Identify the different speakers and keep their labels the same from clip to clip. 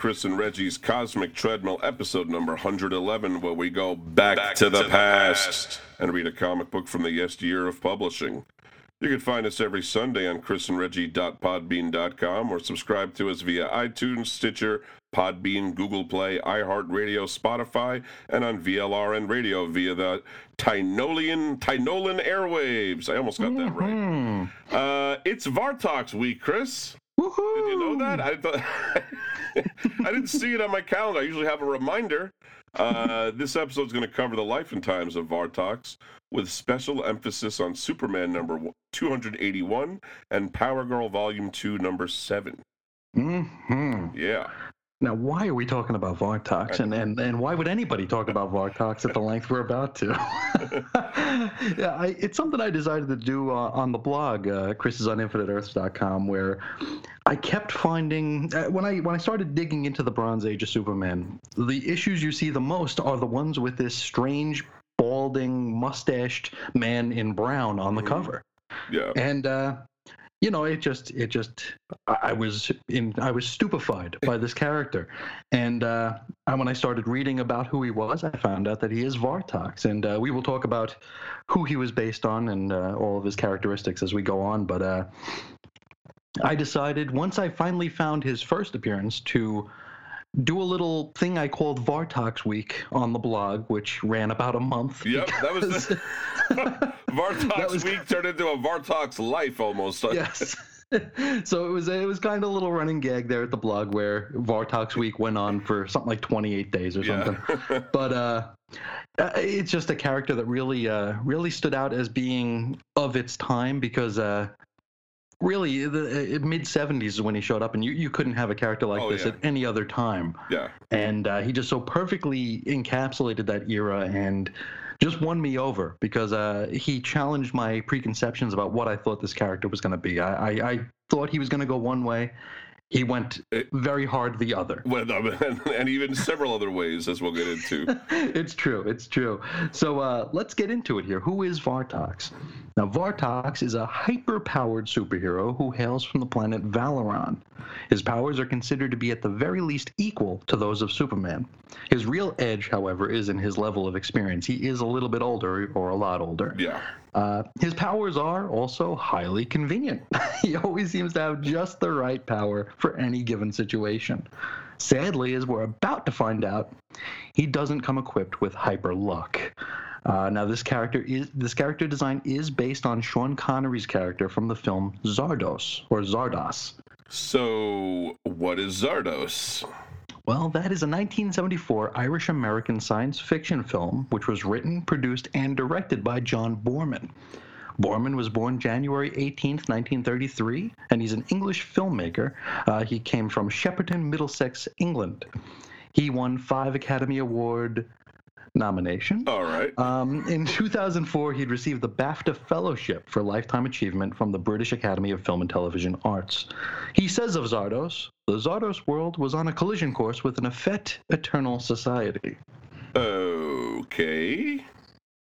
Speaker 1: welcome back to Chris and Reggie's Cosmic Treadmill, episode number 111, where we go back,
Speaker 2: Back
Speaker 1: to, the,
Speaker 2: to the
Speaker 1: past,
Speaker 2: past.
Speaker 1: and read a comic book from the yesteryear of publishing. You can find us every Sunday on chrisandreggie.podbean.com or subscribe to us via iTunes, Stitcher, Podbean, Google Play, iHeartRadio, Spotify, and on VLRN Radio via the Tinolian, Tinolan airwaves. I almost got that right.
Speaker 3: Hmm.
Speaker 1: Uh, it's Vartox week, Chris.
Speaker 3: Woohoo!
Speaker 1: Did you know that? I thought I didn't see it on my calendar. I usually have a reminder. Uh, this episode is going to cover the life and times of Vartox, with special emphasis on Superman number 281 and Power Girl Volume 2, number 7.
Speaker 3: hmm
Speaker 1: Yeah.
Speaker 3: Now, why are we talking about Vartox, and, and, and why would anybody talk about Vartox at the length we're about to? yeah, I, it's something I decided to do uh, on the blog, uh, chrisisoninfiniteearths.com, where I kept finding uh, when I when I started digging into the Bronze Age of Superman, the issues you see the most are the ones with this strange, balding, mustached man in brown on the
Speaker 1: Mhm.
Speaker 3: cover
Speaker 1: Yeah.
Speaker 3: and uh, you know it just it just I was in I was stupefied by this character, and uh, and when I started reading about who he was, I found out that he is Vartox, and uh, we will talk about who he was based on and uh, all of his characteristics as we go on. But uh, I decided once I finally found his first appearance to do a little thing I called Vartox Week on the blog, which ran about a month.
Speaker 1: Yep, that was the Vartox
Speaker 3: was-
Speaker 1: week turned into a Vartox life almost.
Speaker 3: yes. so it was it was kind of a little running gag there at the blog where Vartox week went on for something like 28 days or something.
Speaker 1: Yeah.
Speaker 3: But uh, uh, it's just a character that really uh, really stood out as being of its time because uh, really the uh, mid 70s is when he showed up and you, you couldn't have a character like
Speaker 1: Oh,
Speaker 3: this
Speaker 1: yeah.
Speaker 3: at any other time
Speaker 1: yeah.
Speaker 3: and uh, he just so perfectly encapsulated that era and just won me over because uh, he challenged my preconceptions about what I thought this character was going to be. I, I, I thought he was going to go one way. He went very hard the other.
Speaker 1: Well, and, and even several other ways, as we'll get into.
Speaker 3: it's true. It's true. So uh, let's get into it here. Who is Vartox? Now, Vartox is a hyper-powered superhero who hails from the planet Valeron. His powers are considered to be at the very least equal to those of Superman. His real edge, however, is in his level of experience. He is a little bit older, or a lot older.
Speaker 1: Yeah.
Speaker 3: Uh, his powers are also highly convenient. he always seems to have just the right power for any given situation. Sadly, as we're about to find out, he doesn't come equipped with hyper luck. Uh, now, this character is this character design is based on Sean Connery's character from the film Zardos or Zardos.
Speaker 1: So, what is Zardoz?
Speaker 3: Well, that is a 1974 Irish American science fiction film which was written, produced, and directed by John Boorman. Boorman was born January 18th, 1933, and he's an English filmmaker. Uh, he came from Shepperton, Middlesex, England. He won five Academy Award nominations.
Speaker 1: All right.
Speaker 3: Um, in 2004, he'd received the BAFTA Fellowship for Lifetime Achievement from the British Academy of Film and Television Arts. He says of Zardoz, the Zardoz world was on a collision course with an effete eternal society.
Speaker 1: Okay.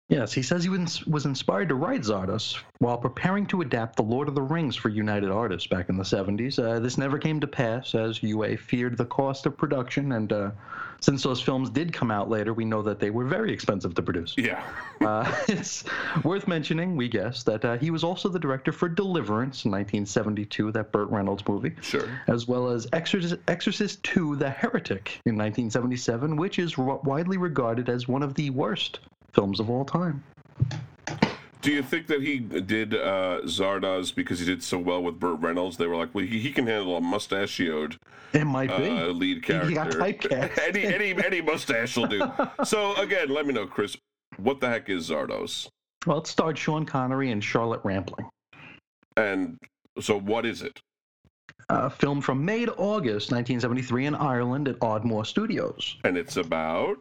Speaker 3: Yes, he says he was, was inspired to write Zardoz while preparing to adapt The Lord of the Rings for United Artists back in the 70s. Uh, this never came to pass as UA feared the cost of production, and uh, since those films did come out later, we know that they were very expensive to produce.
Speaker 1: Yeah.
Speaker 3: Uh, it's worth mentioning, we guess, that uh, he was also the director for Deliverance in 1972, that Burt Reynolds movie,
Speaker 1: Sure.
Speaker 3: as well as Exorcist, Exorcist II, The Heretic in 1977, which is widely regarded as one of the worst films of all time.
Speaker 1: Do you think that he did uh, Zardoz because he did so well with Burt Reynolds? They were like, well, he, he can handle a mustachioed
Speaker 3: It might be.
Speaker 1: uh, lead character.
Speaker 3: he got typecast.
Speaker 1: any any any mustache will do. So again, let me know, Chris. What the heck is Zardoz?
Speaker 3: well, it starred Sean Connery and Charlotte Rampling.
Speaker 1: And so, what is it?
Speaker 3: Uh, film from May to August 1973 in Ireland at Ardmore Studios.
Speaker 1: And it's about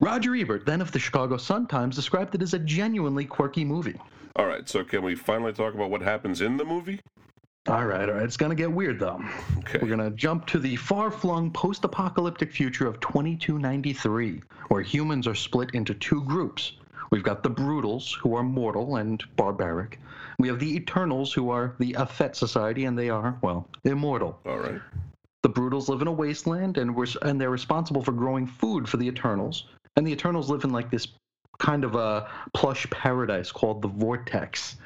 Speaker 3: Roger Ebert, then of the Chicago Sun-Times, described it as a genuinely quirky movie.
Speaker 1: all right. So, can we finally talk about what happens in the movie?
Speaker 3: All right, all right. It's going to get weird, though.
Speaker 1: Okay.
Speaker 3: We're going to jump to the far flung post apocalyptic future of 2293, where humans are split into two groups. We've got the Brutals, who are mortal and barbaric. We have the Eternals, who are the Effet Society, and they are, well, immortal.
Speaker 1: All right.
Speaker 3: The Brutals live in a wasteland, and we're and they're responsible for growing food for the Eternals. And the Eternals live in like this kind of a plush paradise called the Vortex.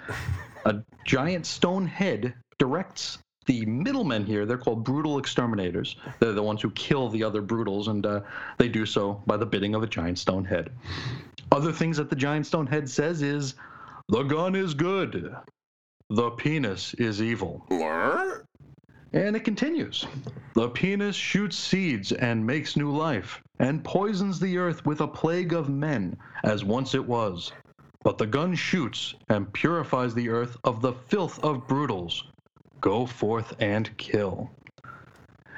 Speaker 3: a giant stone head directs the middlemen here. They're called brutal exterminators. They're the ones who kill the other brutals, and uh, they do so by the bidding of a giant stone head. Other things that the giant stone head says is, "The gun is good, the penis is evil."
Speaker 1: What?
Speaker 3: And it continues. The penis shoots seeds and makes new life, and poisons the earth with a plague of men, as once it was. But the gun shoots and purifies the earth of the filth of brutals. Go forth and kill.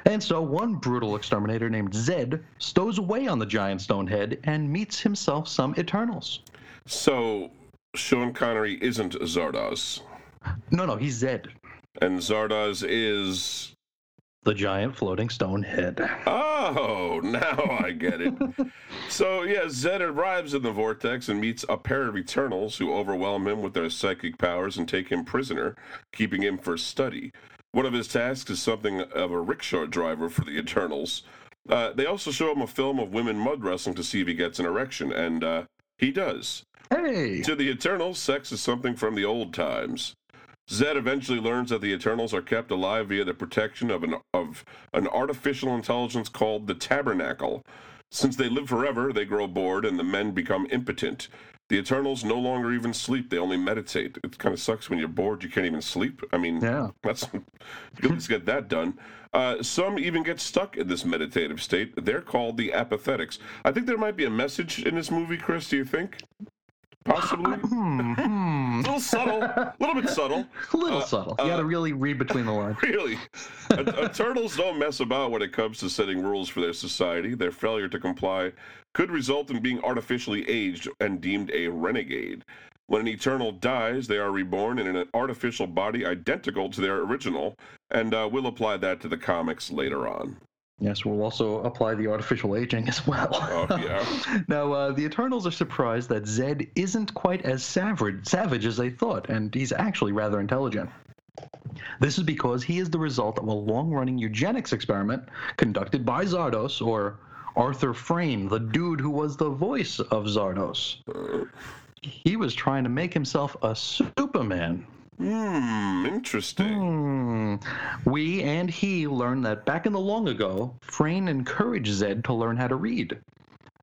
Speaker 3: And so one brutal exterminator named Zed stows away on the giant stone head and meets himself some Eternals.
Speaker 1: So Sean Connery isn't Zardoz,
Speaker 3: No, no, he's Zed,
Speaker 1: and Zardoz is.
Speaker 3: the giant floating stone head.
Speaker 1: Oh, now I get it. so yeah, Zed arrives in the vortex and meets a pair of Eternals who overwhelm him with their psychic powers and take him prisoner, keeping him for study. One of his tasks is something of a rickshaw driver for the Eternals. Uh, they also show him a film of women mud wrestling to see if he gets an erection, and uh, he does.
Speaker 3: Hey!
Speaker 1: To the Eternals, sex is something from the old times. Zed eventually learns that the Eternals are kept alive via the protection of an of an artificial intelligence called the Tabernacle. Since they live forever, they grow bored and the men become impotent. The Eternals no longer even sleep; they only meditate. It kind of sucks when you're bored; you can't even sleep. I mean,
Speaker 3: Yeah.
Speaker 1: that's at get that done. Uh, some even get stuck in this meditative state. They're called the apathetics. I think there might be a message in this movie, Chris. Do you think? Possibly.
Speaker 3: Hmm, hmm.
Speaker 1: A little subtle, a little bit subtle.
Speaker 3: A little
Speaker 1: Uh,
Speaker 3: subtle. You got to
Speaker 1: uh,
Speaker 3: really read between the lines.
Speaker 1: Really, Uh, uh, Eternals don't mess about when it comes to setting rules for their society. Their failure to comply could result in being artificially aged and deemed a renegade. When an eternal dies, they are reborn in an artificial body identical to their original, and uh, we'll apply that to the comics later on.
Speaker 3: Yes, we'll also apply the artificial aging as well.
Speaker 1: Oh, yeah.
Speaker 3: now, uh, the Eternals are surprised that Zed isn't quite as savage, savage as they thought, and he's actually rather intelligent. This is because he is the result of a long running eugenics experiment conducted by Zardoz, or Arthur Frayn, the dude who was the voice of Zardoz. He was trying to make himself a Superman.
Speaker 1: Hmm, interesting.
Speaker 3: Hmm. We and he learned that back in the long ago, Frayn encouraged Zed to learn how to read,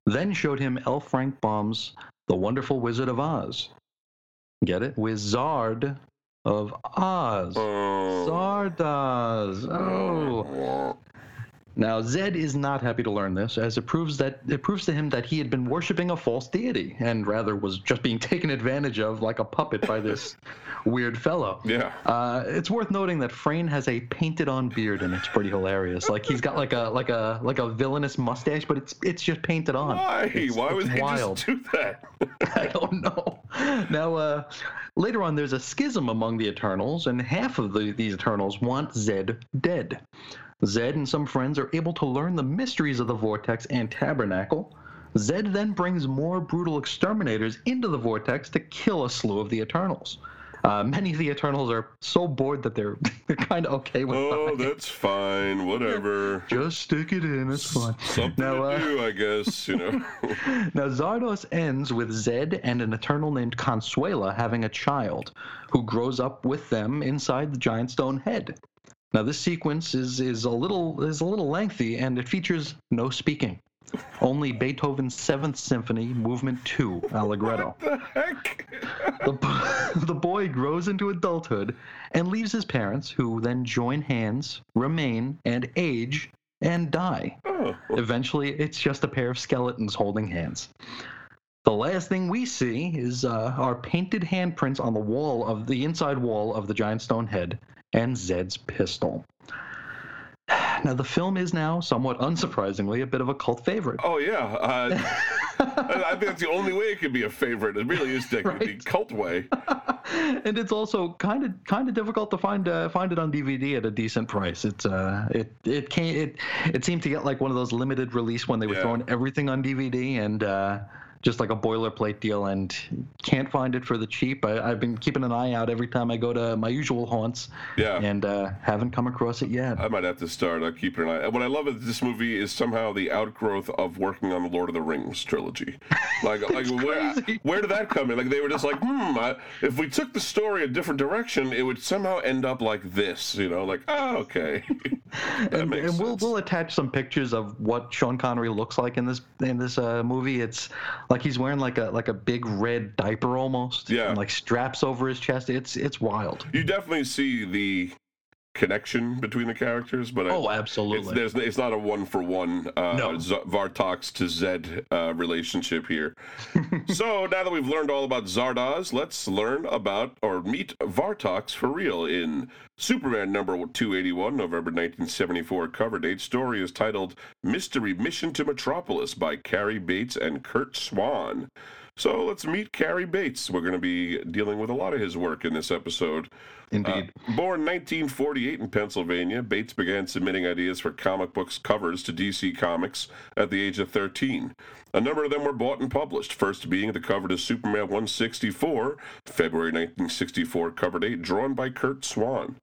Speaker 3: then showed him L. Frank Baum's The Wonderful Wizard of Oz. Get it? Wizard of Oz.
Speaker 1: Oh.
Speaker 3: Zardoz. Oh. Now Zed is not happy to learn this, as it proves that it proves to him that he had been worshiping a false deity, and rather was just being taken advantage of like a puppet by this weird fellow.
Speaker 1: Yeah.
Speaker 3: Uh, it's worth noting that Frayn has a painted-on beard, and it's pretty hilarious. Like he's got like a like a like a villainous mustache, but it's it's just painted on.
Speaker 1: Why?
Speaker 3: It's-
Speaker 1: Why would they
Speaker 3: wild.
Speaker 1: just do that?
Speaker 3: I don't know. Now, uh, later on, there's a schism among the Eternals, and half of the, these Eternals want Zed dead. Zed and some friends are able to learn the mysteries of the Vortex and Tabernacle. Zed then brings more brutal exterminators into the Vortex to kill a slew of the Eternals. Uh, many of the Eternals are so bored that they're, they're kind of okay with
Speaker 1: Oh,
Speaker 3: dying.
Speaker 1: that's fine. Whatever.
Speaker 3: Just stick it in, it's fine.
Speaker 1: Something
Speaker 3: Now,
Speaker 1: to
Speaker 3: uh,
Speaker 1: do, I guess. You know.
Speaker 3: Now, Zardoz ends with Zed and an Eternal named Consuella having a child who grows up with them inside the giant stone head. Now, this sequence is, is a little is a little lengthy and it features no speaking. Only Beethoven's Seventh Symphony, Movement 2, Allegretto.
Speaker 1: the heck?
Speaker 3: The, the boy grows into adulthood and leaves his parents, who then join hands, remain, and age, and die.
Speaker 1: Oh,
Speaker 3: Eventually, it's just a pair of skeletons holding hands. The last thing we see is uh, our painted handprints on the wall of the inside wall of the giant stone head and Zed's pistol. Now, the film is now, somewhat unsurprisingly, a bit of a cult favorite.
Speaker 1: oh yeah. Uh, I think that's the only way it could be a favorite. It really is technically
Speaker 3: Right.
Speaker 1: cult way.
Speaker 3: and it's also kind of kind of difficult to find uh, find it on DVD at a decent price. It's uh it it came it it seemed to get like one of those limited release when they were
Speaker 1: Yeah.
Speaker 3: throwing everything on DVD and uh just like a boilerplate deal, and can't find it for the cheap. I, have been keeping an eye out every time I go to my usual haunts.
Speaker 1: Yeah.
Speaker 3: And uh, haven't come across it yet.
Speaker 1: I might have to start uh, keeping an eye. What I love about this movie is somehow the outgrowth of working on the Lord of the Rings trilogy. Like, like where where did that come in? Like they were just like, hmm, I, if we took the story a different direction, it would somehow end up like this. You know, like oh, okay.
Speaker 3: and, and we'll we'll attach some pictures of what Sean Connery looks like in this in this uh, movie. It's like he's wearing like a like a big red diaper almost.
Speaker 1: Yeah.
Speaker 3: And like straps over his chest. It's it's wild.
Speaker 1: You definitely see the connection between the characters, but
Speaker 3: oh, I, absolutely,
Speaker 1: it's, it's, not a one for one uh, no. Z- Vartox to Zed uh, relationship here. so now that we've learned all about Zardoz, let's learn about or meet Vartox for real in Superman number 281, November 1974 cover date. Story is titled "Mystery Mission to Metropolis" by Cary Bates and Curt Swan. So let's meet Cary Bates. We're going to be dealing with a lot of his work in this episode.
Speaker 3: Indeed.
Speaker 1: Uh, born 1948 in Pennsylvania, Bates began submitting ideas for comic books covers to DC Comics at the age of 13. A number of them were bought and published, first being the cover to Superman 164, February 1964 cover date, drawn by Curt Swan.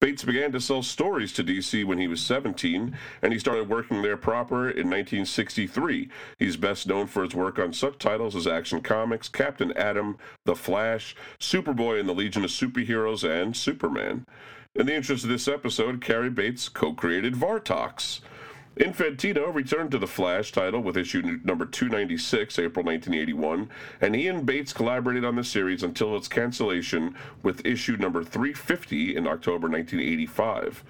Speaker 1: Bates began to sell stories to DC when he was 17, and he started working there proper in 1963. He's best known for his work on such titles as Action Comics, Captain Atom, The Flash, Superboy and the Legion of Superheroes, and Superman. In the interest of this episode, Cary Bates co created Vartox. Infantino returned to the Flash title with issue number 296, April 1981, and he and Bates collaborated on the series until its cancellation with issue number 350 in October 1985.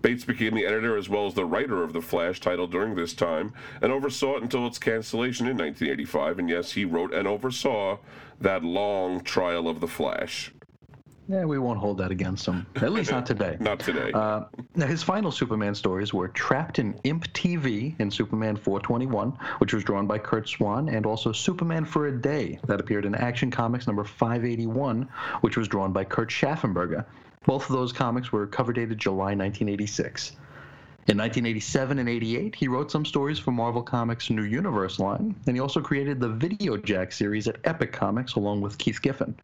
Speaker 1: Bates became the editor as well as the writer of the Flash title during this time and oversaw it until its cancellation in 1985. And yes, he wrote and oversaw that long trial of the Flash.
Speaker 3: Yeah, we won't hold that against him. At least not today.
Speaker 1: not today.
Speaker 3: Uh, now, his final Superman stories were Trapped in Imp TV in Superman 421, which was drawn by Curt Swan, and also Superman for a Day, that appeared in Action Comics number 581, which was drawn by Kurt Schaffenberger. Both of those comics were cover dated July 1986. In 1987 and 88, he wrote some stories for Marvel Comics' New Universe line, and he also created the Video Jack series at Epic Comics along with Keith Giffen.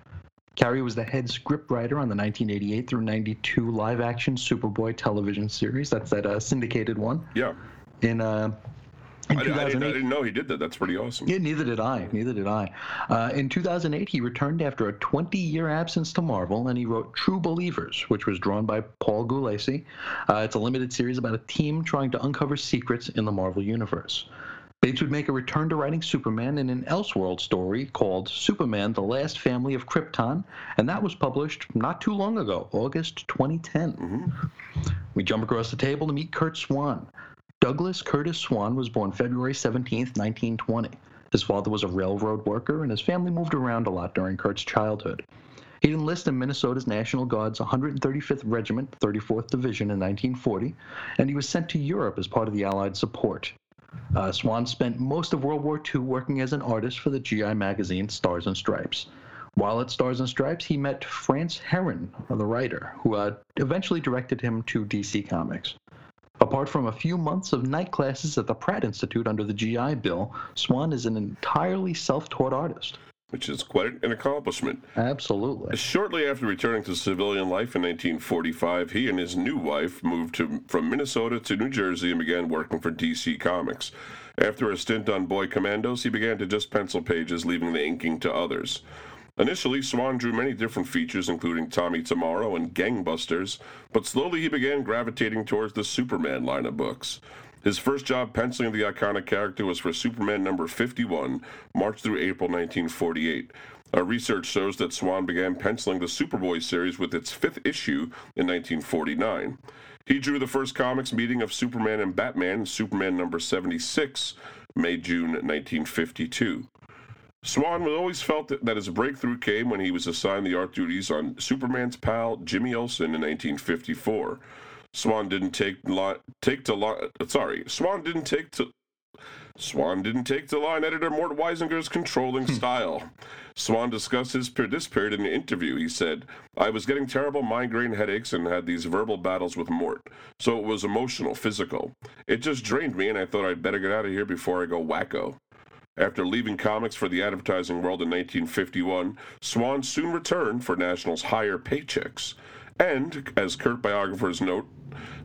Speaker 3: Cary was the head scriptwriter on the 1988 through 92 live action Superboy television series. That's that uh, syndicated one.
Speaker 1: Yeah.
Speaker 3: In uh,
Speaker 1: I, I, didn't, I, didn't, know he did that. That's pretty awesome.
Speaker 3: Yeah, neither did I. Neither did I. Uh, in 2008, he returned after a 20-year absence to Marvel, and he wrote True Believers, which was drawn by Paul Gulacy. Uh, it's a limited series about a team trying to uncover secrets in the Marvel Universe. Bates would make a return to writing Superman in an Elseworld story called Superman The Last Family of Krypton, and that was published not too long ago, August 2010. Mm-hmm. We jump across the table to meet Curt Swan. Douglas Curtis Swan was born February 17, 1920. His father was a railroad worker, and his family moved around a lot during Curt's childhood. He'd enlist in Minnesota's National Guard's 135th Regiment, 34th Division in 1940, and he was sent to Europe as part of the Allied support. Uh, Swan spent most of World War II working as an artist for the GI magazine Stars and Stripes. While at Stars and Stripes, he met France Herron, the writer, who uh, eventually directed him to DC Comics. Apart from a few months of night classes at the Pratt Institute under the GI Bill, Swan is an entirely self taught artist
Speaker 1: which is quite an accomplishment.
Speaker 3: Absolutely.
Speaker 1: Shortly after returning to civilian life in 1945, he and his new wife moved to, from Minnesota to New Jersey and began working for DC Comics. After a stint on Boy Commandos, he began to just pencil pages, leaving the inking to others. Initially, Swan drew many different features, including Tommy Tomorrow and Gangbusters, but slowly he began gravitating towards the Superman line of books. His first job penciling the iconic character was for Superman number 51, March through April 1948. Our research shows that Swan began penciling the Superboy series with its fifth issue in 1949. He drew the first comics meeting of Superman and Batman, Superman number 76, May June 1952. Swan always felt that his breakthrough came when he was assigned the art duties on Superman's pal Jimmy Olsen in 1954. Swan didn't take li- take to line. Sorry, Swan didn't take to. Swan didn't take to line editor Mort Weisinger's controlling hmm. style. Swan discussed his this period in an interview. He said, "I was getting terrible migraine headaches and had these verbal battles with Mort, so it was emotional, physical. It just drained me, and I thought I'd better get out of here before I go wacko." After leaving comics for the advertising world in 1951, Swan soon returned for National's higher paychecks. And, as Curt biographers note,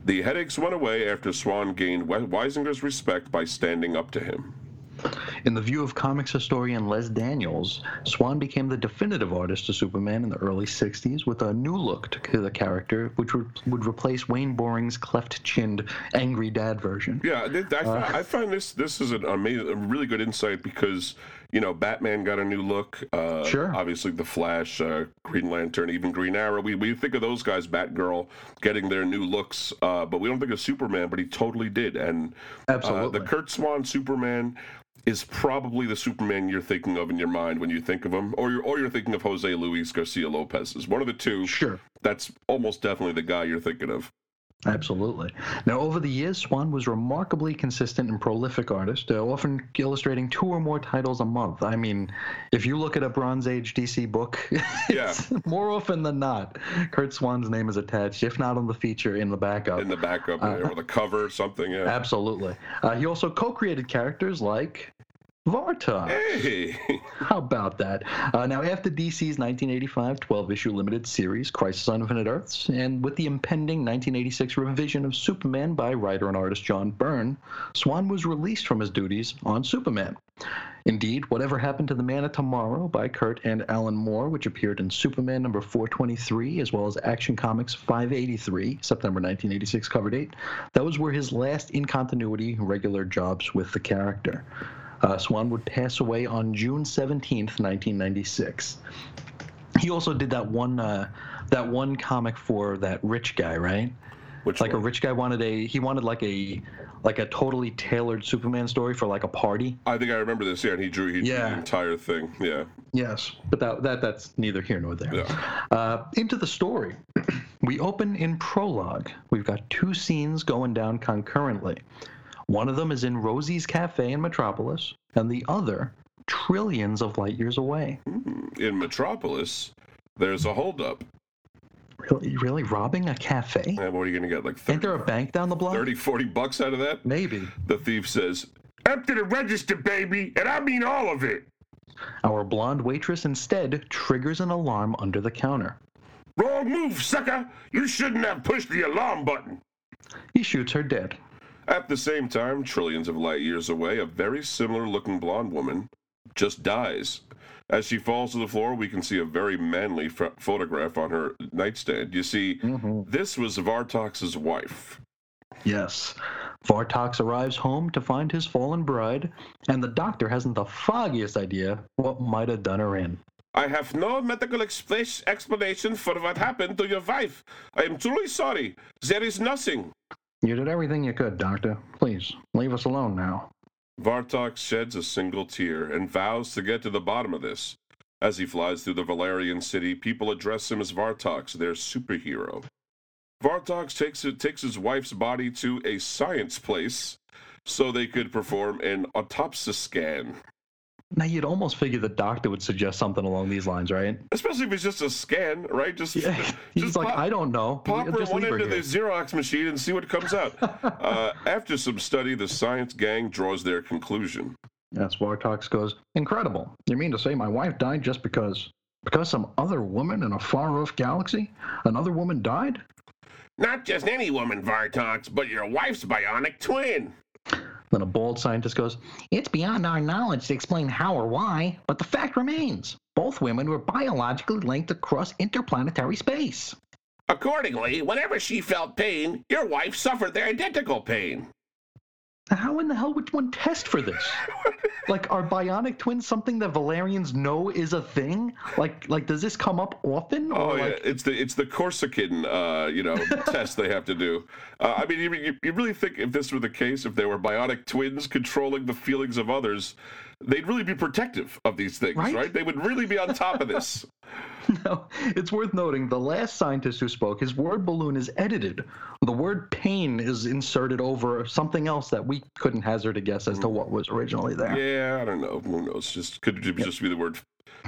Speaker 1: the headaches went away after Swan gained Weisinger's respect by standing up to him.
Speaker 3: In the view of comics historian Les Daniels, Swan became the definitive artist to Superman in the early 60s with a new look to the character, which would, would replace Wayne Boring's cleft-chinned, angry dad version.
Speaker 1: Yeah, I, uh, I find this this is an amazing, a really good insight because you know, Batman got a new look. Uh,
Speaker 3: sure.
Speaker 1: Obviously, The Flash, uh, Green Lantern, even Green Arrow. We, we think of those guys, Batgirl, getting their new looks, uh, but we don't think of Superman, but he totally did. And
Speaker 3: uh, Absolutely.
Speaker 1: the Curt Swan Superman is probably the Superman you're thinking of in your mind when you think of him, or you're or you're thinking of Jose Luis Garcia Lopez. Is one of the two.
Speaker 3: Sure.
Speaker 1: That's almost definitely the guy you're thinking of.
Speaker 3: Absolutely. Now, over the years, Swan was remarkably consistent and prolific artist, uh, often illustrating two or more titles a month. I mean, if you look at a Bronze Age DC book,
Speaker 1: yeah.
Speaker 3: more often than not, Curt Swan's name is attached, if not on the feature, in the backup.
Speaker 1: In the backup, uh, or the cover, something. Yeah.
Speaker 3: Absolutely. Uh, he also co-created characters like Vartox.
Speaker 1: Hey!
Speaker 3: How about that? Uh, now, after DC's 1985 12 issue limited series, Crisis on Infinite Earths, and with the impending 1986 revision of Superman by writer and artist John Byrne, Swan was released from his duties on Superman. Indeed, Whatever Happened to the Man of Tomorrow by Curt and Alan Moore, which appeared in Superman number 423 as well as Action Comics 583, September 1986 cover date, those were his last in continuity regular jobs with the character. Uh, Swan would pass away on June 17th, 1996. He also did that one uh, that one comic for that rich guy, right?
Speaker 1: Which
Speaker 3: like
Speaker 1: one?
Speaker 3: a rich guy wanted a he wanted like a like a totally tailored Superman story for like a party.
Speaker 1: I think I remember this. Yeah, and he drew he
Speaker 3: yeah.
Speaker 1: drew the entire thing. Yeah.
Speaker 3: Yes, but that that that's neither here nor there.
Speaker 1: Yeah.
Speaker 3: Uh, into the story, we open in prologue. We've got two scenes going down concurrently. One of them is in Rosie's Cafe in Metropolis, and the other trillions of light years away.
Speaker 1: In Metropolis, there's a holdup.
Speaker 3: Really, really robbing a cafe?
Speaker 1: And what are you going to get? Like 30,
Speaker 3: Ain't there a bank down the block?
Speaker 1: 30, 40 bucks out of that?
Speaker 3: Maybe.
Speaker 1: The thief says, Empty the register, baby, and I mean all of it.
Speaker 3: Our blonde waitress instead triggers an alarm under the counter.
Speaker 1: Wrong move, sucker! You shouldn't have pushed the alarm button.
Speaker 3: He shoots her dead.
Speaker 1: At the same time, trillions of light years away, a very similar looking blonde woman just dies. As she falls to the floor, we can see a very manly ph- photograph on her nightstand. You see,
Speaker 3: Mhm.
Speaker 1: this was Vartox's wife.
Speaker 3: Yes. Vartox arrives home to find his fallen bride, and the doctor hasn't the foggiest idea what might have done her in.
Speaker 1: I have no medical expla- explanation for what happened to your wife. I am truly sorry. There is nothing.
Speaker 3: You did everything you could, Doctor. Please, leave us alone now.
Speaker 1: Vartox sheds a single tear and vows to get to the bottom of this. As he flies through the Valerian city, people address him as Vartox, their superhero. Vartox takes, takes his wife's body to a science place so they could perform an autopsy scan.
Speaker 3: Now, you'd almost figure the doctor would suggest something along these lines, right?
Speaker 1: Especially if it's just a scan, right? Just,
Speaker 3: Yeah. He's
Speaker 1: just
Speaker 3: like,
Speaker 1: pop-
Speaker 3: I don't know.
Speaker 1: pop
Speaker 3: Just
Speaker 1: one end the. Xerox machine and see what comes out. uh, after some study, the science gang draws their conclusion.
Speaker 3: Yes, Vartox goes, Incredible. You mean to say my wife died just because because some other woman in a far off galaxy? Another woman died?
Speaker 1: Not just any woman, Vartox, but your wife's bionic twin.
Speaker 3: Then a bald scientist goes, It's beyond our knowledge to explain how or why, but the fact remains. Both women were biologically linked across interplanetary space.
Speaker 1: Accordingly, whenever she felt pain, your wife suffered the identical pain.
Speaker 3: How in the hell would one test for this? like, are bionic twins something that Valerians know is a thing? Like, like does this come up often? Or
Speaker 1: Oh yeah,
Speaker 3: like,
Speaker 1: it's the it's the Corsican uh, you know test they have to do. Uh, I mean, you, you you really think if this were the case, if they were bionic twins controlling the feelings of others, they'd really be protective of these things,
Speaker 3: Right?
Speaker 1: right? They would really be on top of this.
Speaker 3: No, it's worth noting the last scientist who spoke, his word balloon is edited. The word pain is inserted over something else that we couldn't hazard a guess as to what was originally there.
Speaker 1: Yeah, I don't know. Who knows? Just could just be the word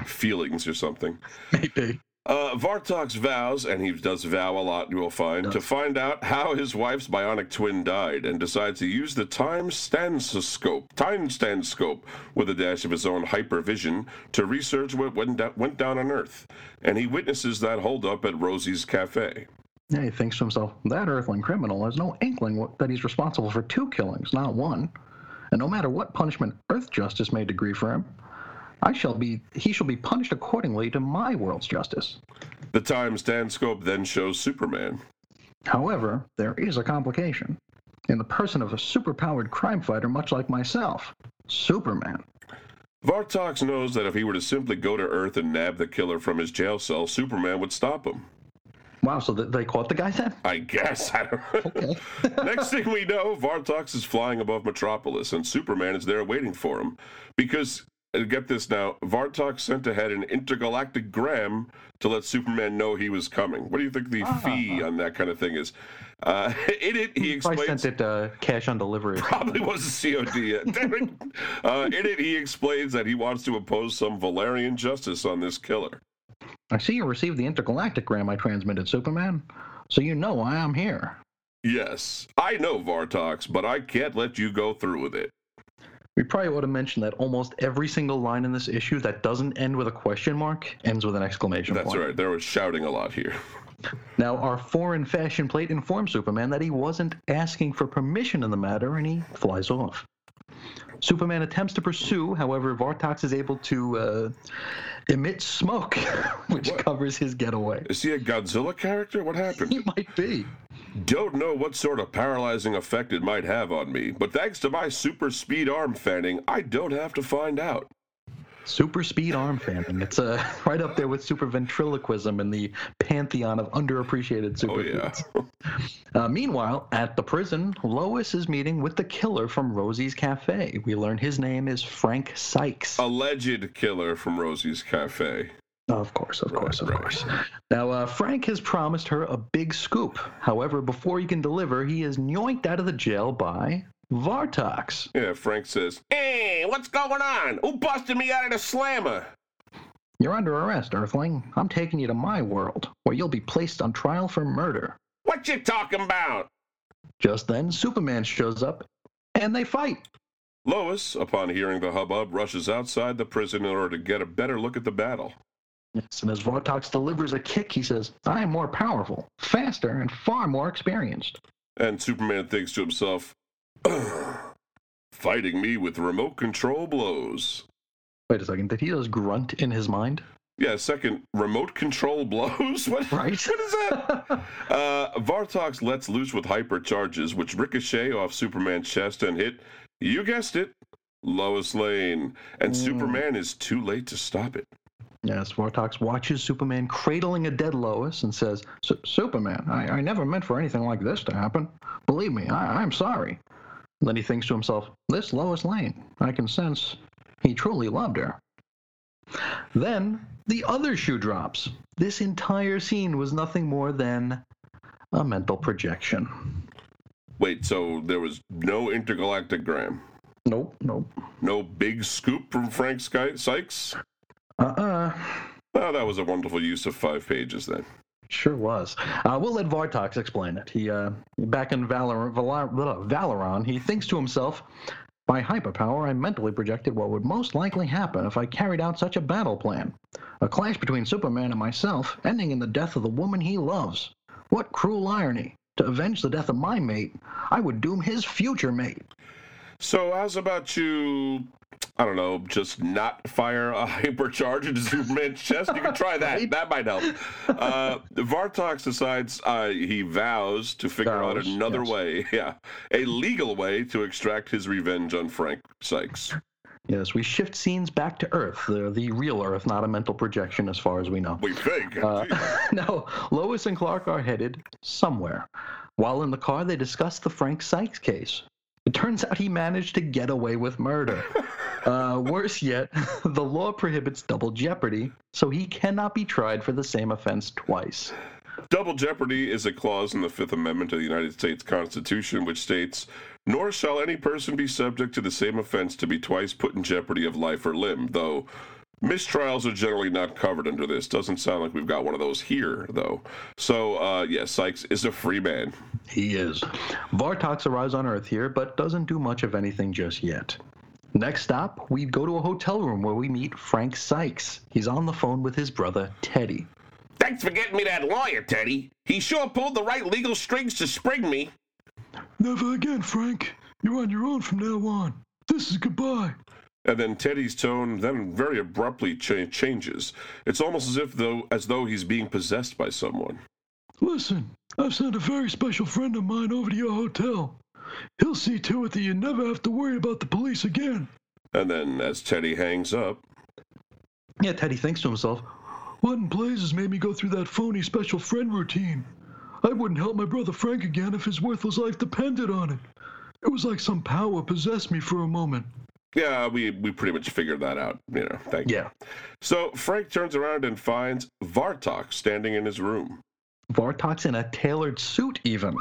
Speaker 1: feelings or something.
Speaker 3: Maybe.
Speaker 1: Uh, Vartox vows, and he does vow a lot, you will find, to find out how his wife's bionic twin died and decides to use the time stanscope, time stanscope, with a dash of his own hypervision to research what went, da- went down on Earth. And he witnesses that holdup at Rosie's Cafe.
Speaker 3: Yeah, he thinks to himself, that Earthling criminal has no inkling that he's responsible for two killings, not one. And no matter what punishment Earth justice may decree for him, I shall be he shall be punished accordingly to my world's justice.
Speaker 1: The time stanscope then shows Superman.
Speaker 3: However, there is a complication. In the person of a superpowered crime fighter much like myself, Superman.
Speaker 1: Vartox knows that if he were to simply go to Earth and nab the killer from his jail cell, Superman would stop him.
Speaker 3: Wow, so they caught the guy then?
Speaker 1: I guess. I don't
Speaker 3: Okay.
Speaker 1: Next thing we know, Vartox is flying above Metropolis, and Superman is there waiting for him. Because, uh, get this now, Vartox sent ahead an intergalactic gram to let Superman know he was coming. What do you think the fee on that kind of thing is? Uh, in it, he
Speaker 3: I
Speaker 1: explains.
Speaker 3: sent it uh, cash on delivery.
Speaker 1: Probably was a COD. Damn it. Uh, in it, he explains that he wants to impose some Valerian justice on this killer.
Speaker 3: I see you received the intergalactic gram I transmitted, Superman. So you know why I'm here.
Speaker 1: Yes, I know Vartox, but I can't let you go through with it.
Speaker 3: We probably ought to mention that almost every single line in this issue that doesn't end with a question mark ends with an exclamation mark.
Speaker 1: That's
Speaker 3: point.
Speaker 1: right. There was shouting a lot here.
Speaker 3: Now, our foreign fashion plate informs Superman that he wasn't asking for permission in the matter, and he flies off. Superman attempts to pursue, however, Vartox is able to uh, emit smoke, which
Speaker 1: What?
Speaker 3: covers his getaway.
Speaker 1: Is he a Godzilla character? What happened?
Speaker 3: He might be.
Speaker 1: Don't know what sort of paralyzing effect it might have on me, but thanks to my super speed arm fanning, I don't have to find out.
Speaker 3: Super speed arm fanning. It's uh, right up there with super ventriloquism in the pantheon of underappreciated super
Speaker 1: Oh, yeah.
Speaker 3: Uh, meanwhile, at the prison, Lois is meeting with the killer from Rosie's Cafe. We learn his name is Frank Sykes.
Speaker 1: Alleged killer from Rosie's Cafe.
Speaker 3: Of course, of course, of
Speaker 1: right.
Speaker 3: course. Now, uh, Frank has promised her a big scoop. However, before he can deliver, he is yoinked out of the jail by Vartox.
Speaker 1: Yeah, Frank says, Hey, what's going on? Who busted me out of the slammer?
Speaker 3: You're under arrest, Earthling. I'm taking you to my world, where you'll be placed on trial for murder.
Speaker 1: What you talking about?
Speaker 3: Just then, Superman shows up, and they fight.
Speaker 1: Lois, upon hearing the hubbub, rushes outside the prison in order to get a better look at the battle.
Speaker 3: Yes, and as Vartox delivers a kick, he says, I am more powerful, faster, and far more experienced.
Speaker 1: And Superman thinks to himself, fighting me with remote control blows.
Speaker 3: Wait a second, did he just grunt in his mind?
Speaker 1: Yeah, second, remote control blows? What,
Speaker 3: Right.
Speaker 1: what is that? uh, Vartox lets loose with hyper charges, which ricochet off Superman's chest and hit, you guessed it, Lois Lane. And
Speaker 3: Mm.
Speaker 1: Superman is too late to stop it.
Speaker 3: Yes, Vartox watches Superman cradling a dead Lois and says, Superman, I, I never meant for anything like this to happen. Believe me, I, I'm sorry. Then he thinks to himself, This Lois Lane, I can sense he truly loved her. Then the other shoe drops. This entire scene was nothing more than a mental projection.
Speaker 1: Wait, so there was no intergalactic gram?
Speaker 3: Nope, nope.
Speaker 1: No big scoop from Frank Sykes?
Speaker 3: Uh uh
Speaker 1: Oh, that was a wonderful use of five pages then.
Speaker 3: Sure was. Uh, we'll let Vartox explain it. He, uh, back in Valor, Valeron, he thinks to himself, by hyperpower, I mentally projected what would most likely happen if I carried out such a battle plan. A clash between Superman and myself, ending in the death of the woman he loves. What cruel irony. To avenge the death of my mate, I would doom his future mate.
Speaker 1: So, how's about you? I don't know, just not fire a hypercharge into Superman's chest? You can try that.
Speaker 3: Right.
Speaker 1: That might help. Uh, Vartox decides uh, he vows to figure out another
Speaker 3: yes.
Speaker 1: way, yeah, a legal way to extract his revenge on Frank Sykes.
Speaker 3: Yes, we shift scenes back to Earth, the, the real Earth, not a mental projection as far as we know.
Speaker 1: We think.
Speaker 3: Uh, now, Lois and Clark are headed somewhere. While in the car, they discuss the Frank Sykes case. It turns out he managed to get away with murder. Uh, worse yet, the law prohibits double jeopardy, so he cannot be tried for the same offense twice.
Speaker 1: Double jeopardy is a clause in the Fifth Amendment of the United States Constitution which states, Nor shall any person be subject to the same offense to be twice put in jeopardy of life or limb, though Mistrials are generally not covered under this. Doesn't sound like we've got one of those here, though. So, uh, yeah, Sykes is a free man.
Speaker 3: He is. Vartox arrives on Earth here, but doesn't do much of anything just yet. Next stop, we go to a hotel room where we meet Frank Sykes. He's on the phone with his brother, Teddy.
Speaker 2: Thanks for getting me that lawyer, Teddy. He sure pulled the right legal strings to spring me.
Speaker 4: Never again, Frank. You're on your own from now on. This is goodbye.
Speaker 1: And then Teddy's tone then very abruptly cha- changes. It's almost as if though as though he's being possessed by someone.
Speaker 4: Listen, I've sent a very special friend of mine over to your hotel. He'll see to it that you never have to worry about the police again.
Speaker 1: And then as Teddy hangs up,
Speaker 3: Yeah, Teddy thinks to himself,
Speaker 4: What in blazes made me go through that phony special friend routine? I wouldn't help my brother Frank again if his worthless life depended on it. It was like some power possessed me for a moment.
Speaker 1: yeah, we we pretty much figured that out. You know, thank you.
Speaker 3: yeah.
Speaker 1: So Frank turns around and finds Vartox standing in his room.
Speaker 3: Vartox in a tailored suit, even.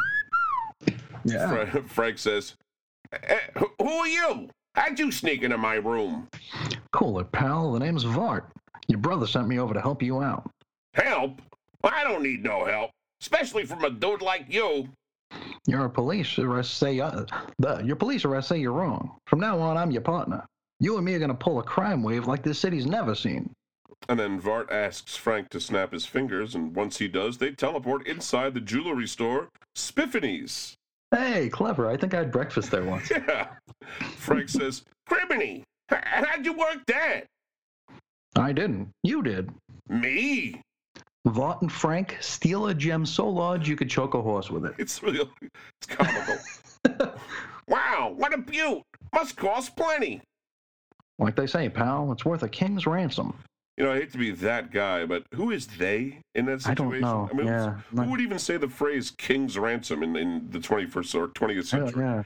Speaker 3: Yeah.
Speaker 1: Fra- Frank says,
Speaker 2: Eh, who, who are you? How'd you sneak into my room?
Speaker 3: Cool it, pal. The name's Vart. Your brother sent me over to help you out.
Speaker 2: Help? I don't need no help, especially from a dude like you.
Speaker 3: Your police arrest say uh, the your police arrest say you're wrong. From now on, I'm your partner. You and me are gonna pull a crime wave like this city's never seen.
Speaker 1: And then Vart asks Frank to snap his fingers, and once he does, they teleport inside the jewelry store, Spiffany's.
Speaker 3: Hey, clever. I think I had breakfast there once.
Speaker 1: Yeah. Frank says,
Speaker 2: Criminy, how'd you work that?
Speaker 3: I didn't. You did.
Speaker 2: Me?
Speaker 3: Vart and Frank steal a gem so large you could choke a horse with it.
Speaker 1: it's real, it's comical.
Speaker 2: Wow, what a beaut. Must cost plenty.
Speaker 3: Like they say, pal, it's worth a king's ransom.
Speaker 1: You know, I hate to be that guy, but who is they in that situation?
Speaker 3: I don't know.
Speaker 1: mean,
Speaker 3: yeah.
Speaker 1: who would even say the phrase "king's ransom" in, in the 21st or 20th
Speaker 3: Yeah,
Speaker 1: century?
Speaker 3: yeah.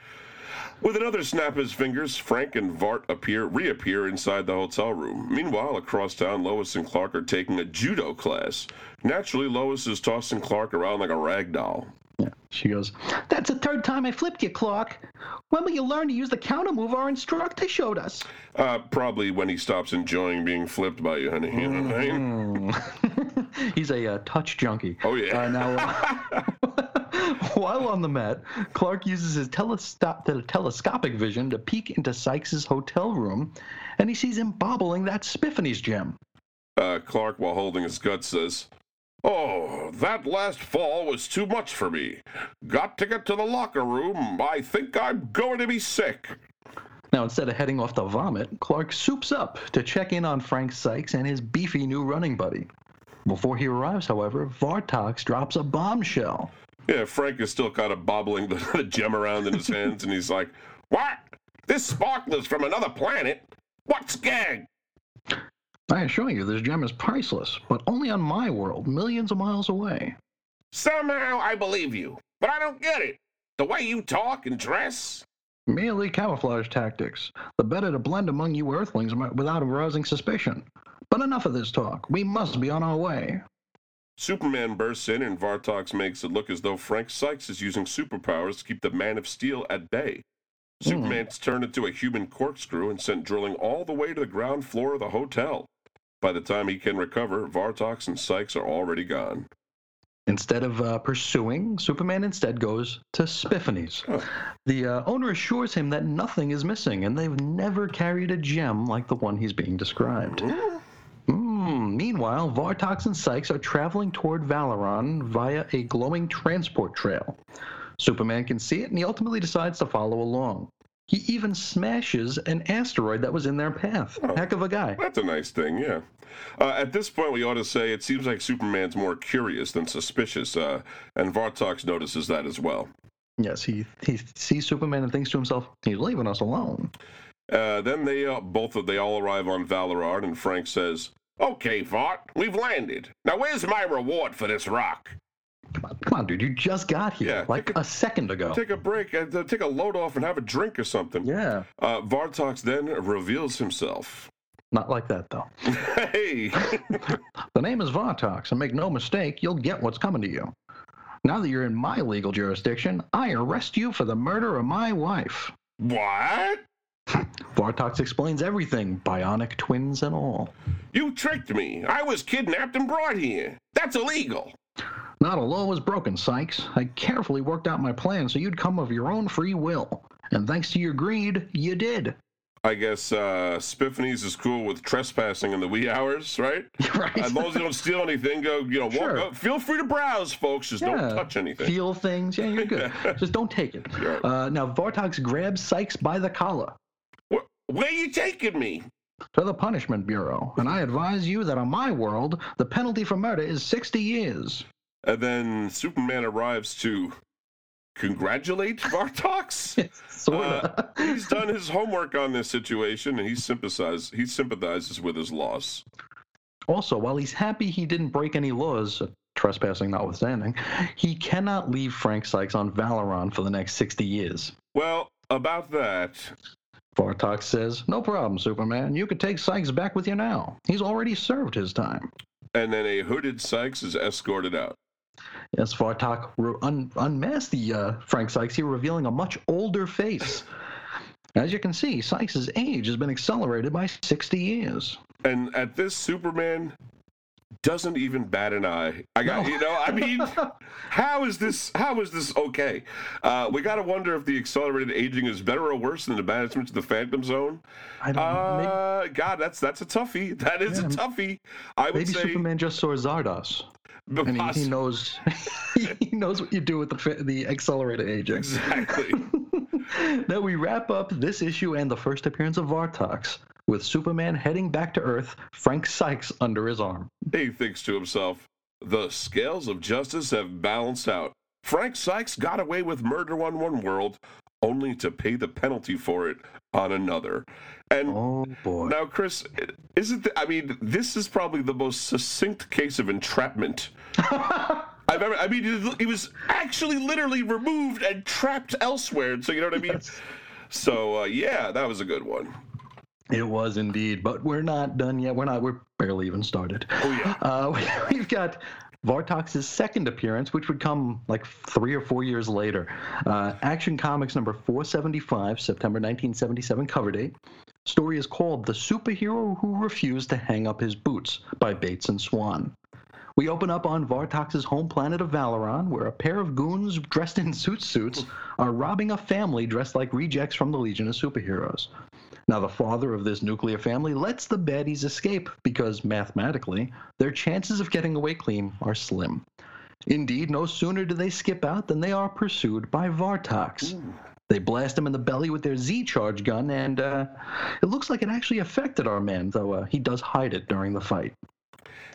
Speaker 1: With another snap of his fingers, Frank and Vart appear reappear inside the hotel room. Meanwhile, across town, Lois and Clark are taking a judo class. Naturally, Lois is tossing Clark around like a rag doll.
Speaker 3: She goes, That's the third time I flipped you, Clark. When will you learn to use the counter move our instructor showed us?
Speaker 1: Uh, probably when he stops enjoying being flipped by you, honey. You know what I mean?
Speaker 3: Hmm. He's a uh, touch junkie.
Speaker 1: Oh, yeah.
Speaker 3: Uh, now, uh, while on the mat, Clark uses his telestop- telescopic vision to peek into Sykes's hotel room, and he sees him bobbling that Spiffany's gem.
Speaker 1: Uh, Clark, while holding his gut, says, Oh, that last fall was too much for me. Got to get to the locker room. I think I'm going to be sick.
Speaker 3: Now, instead of heading off to vomit, Clark soups up to check in on Frank Sykes and his beefy new running buddy. Before he arrives, however, Vartox drops a bombshell.
Speaker 1: Yeah, Frank is still kind of bobbling the, the gem around in his hands, and he's like,
Speaker 2: What? This sparkler's from another planet? What's gang?
Speaker 3: I assure you, this gem is priceless, but only on my world, millions of miles away.
Speaker 2: Somehow I believe you, but I don't get it. The way you talk and dress?
Speaker 3: Merely camouflage tactics. The better to blend among you earthlings without arousing suspicion. But enough of this talk. We must be on our way.
Speaker 1: Superman bursts in, and Vartox makes it look as though Frank Sykes is using superpowers to keep the Man of Steel at bay. Hmm. Superman's turned into a human corkscrew and sent drilling all the way to the ground floor of the hotel. By the time he can recover, Vartox and Sykes are already gone.
Speaker 3: Instead of uh, pursuing, Superman instead goes to Spiffany's.
Speaker 1: Huh.
Speaker 3: The uh, owner assures him that nothing is missing, and they've never carried a gem like the one he's being described. Hmm. Meanwhile, Vartox and Sykes are traveling toward Valeron via a glowing transport trail. Superman can see it, and he ultimately decides to follow along. He even smashes an asteroid that was in their path.
Speaker 1: Oh.
Speaker 3: Heck of a guy.
Speaker 1: That's a nice thing, yeah. Uh, at this point, we ought to say it seems like Superman's more curious than suspicious, uh, and Vartox notices that as well.
Speaker 3: Yes, he, he sees Superman and thinks to himself, he's leaving us alone.
Speaker 1: Uh, then they uh, both of they all arrive on Valeron, and Frank says,
Speaker 2: Okay, Vart, we've landed. Now where's my reward for this rock?
Speaker 3: Come on, come on, dude. You just got here
Speaker 1: Yeah,
Speaker 3: like
Speaker 1: a-
Speaker 3: a second ago.
Speaker 1: "Take a break, uh, take a load off, and have a drink or something."
Speaker 3: yeah,
Speaker 1: Uh, Vartox then reveals himself.
Speaker 3: not like that though.
Speaker 1: hey,
Speaker 3: The name is Vartox, and make no mistake, you'll get what's coming to you. Now that you're in my legal jurisdiction, I arrest you for the murder of my wife.
Speaker 2: What?
Speaker 3: Vartox explains everything, bionic twins and all.
Speaker 2: You tricked me. I was kidnapped and brought here. That's illegal.
Speaker 3: Not a law was broken, Sykes. I carefully worked out my plan so you'd come of your own free will. And thanks to your greed, you did.
Speaker 1: I guess uh, Spiffany's is cool with trespassing in the wee hours, right?
Speaker 3: right.
Speaker 1: As long as you don't steal anything, go, you know, walk
Speaker 3: Sure.
Speaker 1: up. Feel free to browse, folks. Just
Speaker 3: Yeah,
Speaker 1: don't touch anything.
Speaker 3: Feel things. Yeah, you're good. Just don't take it. Uh, now, Vartox grabs Sykes by the collar
Speaker 2: Where, where you taking me?
Speaker 3: To the Punishment Bureau. And I advise you that on my world, the penalty for murder is 60 years.
Speaker 1: And then Superman arrives to congratulate Vartox. Uh, he's done his homework on this situation, and he sympathizes. He sympathizes with his loss.
Speaker 3: Also, while he's happy he didn't break any laws, trespassing notwithstanding, he cannot leave Frank Sykes on Valeron for the next 60 years.
Speaker 1: Well, about that,
Speaker 3: Vartox says, No problem, Superman. You could take Sykes back with you now. He's already served his time.
Speaker 1: and then a hooded Sykes is escorted out.
Speaker 3: Yes, Vartox re- un- unmasked the uh, Frank Sykes here, revealing a much older face. As you can see, Sykes' age has been accelerated by 60 years.
Speaker 1: And at this, Superman doesn't even bat an eye. I got,
Speaker 3: No.
Speaker 1: you know, I mean, how is this? How is this okay? Uh, we got to wonder if the accelerated aging is better or worse than the management to the Phantom Zone.
Speaker 3: I don't know. Maybe,
Speaker 1: Uh, God, that's that's a toughie. That is a toughie. I would
Speaker 3: maybe
Speaker 1: say.
Speaker 3: Superman just saw Zardoz.
Speaker 1: but
Speaker 3: And he, he knows he knows what you do with the the accelerated aging.
Speaker 1: exactly.
Speaker 3: now we wrap up this issue and the first appearance of Vartox with Superman heading back to Earth, Frank Sykes under his arm.
Speaker 1: he thinks to himself, "The scales of justice have balanced out. Frank Sykes got away with murder on one world, only to pay the penalty for it on another." And
Speaker 3: Oh boy.
Speaker 1: Now, Chris, isn't th- I mean, this is probably the most succinct case of entrapment I've ever. I mean, he- was actually literally removed and trapped elsewhere. So you know what I mean? So uh, yeah, that was a good one.
Speaker 3: It was indeed, but we're not done yet. We're not. We're barely even started.
Speaker 1: Oh yeah.
Speaker 3: Uh, we, we've got Vartox's second appearance, which would come like three or four years later. Uh, Action Comics number 475, September 1977 cover date. Story is called The Superhero Who Refused to Hang Up His Boots by Bates and Swan. We open up on Vartox's home planet of Valeron, where a pair of goons dressed in suit suits are robbing a family dressed like rejects from the Legion of Superheroes. Now, the father of this nuclear family lets the baddies escape because, mathematically, their chances of getting away clean are slim. Indeed, no sooner do they skip out than they are pursued by Vartox. They blast him in the belly with their Z charge gun, and uh, it looks like it actually affected our man, though uh, he does hide it during the fight.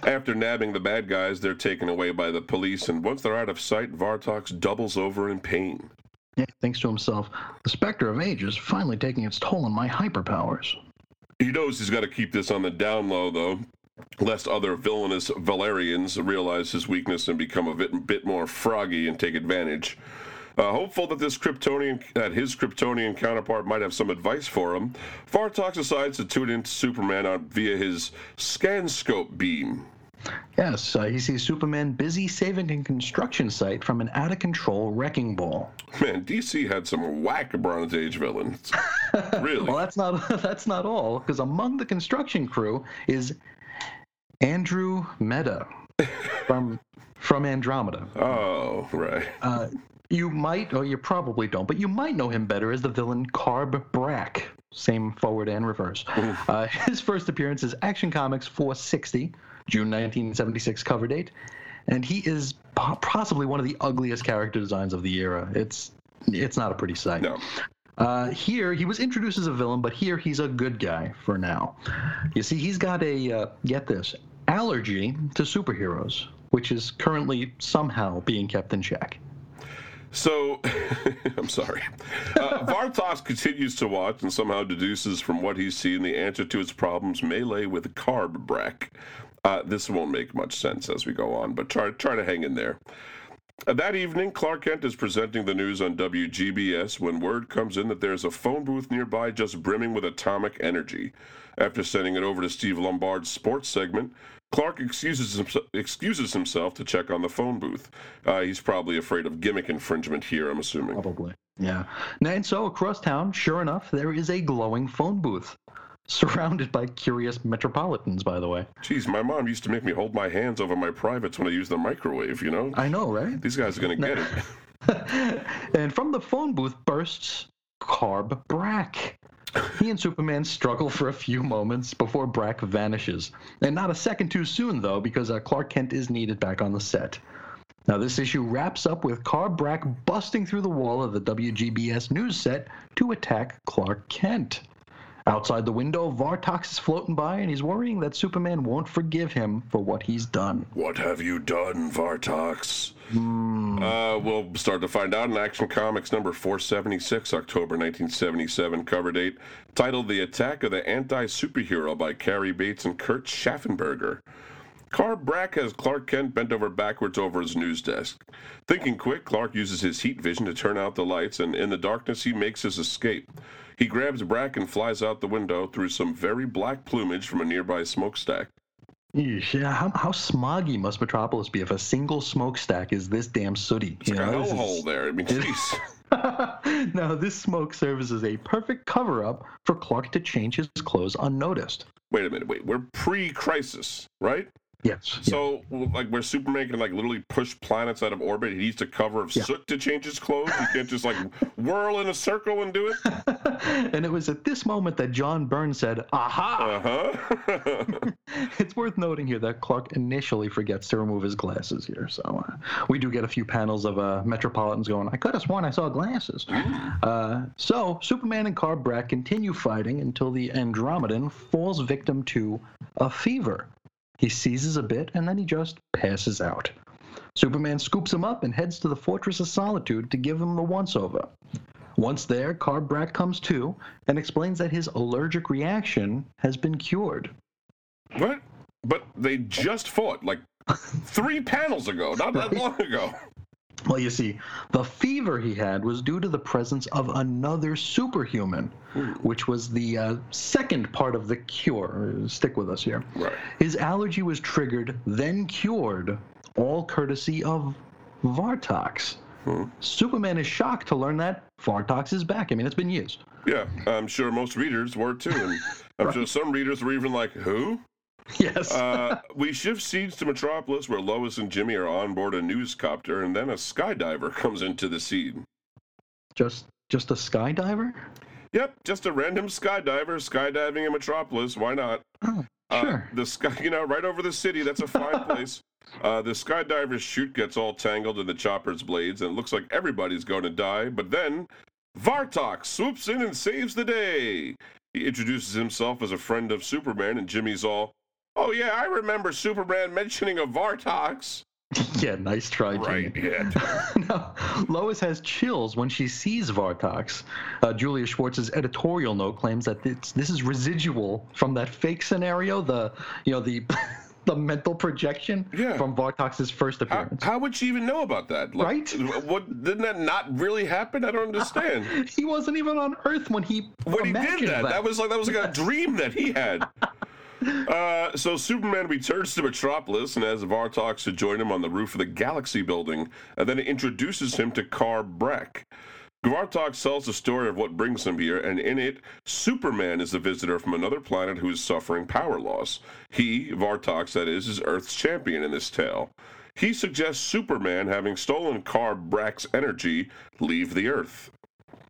Speaker 1: After nabbing the bad guys, they're taken away by the police, and once they're out of sight, Vartox doubles over in pain.
Speaker 3: Yeah, thinks to himself, the Spectre of Age is finally taking its toll on my hyperpowers.
Speaker 1: He knows he's got to keep this on the down low, though, lest other villainous Valerians realize his weakness and become a bit, bit more froggy and take advantage. Uh, hopeful that this Kryptonian, that his Kryptonian counterpart might have some advice for him, Vartox decides to tune into Superman on, via his scan scope beam.
Speaker 3: Yes, uh, he sees Superman busy saving a construction site from an out of control wrecking ball.
Speaker 1: Man, DC had some whack Bronze Age villains. really?
Speaker 3: Well, that's not that's not all, because among the construction crew is Andrew Meta from from Andromeda.
Speaker 1: oh, right.
Speaker 3: Uh, you might, or you probably don't, but you might know him better as the villain Karb-Brak. Same forward and reverse. Uh, his first appearance is Action Comics 460, June 1976 cover date, and he is po- possibly one of the ugliest character designs of the era. It's it's not a pretty sight.
Speaker 1: No.
Speaker 3: Uh, here, he was introduced as a villain, but here he's a good guy for now. You see, he's got a, uh, get this, allergy to superheroes, which is currently somehow being kept in check.
Speaker 1: So, I'm sorry. Uh, continues to watch and somehow deduces from what he's seen the answer to his problems may lay with Karb-Brak. Uh, this won't make much sense as we go on, but try, try to hang in there. Uh, that evening, Clark Kent is presenting the news on WGBS when word comes in that there's a phone booth nearby just brimming with atomic energy. After sending it over to Steve Lombard's sports segment, Clark excuses himself, excuses himself to check on the phone booth. Uh, he's probably afraid of gimmick infringement here, I'm assuming.
Speaker 3: Probably. Yeah. And so across town, sure enough, there is a glowing phone booth. Surrounded by curious metropolitans, by the way.
Speaker 1: Geez, my mom used to make me hold my hands over my privates when I used the microwave, you know?
Speaker 3: I know, right?
Speaker 1: These guys are going to get it.
Speaker 3: and from the phone booth bursts Karb-Brak. He and Superman struggle for a few moments before Brak vanishes. And not a second too soon, though, because uh, Clark Kent is needed back on the set. Now, this issue wraps up with Karb-Brak busting through the wall of the WGBS news set to attack Clark Kent. Outside the window, Vartox is floating by, and he's worrying that Superman won't forgive him for what he's done.
Speaker 1: What have you done, Vartox?
Speaker 3: Hmm.
Speaker 1: Uh, we'll start to find out in Action Comics number 476, October 1977, cover date, titled The Attack of the Anti Superhero by Cary Bates and Kurt Schaffenberger. Karb-Brak has Clark Kent bent over backwards over his news desk. Thinking quick, Clark uses his heat vision to turn out the lights, and in the darkness, he makes his escape. He grabs Brak and flies out the window through some very black plumage from a nearby smokestack.
Speaker 3: Yeah, how, how smoggy must Metropolis be if a single smokestack is this damn sooty?
Speaker 1: It's like a
Speaker 3: this is-
Speaker 1: hellhole there. I mean, jeez.
Speaker 3: now, this smoke serves as a perfect cover up for Clark to change his clothes unnoticed.
Speaker 1: Wait a minute. Wait, we're pre-crisis, right?
Speaker 3: Yes.
Speaker 1: So, like, where Superman can like literally push planets out of orbit, he needs to cover of
Speaker 3: Yeah.
Speaker 1: soot to change his clothes. He can't just like whirl in a circle and do it.
Speaker 3: and it was at this moment that John Byrne said, Aha!
Speaker 1: Uh huh.
Speaker 3: It's worth noting here that Clark initially forgets to remove his glasses here. So uh, we do get a few panels of uh, Metropolitans going, I could have sworn I saw glasses. Uh, so Superman and Karb-Brak continue fighting until the Andromedan falls victim to a fever. He seizes a bit and then he just passes out. Superman scoops him up and heads to the Fortress of Solitude to give him the once over. Once there, Karb-Brak comes to and explains that his allergic reaction has been cured.
Speaker 1: what? But they just fought like three panels ago, not that long ago.
Speaker 3: Well, you see, the fever he had was due to the presence of another superhuman, which was the uh, second part of the cure. Stick with us here.
Speaker 1: Right.
Speaker 3: His allergy was triggered, then cured, all courtesy of Vartox. Superman is shocked to learn that Vartox is back. I mean, it's been years.
Speaker 1: Yeah, I'm sure most readers were too, and I'm sure some readers were even like, "Who?"
Speaker 3: Yes.
Speaker 1: Uh, we shift scenes to Metropolis, where Lois and Jimmy are on board a newscopter, and then a skydiver comes into the scene.
Speaker 3: just just a skydiver?
Speaker 1: Yep, just a random skydiver skydiving in Metropolis. Why not?
Speaker 3: Oh,
Speaker 1: Uh,
Speaker 3: sure.
Speaker 1: the sky, you know, right over the city. That's a fine place. Uh, the skydiver's chute gets all tangled in the chopper's blades, and it looks like everybody's going to die. But then, Vartox swoops in and saves the day. He introduces himself as a friend of Superman, and Jimmy's all, "Oh yeah, I remember Superman mentioning a Vartox."
Speaker 3: yeah, nice try.
Speaker 1: Right? Yeah.
Speaker 3: now, Lois has chills when she sees Vartox. Uh, Julius Schwartz's editorial note claims that this, this is residual from that fake scenario, the you know the the mental projection
Speaker 1: Yeah.
Speaker 3: from Vartox's first
Speaker 1: How,
Speaker 3: appearance.
Speaker 1: how would she even know about that? Like,
Speaker 3: Right?
Speaker 1: What didn't that not really happen? I don't understand.
Speaker 3: he wasn't even on Earth when he
Speaker 1: when he did that, that, was like that was like a dream that he had. Uh, so Superman returns to Metropolis and has Vartox to join him on the roof of the Galaxy Building, and then introduces him to Karb-Brak. Vartox tells the story of what brings him here, and in it, Superman is a visitor from another planet who is suffering power loss. He, Vartox, that is, is Earth's champion in this tale. He suggests Superman, having stolen Karb-Brak's energy, leave the Earth.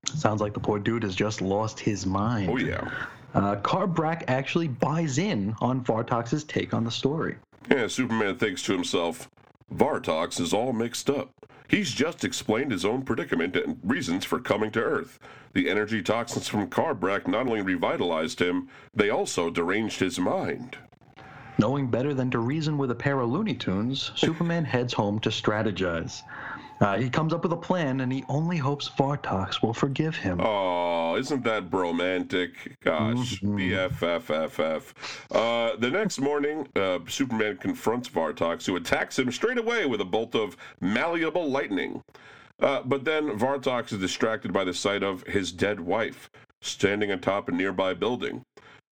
Speaker 3: Sounds like the poor dude has just lost his mind.
Speaker 1: Oh yeah.
Speaker 3: Uh, Karb-Brak actually buys in on Vartox's take on the story.
Speaker 1: Yeah, Superman thinks to himself, Vartox is all mixed up. He's just explained his own predicament and reasons for coming to Earth. The energy toxins from Karb-Brak not only revitalized him, they also deranged his mind.
Speaker 3: Knowing better than to reason with a pair of Looney Tunes, Superman heads home to strategize. Uh, he comes up with a plan, and he only hopes Vartox will forgive him.
Speaker 1: Oh, isn't that bromantic? Gosh, BFFFF. Uh, the next morning, uh, Superman confronts Vartox, who attacks him straight away with a bolt of malleable lightning. Uh, but then Vartox is distracted by the sight of his dead wife standing atop a nearby building.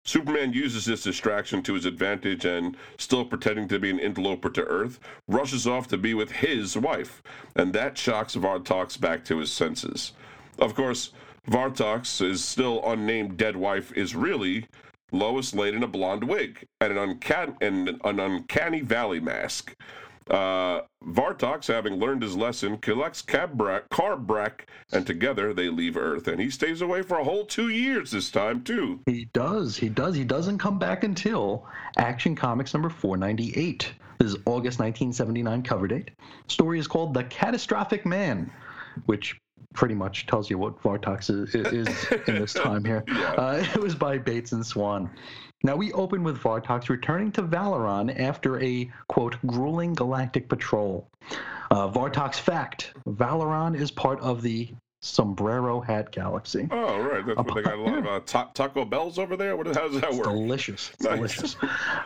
Speaker 1: Superman uses this distraction to his advantage and, still pretending to be an interloper to Earth, rushes off to be with his wife, and that shocks Vartox back to his senses. Of course, Vartox's still unnamed dead wife is really Lois Lane in a blonde wig and an, and an uncanny valley mask. Uh, Vartox, having learned his lesson, collects Karb-Brak, Karb-Brak, and together they leave Earth. And he stays away for a whole two years this time, too.
Speaker 3: He does. He does. He doesn't come back until Action Comics number 498. This is August 1979 cover date. Story is called The Catastrophic Man, which pretty much tells you what Vartox is, is in this time here. Uh, it was by Bates and Swan. Now we open with Vartox returning to Valeron after a quote grueling galactic patrol. Uh, Vartox fact: Valeron is part of the Sombrero Hat Galaxy.
Speaker 1: Oh, right. That's what they got a lot of uh, ta- Taco Bells over there. What? How does that work?
Speaker 3: Delicious.
Speaker 1: Nice.
Speaker 3: delicious.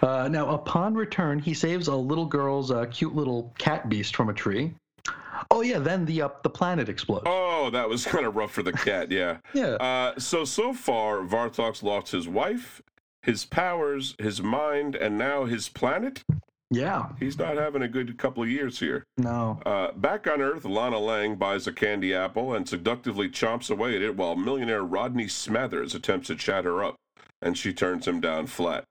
Speaker 3: Uh, now, upon return, he saves a little girl's uh, cute little cat beast from a tree. Oh yeah, then the uh, the planet explodes.
Speaker 1: Oh, that was kind of rough for the cat. Yeah.
Speaker 3: Yeah.
Speaker 1: Uh, so so far, Vartox lost his wife, his powers, his mind, and now his planet.
Speaker 3: Yeah.
Speaker 1: He's not having a good couple of years here.
Speaker 3: No.
Speaker 1: Uh, back on Earth, Lana Lang buys a candy apple and seductively chomps away at it while millionaire Rodney Smathers attempts to chat her up, and she turns him down flat.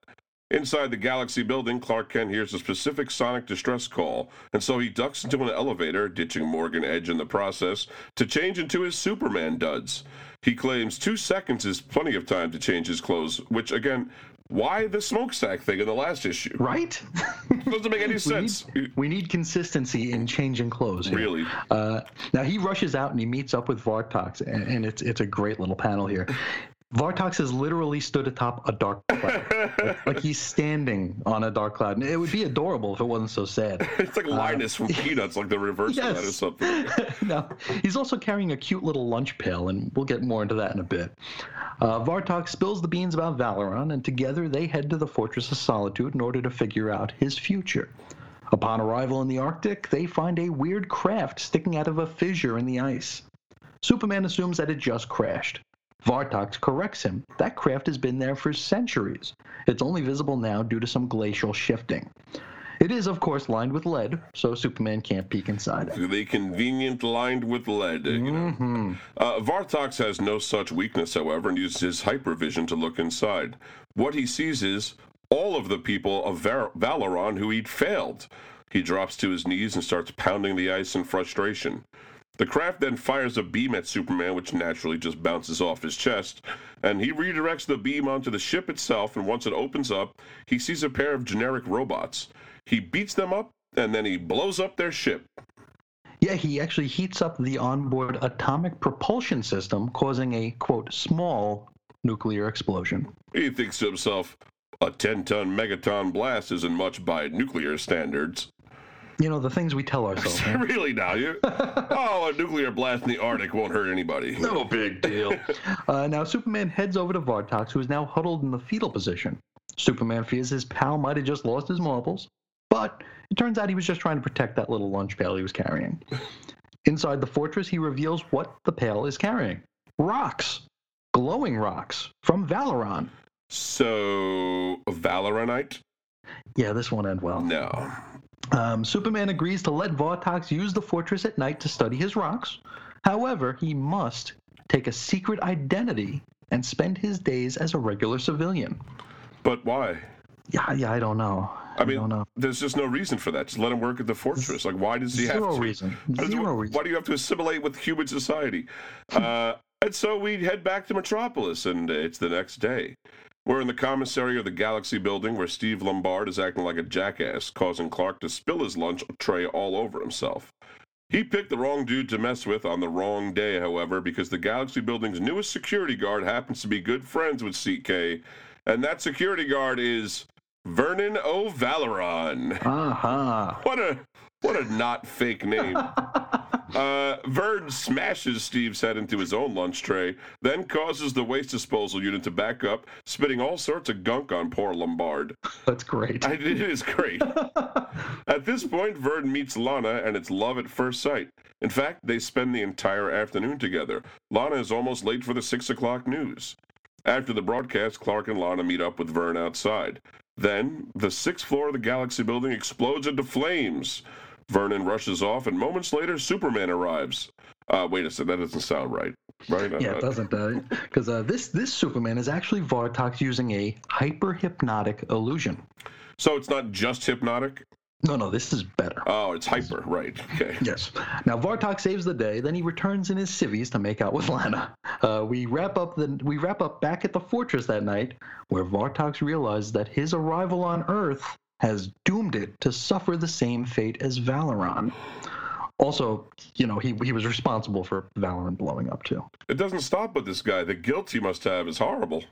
Speaker 1: Inside the Galaxy building, Clark Kent hears a specific sonic distress call, and so he ducks into an elevator, ditching Morgan Edge in the process, to change into his Superman duds. He claims two seconds is plenty of time to change his clothes, which, again, why the smokestack thing in the last issue?
Speaker 3: Right?
Speaker 1: Doesn't make any
Speaker 3: we,
Speaker 1: sense.
Speaker 3: need, we need consistency in changing clothes. here.
Speaker 1: Really?
Speaker 3: Uh, now he rushes out and he meets up with Vartox, and, and it's it's a great little panel here. Vartox has literally stood atop a dark cloud, like, like he's standing on a dark cloud. And it would be adorable if it wasn't so sad.
Speaker 1: It's like Linus from Peanuts, like the reverse of that or something.
Speaker 3: no. he's also carrying a cute little lunch pail, and we'll get more into that in a bit. Uh, Vartox spills the beans about Valeron, and together they head to the Fortress of Solitude in order to figure out his future. Upon arrival in the Arctic, they find a weird craft sticking out of a fissure in the ice. Superman assumes that it just crashed. Vartox corrects him. That craft has been there for centuries. It's only visible now due to some glacial shifting. It is, of course, lined with lead, so Superman can't peek inside it.
Speaker 1: The convenient lined with lead. You know.
Speaker 3: hmm
Speaker 1: uh, Vartox has no such weakness, however, and uses his hypervision to look inside. What he sees is all of the people of Var- Valeron who he'd failed. He drops to his knees and starts pounding the ice in frustration. The craft then fires a beam at Superman, which naturally just bounces off his chest, and he redirects the beam onto the ship itself, and once it opens up, he sees a pair of generic robots. He beats them up, and then he blows up their ship.
Speaker 3: Yeah, he actually heats up the onboard atomic propulsion system, causing a, quote, small nuclear explosion.
Speaker 1: He thinks to himself, a 10 ton megaton blast isn't much by nuclear standards.
Speaker 3: You know, the things we tell ourselves. man.
Speaker 1: really now, you? oh, a nuclear blast in the Arctic won't hurt anybody.
Speaker 3: No big deal. uh, now, Superman heads over to Vartox, who is now huddled in the fetal position. Superman fears his pal might have just lost his marbles, but it turns out he was just trying to protect that little lunch pail he was carrying. Inside the fortress, he reveals what the pail is carrying rocks, glowing rocks from Valeron.
Speaker 1: So, Valoranite?
Speaker 3: Yeah, this won't end well.
Speaker 1: No.
Speaker 3: Um, Superman agrees to let Vartox use the fortress at night to study his rocks. However, he must take a secret identity and spend his days as a regular civilian.
Speaker 1: But why?
Speaker 3: Yeah, yeah, I don't know.
Speaker 1: I mean,
Speaker 3: don't know.
Speaker 1: there's just no reason for that. Just let him work at the fortress. Like, why does he have
Speaker 3: Zero
Speaker 1: to?
Speaker 3: reason.
Speaker 1: Why
Speaker 3: Zero
Speaker 1: why
Speaker 3: reason.
Speaker 1: do you have to assimilate with human society? Uh, and so we head back to Metropolis, and it's the next day. We're in the commissary of the Galaxy building where Steve Lombard is acting like a jackass, causing Clark to spill his lunch tray all over himself. He picked the wrong dude to mess with on the wrong day, however, because the Galaxy building's newest security guard happens to be good friends with CK, and that security guard is Vernon O'Valeron.
Speaker 3: Uh-huh.
Speaker 1: What a what a not fake name. Uh, Vern smashes Steve's head into his own lunch tray, then causes the waste disposal unit to back up, spitting all sorts of gunk on poor Lombard.
Speaker 3: That's great.
Speaker 1: I, it is great. At this point, Vern meets Lana, and it's love at first sight. In fact, they spend the entire afternoon together. Lana is almost late for the six o'clock news. After the broadcast, Clark and Lana meet up with Vern outside. Then, the sixth floor of the Galaxy building explodes into flames. Vernon rushes off, and moments later, Superman arrives. Uh, wait a second, that doesn't sound right. Right?
Speaker 3: Yeah, it doesn't, because uh, this this Superman is actually Vartox using a hyper hypnotic illusion.
Speaker 1: So it's not just hypnotic.
Speaker 3: No, no, this is better.
Speaker 1: Oh, it's hyper, right? Okay.
Speaker 3: Yes. Now Vartox saves the day. Then he returns in his civvies to make out with Lana. Uh, we wrap up the we wrap up back at the fortress that night, where Vartox realizes that his arrival on Earth has doomed it to suffer the same fate as Valeron. Also, you know, he he was responsible for Valeron blowing up too.
Speaker 1: It doesn't stop with this guy. The guilt he must have is horrible.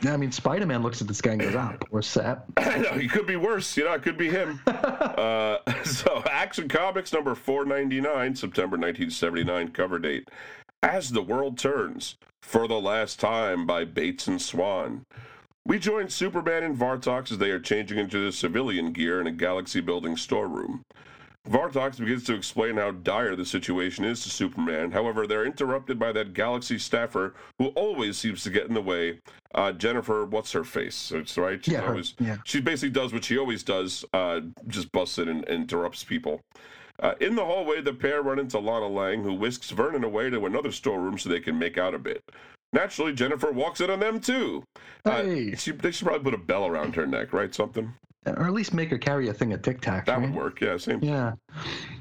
Speaker 3: Yeah, I mean, Spider Man looks at this guy and goes, "Ah, poor sap."
Speaker 1: no, he could be worse. You know, it could be him. uh, so, Action Comics number 499, September 1979, cover date. As the World Turns, for the last time by Bates and Swan. We join Superman and Vartox as they are changing into their civilian gear in a Galaxy building storeroom. Vartox begins to explain how dire the situation is to Superman. However, they're interrupted by that Galaxy staffer who always seems to get in the way. Uh, Jennifer, what's her face? It's right. She's
Speaker 3: Yeah, her- yeah.
Speaker 1: She basically does what she always does. Uh, just busts in and, and interrupts people. Uh, in the hallway, the pair run into Lana Lang, who whisks Vernon away to another storeroom so they can make out a bit. Naturally, Jennifer walks in on them too. Uh,
Speaker 3: Hey.
Speaker 1: she, they should probably put a bell around her neck, right? Something
Speaker 3: Or at least make her carry a thing of Tic Tac.
Speaker 1: that would work. Yeah, same.
Speaker 3: Yeah.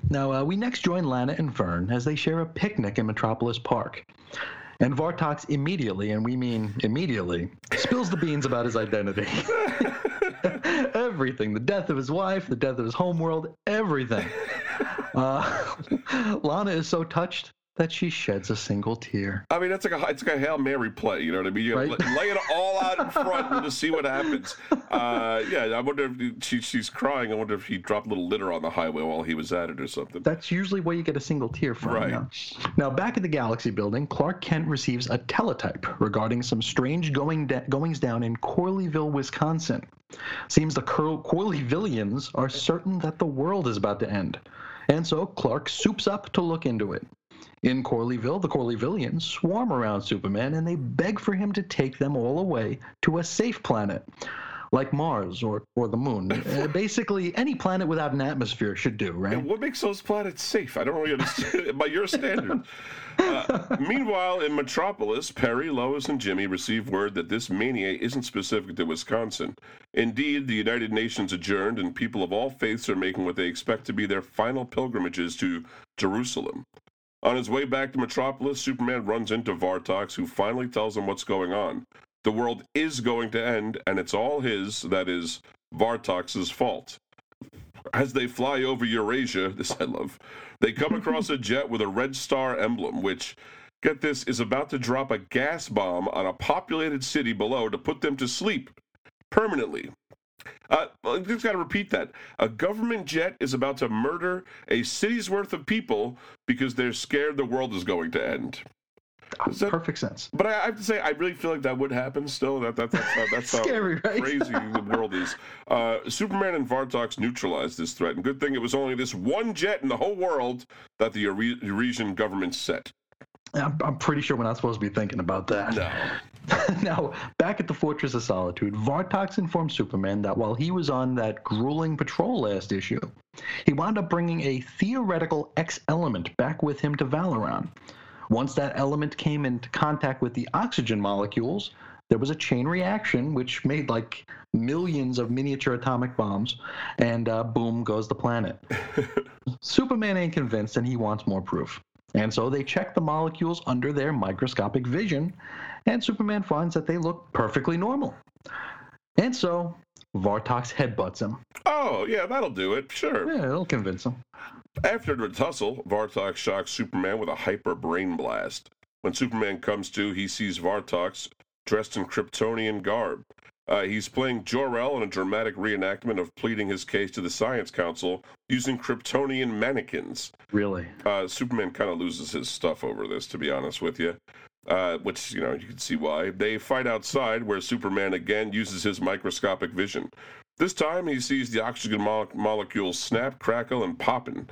Speaker 3: Now, uh, we next join Lana and Vern as they share a picnic in Metropolis Park. And Vartox immediately, and we mean immediately, spills the beans about his identity. everything the death of his wife, the death of his homeworld, everything. Uh, Lana is so touched that she sheds a single tear.
Speaker 1: I mean, that's like a it's like a hail mary play. You know what I mean? You
Speaker 3: Right.
Speaker 1: lay, lay it all out in front and just see what happens. Uh, yeah, I wonder if she, she's crying. I wonder if he dropped a little litter on the highway while he was at it or something.
Speaker 3: That's usually where you get a single tear from.
Speaker 1: Right.
Speaker 3: Now. now, back at the Galaxy building, Clark Kent receives a teletype regarding some strange going da- goings down in Corleyville, Wisconsin. Seems the Cor- Corleyvillians are certain that the world is about to end. And so Clark soups up to look into it. In Corleyville, the Corleyvillians swarm around Superman and they beg for him to take them all away to a safe planet. Like Mars or, or the moon. Uh, basically, any planet without an atmosphere should do, right?
Speaker 1: What makes those planets safe? I don't really understand by your standards. Uh, meanwhile, in Metropolis, Perry, Lois, and Jimmy receive word that this mania isn't specific to Wisconsin. Indeed, the United Nations adjourned, and people of all faiths are making what they expect to be their final pilgrimages to Jerusalem. On his way back to Metropolis, Superman runs into Vartox, who finally tells him what's going on. The world is going to end, and it's all his, that is, Vartox's fault. As they fly over Eurasia, this I love, they come across a jet with a red star emblem, which, get this, is about to drop a gas bomb on a populated city below to put them to sleep permanently. Uh, I just got to repeat that. A government jet is about to murder a city's worth of people because they're scared the world is going to end. That-
Speaker 3: Perfect sense.
Speaker 1: but I I have to say, I really feel like that would happen still. That, that, that's how, that's how
Speaker 3: Scary, right?
Speaker 1: crazy the world is. Uh, Superman and Vartox neutralized this threat, and good thing it was only this one jet in the whole world that the Eurasian government set.
Speaker 3: I'm, I'm pretty sure we're not supposed to be thinking about that.
Speaker 1: No.
Speaker 3: now, back at the Fortress of Solitude, Vartox informed Superman that while he was on that grueling patrol last issue, he wound up bringing a theoretical X element back with him to Valeron. Once that element came into contact with the oxygen molecules, there was a chain reaction which made like millions of miniature atomic bombs, and uh, boom goes the planet. Superman ain't convinced and he wants more proof. And so they check the molecules under their microscopic vision, and Superman finds that they look perfectly normal. And so Vartox headbutts him.
Speaker 1: Oh, yeah, that'll do it. Sure.
Speaker 3: Yeah, it'll convince him.
Speaker 1: After the tussle, Vartox shocks Superman with a hyper brain blast. When Superman comes to, he sees Vartox dressed in Kryptonian garb. Uh, he's playing Jor-El in a dramatic reenactment of pleading his case to the Science Council using Kryptonian mannequins.
Speaker 3: Really.
Speaker 1: Uh, Superman kind of loses his stuff over this, to be honest with you. Uh, which, you know, you can see why. They fight outside, where Superman again uses his microscopic vision. This time, he sees the oxygen mole- molecules snap, crackle, and popping.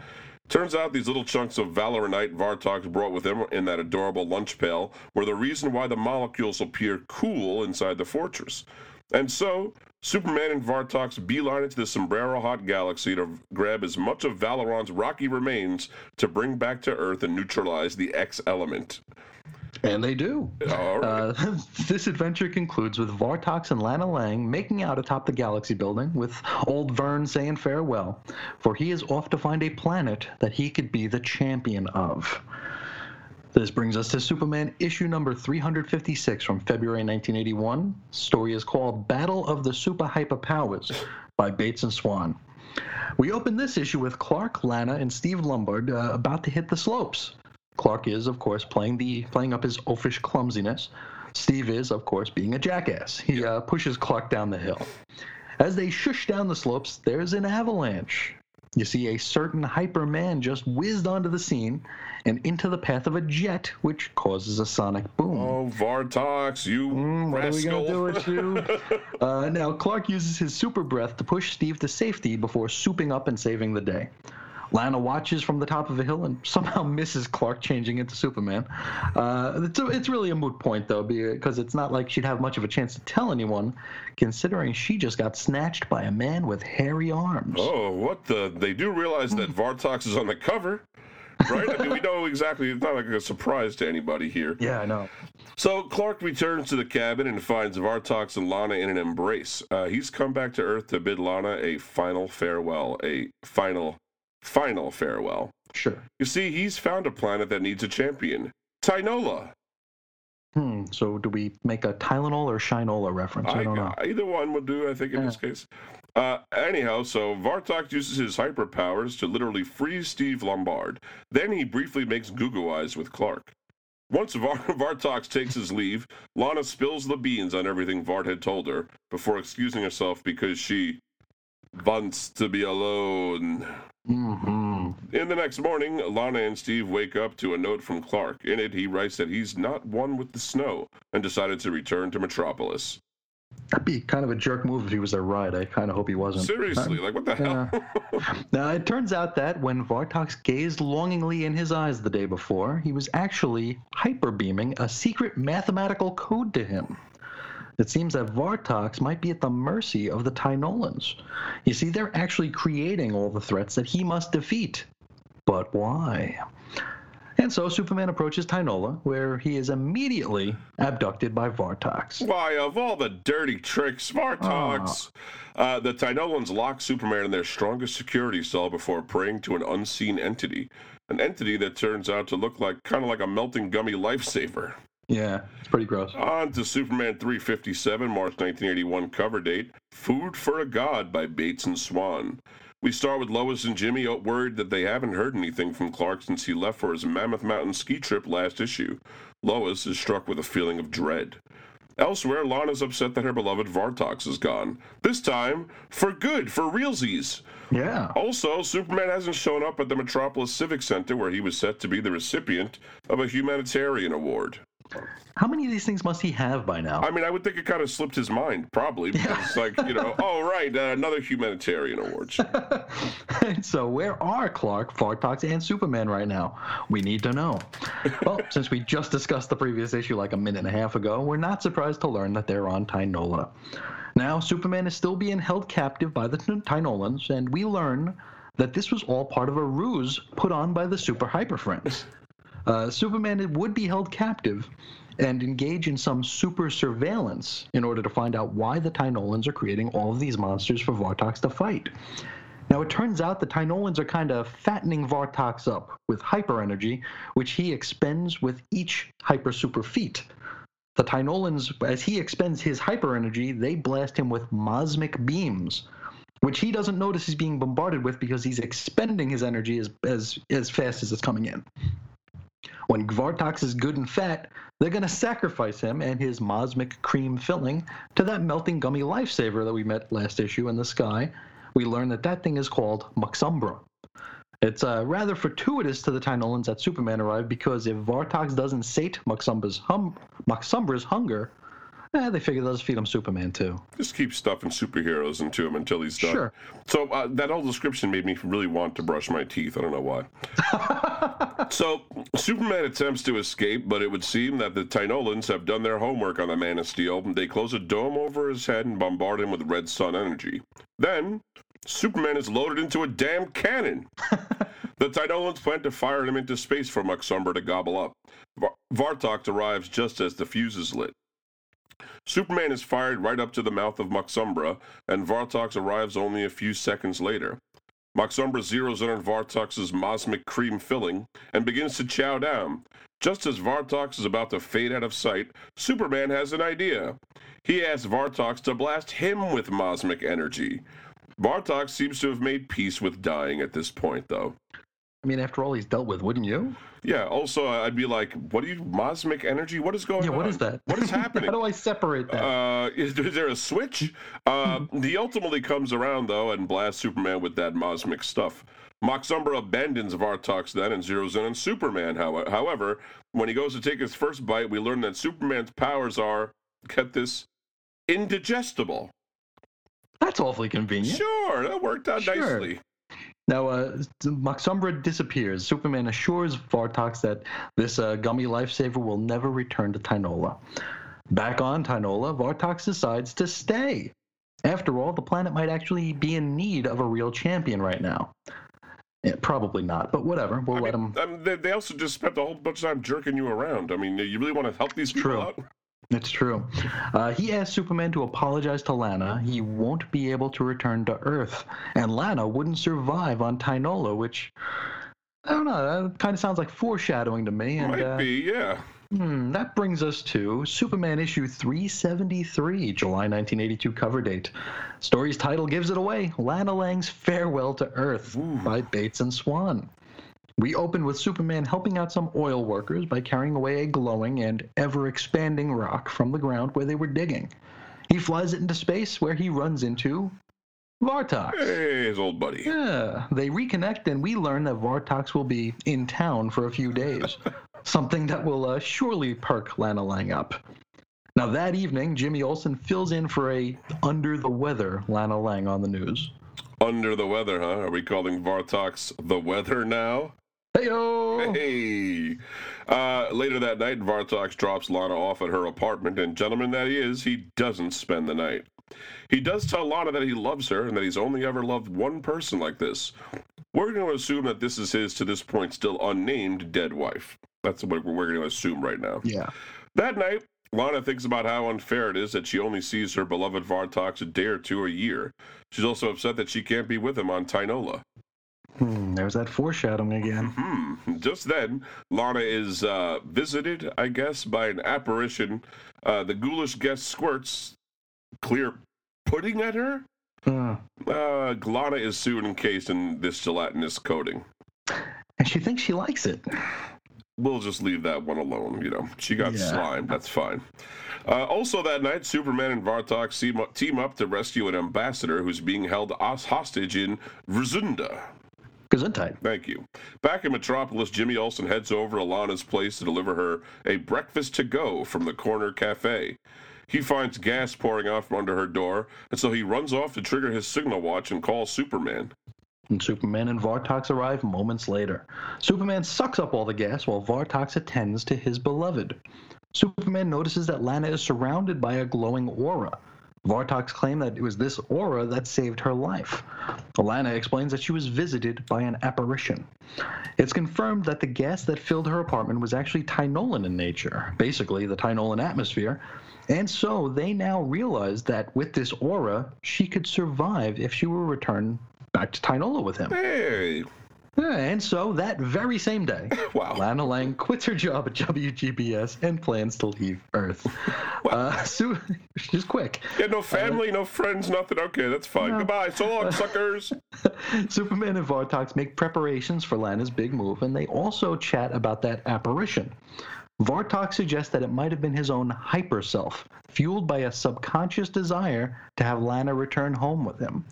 Speaker 1: Turns out these little chunks of Valoranite Vartox brought with him in that adorable lunch pail were the reason why the molecules appear cool inside the fortress. And so, Superman and Vartox beeline into the Sombrero Hat Galaxy to grab as much of Valeron's rocky remains to bring back to Earth and neutralize the X element.
Speaker 3: And they do.
Speaker 1: Right.
Speaker 3: Uh, this adventure concludes with Vartox and Lana Lang making out atop the Galaxy building, with old Vern saying farewell, for he is off to find a planet that he could be the champion of. This brings us to Superman issue number 356 from February 1981. Story is called Battle of the Super Hyper Powers by Bates and Swan. We open this issue with Clark, Lana, and Steve Lombard uh, about to hit the slopes. Clark is, of course, playing the playing up his oafish clumsiness. Steve is, of course, being a jackass. He uh, pushes Clark down the hill. As they shush down the slopes, there's an avalanche. You see a certain hyper man just whizzed onto the scene and into the path of a jet, which causes a sonic boom.
Speaker 1: oh, Vartox, you
Speaker 3: Mm, what are we
Speaker 1: rascal.
Speaker 3: gonna do with you? uh, now Clark uses his super breath to push Steve to safety before souping up and saving the day. Lana watches from the top of a hill and somehow misses Clark changing into Superman. Uh, it's, it's really a moot point though, because it's not like she'd have much of a chance to tell anyone, considering she just got snatched by a man with hairy arms.
Speaker 1: Oh, what the? They do realize that Vartox is on the cover, right? I mean, we know exactly. It's not like a surprise to anybody here.
Speaker 3: Yeah, I know.
Speaker 1: So Clark returns to the cabin and finds Vartox and Lana in an embrace. Uh, he's come back to Earth to bid Lana a final farewell, a final, final farewell.
Speaker 3: Sure.
Speaker 1: You see, he's found a planet that needs a champion. Tynola.
Speaker 3: Hmm. So do we make a Tylenol or Shinola reference? I, don't know.
Speaker 1: Either one would do, I think, in this case. Uh, anyhow, so Vartox uses his hyper powers to literally freeze Steve Lombard. Then he briefly makes Goo Eyes with Clark. Once Var- Vartox takes his leave, Lana spills the beans on everything Vart had told her before excusing herself because she wants to be alone.
Speaker 3: hmm
Speaker 1: In the next morning, Lana and Steve wake up to a note from Clark. In it, he writes that he's not one with the snow and decided to return to Metropolis.
Speaker 3: That'd be kind of a jerk move if he was there right. I kind of hope he wasn't.
Speaker 1: Seriously, like what the hell?
Speaker 3: Now, it turns out that when Vartox gazed longingly in his eyes the day before, he was actually hyperbeaming a secret mathematical code to him. It seems that Vartox might be at the mercy of the Tynolans. You see, they're actually creating all the threats that he must defeat. But why? And so Superman approaches Tynola, where he is immediately abducted by Vartox.
Speaker 1: Why, of all the dirty tricks, Vartox! Uh, the Tynolans lock Superman in their strongest security cell before praying to an unseen entity. An entity that turns out to look like kind of like a melting gummy lifesaver.
Speaker 3: Yeah, it's pretty gross.
Speaker 1: On to Superman 357, March 1981 cover date Food for a God by Bates and Swan. We start with Lois and Jimmy uh, worried that they haven't heard anything from Clark since he left for his Mammoth Mountain ski trip last issue. Lois is struck with a feeling of dread. Elsewhere, Lana's upset that her beloved Vartox is gone. This time, for good, for realsies.
Speaker 3: Yeah.
Speaker 1: Also, Superman hasn't shown up at the Metropolis Civic Center where he was set to be the recipient of a humanitarian award.
Speaker 3: How many of these things must he have by now?
Speaker 1: I mean, I would think it kind of slipped his mind, probably, because it's like, you know, oh, right, uh, another humanitarian award.
Speaker 3: so where are Clark, Vartox, and Superman right now? We need to know. Well, since we just discussed the previous issue like a minute and a half ago, we're not surprised to learn that they're on Tynola. Now, Superman is still being held captive by the Tynolans, and we learn that this was all part of a ruse put on by the Super Hyper Friends. Uh, Superman would be held captive and engage in some super surveillance in order to find out why the Tynolans are creating all of these monsters for Vartox to fight. Now, it turns out the Tynolans are kind of fattening Vartox up with hyper energy, which he expends with each hyper super feat. The Tynolans, as he expends his hyper energy, they blast him with mosmic beams, which he doesn't notice he's being bombarded with because he's expending his energy as, as, as fast as it's coming in. When Vartox is good and fat, they're going to sacrifice him and his mosmic cream filling to that melting gummy lifesaver that we met last issue in the sky. We learn that that thing is called Muxumbra. It's uh, rather fortuitous to the Tynolans that Superman arrived because if Vartox doesn't sate Muxumbra's, hum- Muxumbra's hunger, Eh, they figure they'll just feed him Superman too.
Speaker 1: Just keep stuffing superheroes into him until he's done.
Speaker 3: Sure.
Speaker 1: So uh, that whole description made me really want to brush my teeth. I don't know why. so Superman attempts to escape, but it would seem that the Tynolans have done their homework on the Man of Steel. They close a dome over his head and bombard him with red sun energy. Then Superman is loaded into a damn cannon. the Tynolans plan to fire him into space for Muxumbra to gobble up. Va- Vartox arrives just as the fuse is lit. Superman is fired right up to the mouth of Muxumbra, and Vartox arrives only a few seconds later. Muxumbra zeroes in on Vartox's Mosmic cream filling and begins to chow down. Just as Vartox is about to fade out of sight, Superman has an idea. He asks Vartox to blast him with Mosmic energy. Vartox seems to have made peace with dying at this point, though.
Speaker 3: I mean, after all he's dealt with, wouldn't you?
Speaker 1: Yeah, also, I'd be like, what are you, Mosmic energy? What is going
Speaker 3: Yeah,
Speaker 1: on? Yeah.
Speaker 3: What is that?
Speaker 1: What is happening?
Speaker 3: How do I separate that?
Speaker 1: Uh, is, is there a switch? Uh, he ultimately comes around though and blasts Superman with that Mosmic stuff. Moxumbra abandons Vartox then and zeroes in on Superman. How- However, when he goes to take his first bite, we learn that Superman's powers are, get this, indigestible.
Speaker 3: That's awfully convenient.
Speaker 1: Sure, that worked out
Speaker 3: Sure.
Speaker 1: nicely.
Speaker 3: Now, uh, Moxumbra disappears. Superman assures Vartox that this uh, gummy lifesaver will never return to Tynola. Back on Tynola, Vartox decides to stay. After all, the planet might actually be in need of a real champion right now. Yeah, probably not, but whatever. We'll
Speaker 1: I
Speaker 3: let
Speaker 1: mean,
Speaker 3: him.
Speaker 1: um, they, they also just spent a whole bunch of time jerking you around. I mean, you really want to help these people
Speaker 3: True.
Speaker 1: out?
Speaker 3: It's true. Uh, he asks Superman to apologize to Lana. He won't be able to return to Earth, and Lana wouldn't survive on Tynola, which I don't know. That kind of sounds like foreshadowing to me. And
Speaker 1: Might
Speaker 3: uh,
Speaker 1: be, yeah.
Speaker 3: Hmm, that brings us to Superman issue 373, July 1982 cover date. Story's title gives it away Lana Lang's Farewell to Earth by Bates and Swan. We open with Superman helping out some oil workers by carrying away a glowing and ever expanding rock from the ground where they were digging. He flies it into space where he runs into Vartox.
Speaker 1: Hey, his old buddy.
Speaker 3: Yeah, they reconnect, and we learn that Vartox will be in town for a few days. Something that will uh, surely perk Lana Lang up. Now, that evening, Jimmy Olsen fills in for a under the weather Lana Lang on the news.
Speaker 1: Under the weather, huh? Are we calling Vartox the weather now?
Speaker 3: Heyo!
Speaker 1: Hey! Uh, later that night, Vartox drops Lana off at her apartment, and gentleman that he is, he doesn't spend the night. He does tell Lana that he loves her and that he's only ever loved one person like this. We're going to assume that this is his, to this point, still unnamed dead wife. That's what we're going to assume right now.
Speaker 3: Yeah.
Speaker 1: That night, Lana thinks about how unfair it is that she only sees her beloved Vartox a day or two a year. She's also upset that she can't be with him on Tynola.
Speaker 3: Hmm, there's that foreshadowing again.
Speaker 1: Hmm. Just then, Lana is uh, visited, I guess, by an apparition. Uh, the ghoulish guest squirts clear pudding at her.
Speaker 3: Uh,
Speaker 1: Uh, Lana is soon encased in this gelatinous coating.
Speaker 3: and she thinks she likes it.
Speaker 1: We'll just leave that one alone. You know, she got
Speaker 3: Yeah.
Speaker 1: slimed. That's fine. Uh, also that night, Superman and Vartox team up, to rescue an ambassador who's being held hostage in Rizunda.
Speaker 3: Gesundheit.
Speaker 1: Thank you. Back in Metropolis, Jimmy Olsen heads over to Lana's place to deliver her a breakfast to go from the corner cafe. He finds gas pouring out from under her door, and so he runs off to trigger his signal watch and call Superman.
Speaker 3: And Superman and Vartox arrive moments later. Superman sucks up all the gas while Vartox attends to his beloved. Superman notices that Lana is surrounded by a glowing aura. Vartox claimed that it was this aura that saved her life. Lana explains that she was visited by an apparition. It's confirmed that the gas that filled her apartment was actually Tynolan in nature, basically the Tynolan atmosphere. And so they now realize that with this aura, she could survive if she were returned back to Tynola with him.
Speaker 1: Hey,
Speaker 3: and so that very same day,
Speaker 1: wow.
Speaker 3: Lana Lang quits her job at WGBS and plans to leave Earth. Uh, so, she's quick.
Speaker 1: Yeah, no family, no friends, nothing. Okay, that's fine.
Speaker 3: No.
Speaker 1: Goodbye. So long, suckers.
Speaker 3: Superman and Vartox make preparations for Lana's big move, and they also chat about that apparition. Vartox suggests that it might have been his own hyper self, fueled by a subconscious desire to have Lana return home with him.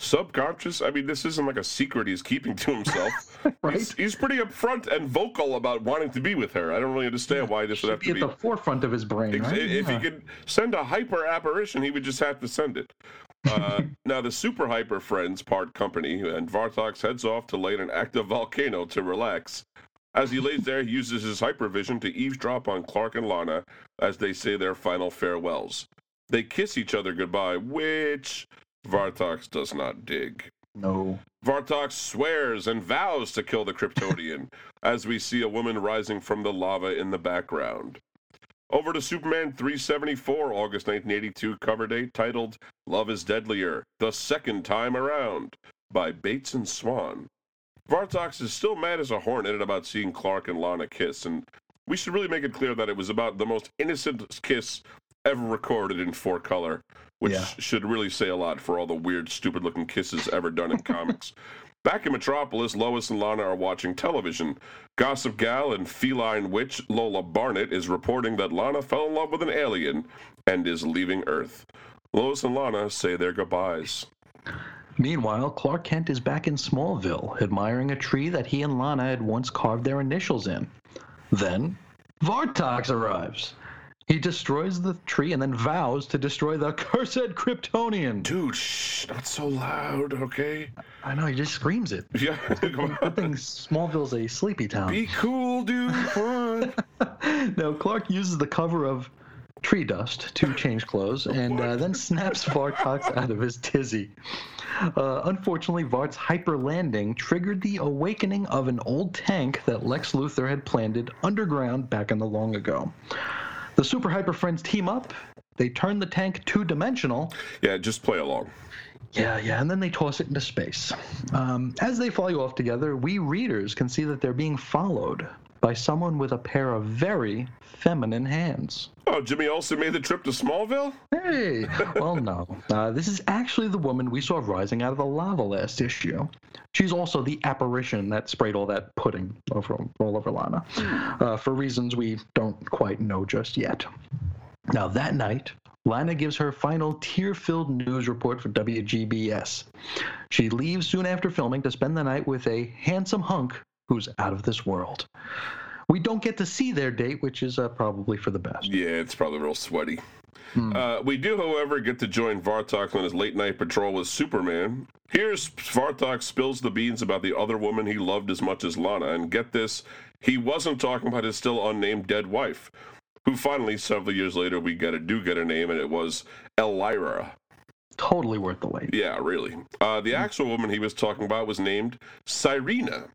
Speaker 1: Subconscious. I mean, this isn't like a secret he's keeping to himself.
Speaker 3: Right?
Speaker 1: he's, he's pretty upfront and vocal about wanting to be with her. I don't really understand why this would have
Speaker 3: be
Speaker 1: to
Speaker 3: at the forefront of his brain,
Speaker 1: Ex-
Speaker 3: right?
Speaker 1: If
Speaker 3: Yeah.
Speaker 1: he could send a hyper apparition, he would just have to send it. Uh, now, the super hyper friends part company, and Vartox heads off to light an active volcano to relax. As he lays there, he uses his hypervision to eavesdrop on Clark and Lana as they say their final farewells. They kiss each other goodbye, which Vartox does not dig.
Speaker 3: No.
Speaker 1: Vartox swears and vows to kill the Kryptonian as we see a woman rising from the lava in the background. Over to Superman 374, August 1982 cover date titled Love is Deadlier, The Second Time Around by Bates and Swan. Vartox is still mad as a hornet about seeing Clark and Lana kiss, and we should really make it clear that it was about the most innocent kiss ever recorded in four color, which
Speaker 3: Yeah.
Speaker 1: should really say a lot for all the weird, stupid looking kisses ever done in comics. Back in Metropolis, Lois and Lana are watching television. Gossip Gal and feline witch Lola Barnett is reporting that Lana fell in love with an alien and is leaving Earth. Lois and Lana say their goodbyes.
Speaker 3: Meanwhile, Clark Kent is back in Smallville, admiring a tree that he and Lana had once carved their initials in. Then, Vartox arrives. He destroys the tree and then vows to destroy the cursed Kryptonian.
Speaker 1: Dude, shh, not so loud, okay?
Speaker 3: I know, he just screams it.
Speaker 1: Yeah,
Speaker 3: Good thing Smallville's a sleepy town.
Speaker 1: Be cool, dude.
Speaker 3: Now, Clark uses the cover of Tree Dust to change clothes and uh, then snaps Vartox out of his tizzy. Uh, unfortunately, Vart's hyper landing triggered the awakening of an old tank that Lex Luthor had planted underground back in the long ago. The Super Hyper Friends team up. They turn the tank two dimensional.
Speaker 1: Yeah, just play along.
Speaker 3: Yeah, yeah, and then they toss it into space. Um, as they fly off together, we readers can see that they're being followed by someone with a pair of very feminine hands.
Speaker 1: Oh, Jimmy Olsen made the trip to Smallville?
Speaker 3: Hey, well, no. Uh, this is actually the woman we saw rising out of the lava last issue. She's also the apparition that sprayed all that pudding over all over Lana, uh, for reasons we don't quite know just yet. Now, that night, Lana gives her final tear filled news report for WGBS. She leaves soon after filming to spend the night with a handsome hunk who's out of this world. We don't get to see their date, which is uh, probably for the best.
Speaker 1: Yeah, it's probably real sweaty.
Speaker 3: Hmm.
Speaker 1: Uh, we do, however, get to join Vartox on his late night patrol with Superman. Here's Vartox spills the beans about the other woman he loved as much as Lana, and get this, he wasn't talking about his still unnamed dead wife, who finally, several years later, we get a do get a name, and it was Elira.
Speaker 3: Totally worth the wait.
Speaker 1: Yeah, really. Uh, the actual woman he was talking about was named Cyrena,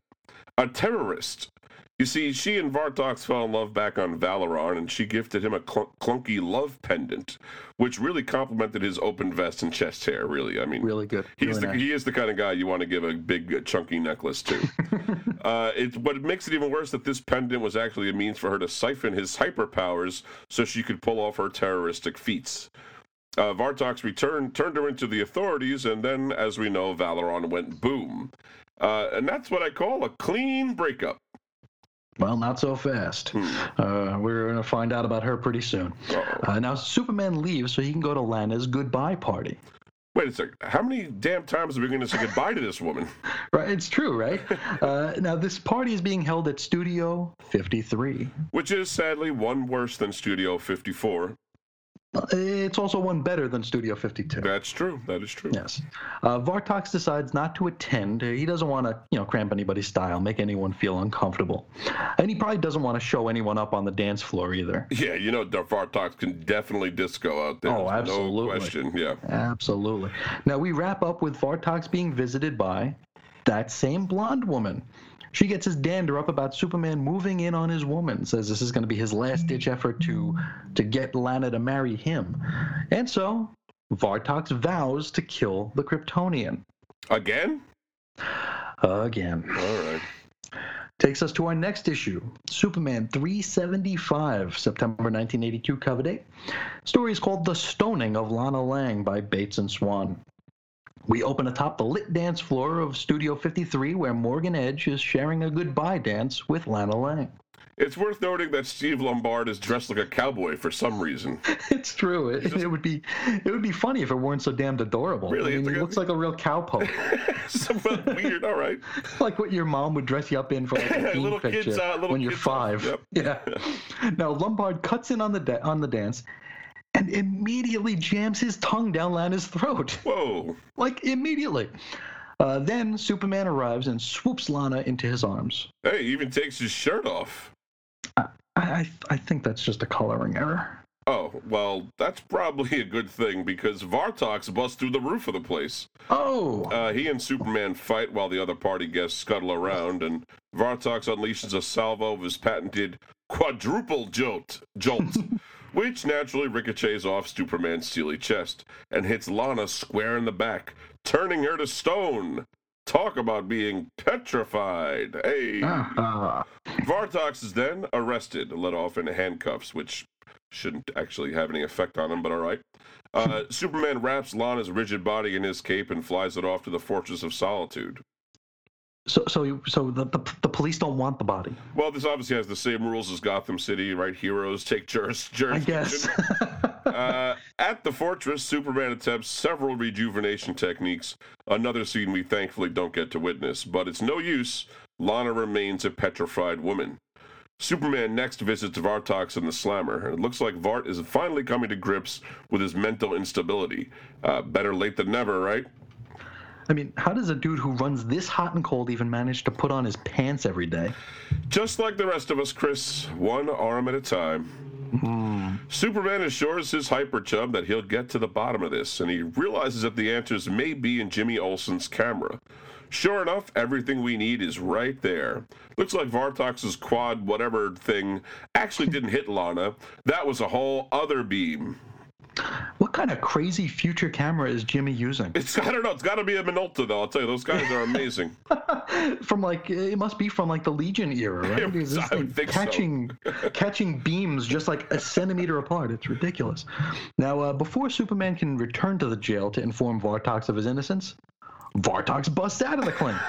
Speaker 1: a terrorist. You see, she and Vartox fell in love back on Valeron, and she gifted him a cl- clunky love pendant, which really complimented his open vest and chest hair. Really, I mean,
Speaker 3: Really good.
Speaker 1: He's
Speaker 3: Really
Speaker 1: the,
Speaker 3: nice.
Speaker 1: he is the kind of guy you want to give a big uh, chunky necklace to. uh, it, but it makes it even worse that this pendant was actually a means for her to siphon his hyperpowers so she could pull off her terroristic feats. Uh, Vartox returned, turned her into the authorities, and then, as we know, Valeron went boom. Uh, and that's what I call a clean breakup.
Speaker 3: Well, not so fast.
Speaker 1: Hmm.
Speaker 3: Uh, we're going to find out about her pretty soon. Uh, now, Superman leaves so he can go to Lana's goodbye party.
Speaker 1: Wait a second. How many damn times are we going to say goodbye to this woman?
Speaker 3: Right? It's true, right? uh, now, this party is being held at Studio 53.
Speaker 1: Which is sadly one worse than Studio 54.
Speaker 3: It's also one better than Studio 52.
Speaker 1: That's true. That is true.
Speaker 3: Yes. Uh, Vartox decides not to attend. He doesn't want to, you know, cramp anybody's style, make anyone feel uncomfortable. And he probably doesn't want to show anyone up on the dance floor either.
Speaker 1: Yeah, you know, Vartox can definitely disco out there.
Speaker 3: Oh,
Speaker 1: There's
Speaker 3: absolutely.
Speaker 1: No question. Yeah.
Speaker 3: Absolutely. Now we wrap up with Vartox being visited by that same blonde woman. She gets his dander up about Superman moving in on his woman, says this is going to be his last ditch mm. effort to to get Lana to marry him. And so Vartox vows to kill the Kryptonian.
Speaker 1: Again?
Speaker 3: Again.
Speaker 1: All right.
Speaker 3: Takes us to our next issue Superman 375, September 1982 cover date. Story is called The Stoning of Lana Lang by Bates and Swan. We open atop the lit dance floor of Studio 53, where Morgan Edge is sharing a goodbye dance with Lana Lang.
Speaker 1: It's worth noting that Steve Lombard is dressed like a cowboy for some reason.
Speaker 3: It's true. It, it would be it would be funny if it weren't so damned adorable.
Speaker 1: Really?
Speaker 3: I mean,
Speaker 1: like a-
Speaker 3: looks like a real cowpoke,
Speaker 1: Somewhat weird. All right.
Speaker 3: like what your mom would dress you up in for like a
Speaker 1: Little
Speaker 3: picture
Speaker 1: kids, uh, little
Speaker 3: when you're five.
Speaker 1: yep.
Speaker 3: Yeah. Now Lombard cuts in on the da- on the dance, and immediately jams his tongue down Lana's throat.
Speaker 1: Whoa.
Speaker 3: like immediately. Uh, then Superman arrives and swoops Lana into his arms.
Speaker 1: Hey, he even takes his shirt off.
Speaker 3: I, I, I think that's just a coloring error.
Speaker 1: Oh, well, that's probably a good thing because Vartox busts through the roof of the place.
Speaker 3: Oh,
Speaker 1: Uh, he and Superman fight while the other party guests scuttle around, and Vartox unleashes a salvo of his patented quadruple jolt, jolt which naturally ricochets off Superman's steely chest and hits Lana square in the back, turning her to stone. Talk about being petrified. Hey.
Speaker 3: uh,
Speaker 1: Vartox is then arrested let off in handcuffs, which shouldn't actually have any effect on him, but all right. Uh, Superman wraps Lana's rigid body in his cape and flies it off to the Fortress of Solitude.
Speaker 3: So so so the, the the police don't want the body.
Speaker 1: Well, this obviously has the same rules as Gotham City, right? Heroes take juris,
Speaker 3: I
Speaker 1: jurisdiction.
Speaker 3: guess.
Speaker 1: uh, at the fortress, Superman attempts several rejuvenation techniques. Another scene we thankfully don't get to witness, but it's no use. Lana remains a petrified woman. Superman next visits Vartox and the Slammer, and it looks like Vart is finally coming to grips with his mental instability. Uh, better late than never, right?
Speaker 3: I mean, how does a dude who runs this hot and cold even manage to put on his pants every day?
Speaker 1: Just like the rest of us, Chris, one arm at a time. Hmm. Superman assures his hyper chub that he'll get to the bottom of this, and he realizes that the answers may be in Jimmy Olsen's camera. Sure enough, everything we need is right there. Looks like Vartox's quad whatever thing actually didn't hit Lana. That was a whole other beam.
Speaker 3: What kind of crazy future camera is Jimmy using?
Speaker 1: It's I don't know. It's got to be a Minolta though. I'll tell you, those guys are amazing.
Speaker 3: From like it must be from like the Legion era, right? Because this
Speaker 1: I would
Speaker 3: thing
Speaker 1: think so.
Speaker 3: catching catching beams just like a centimeter apart. It's ridiculous. Now, uh, before Superman can return to the jail to inform Vartox of his innocence, Vartox busts out of the clink.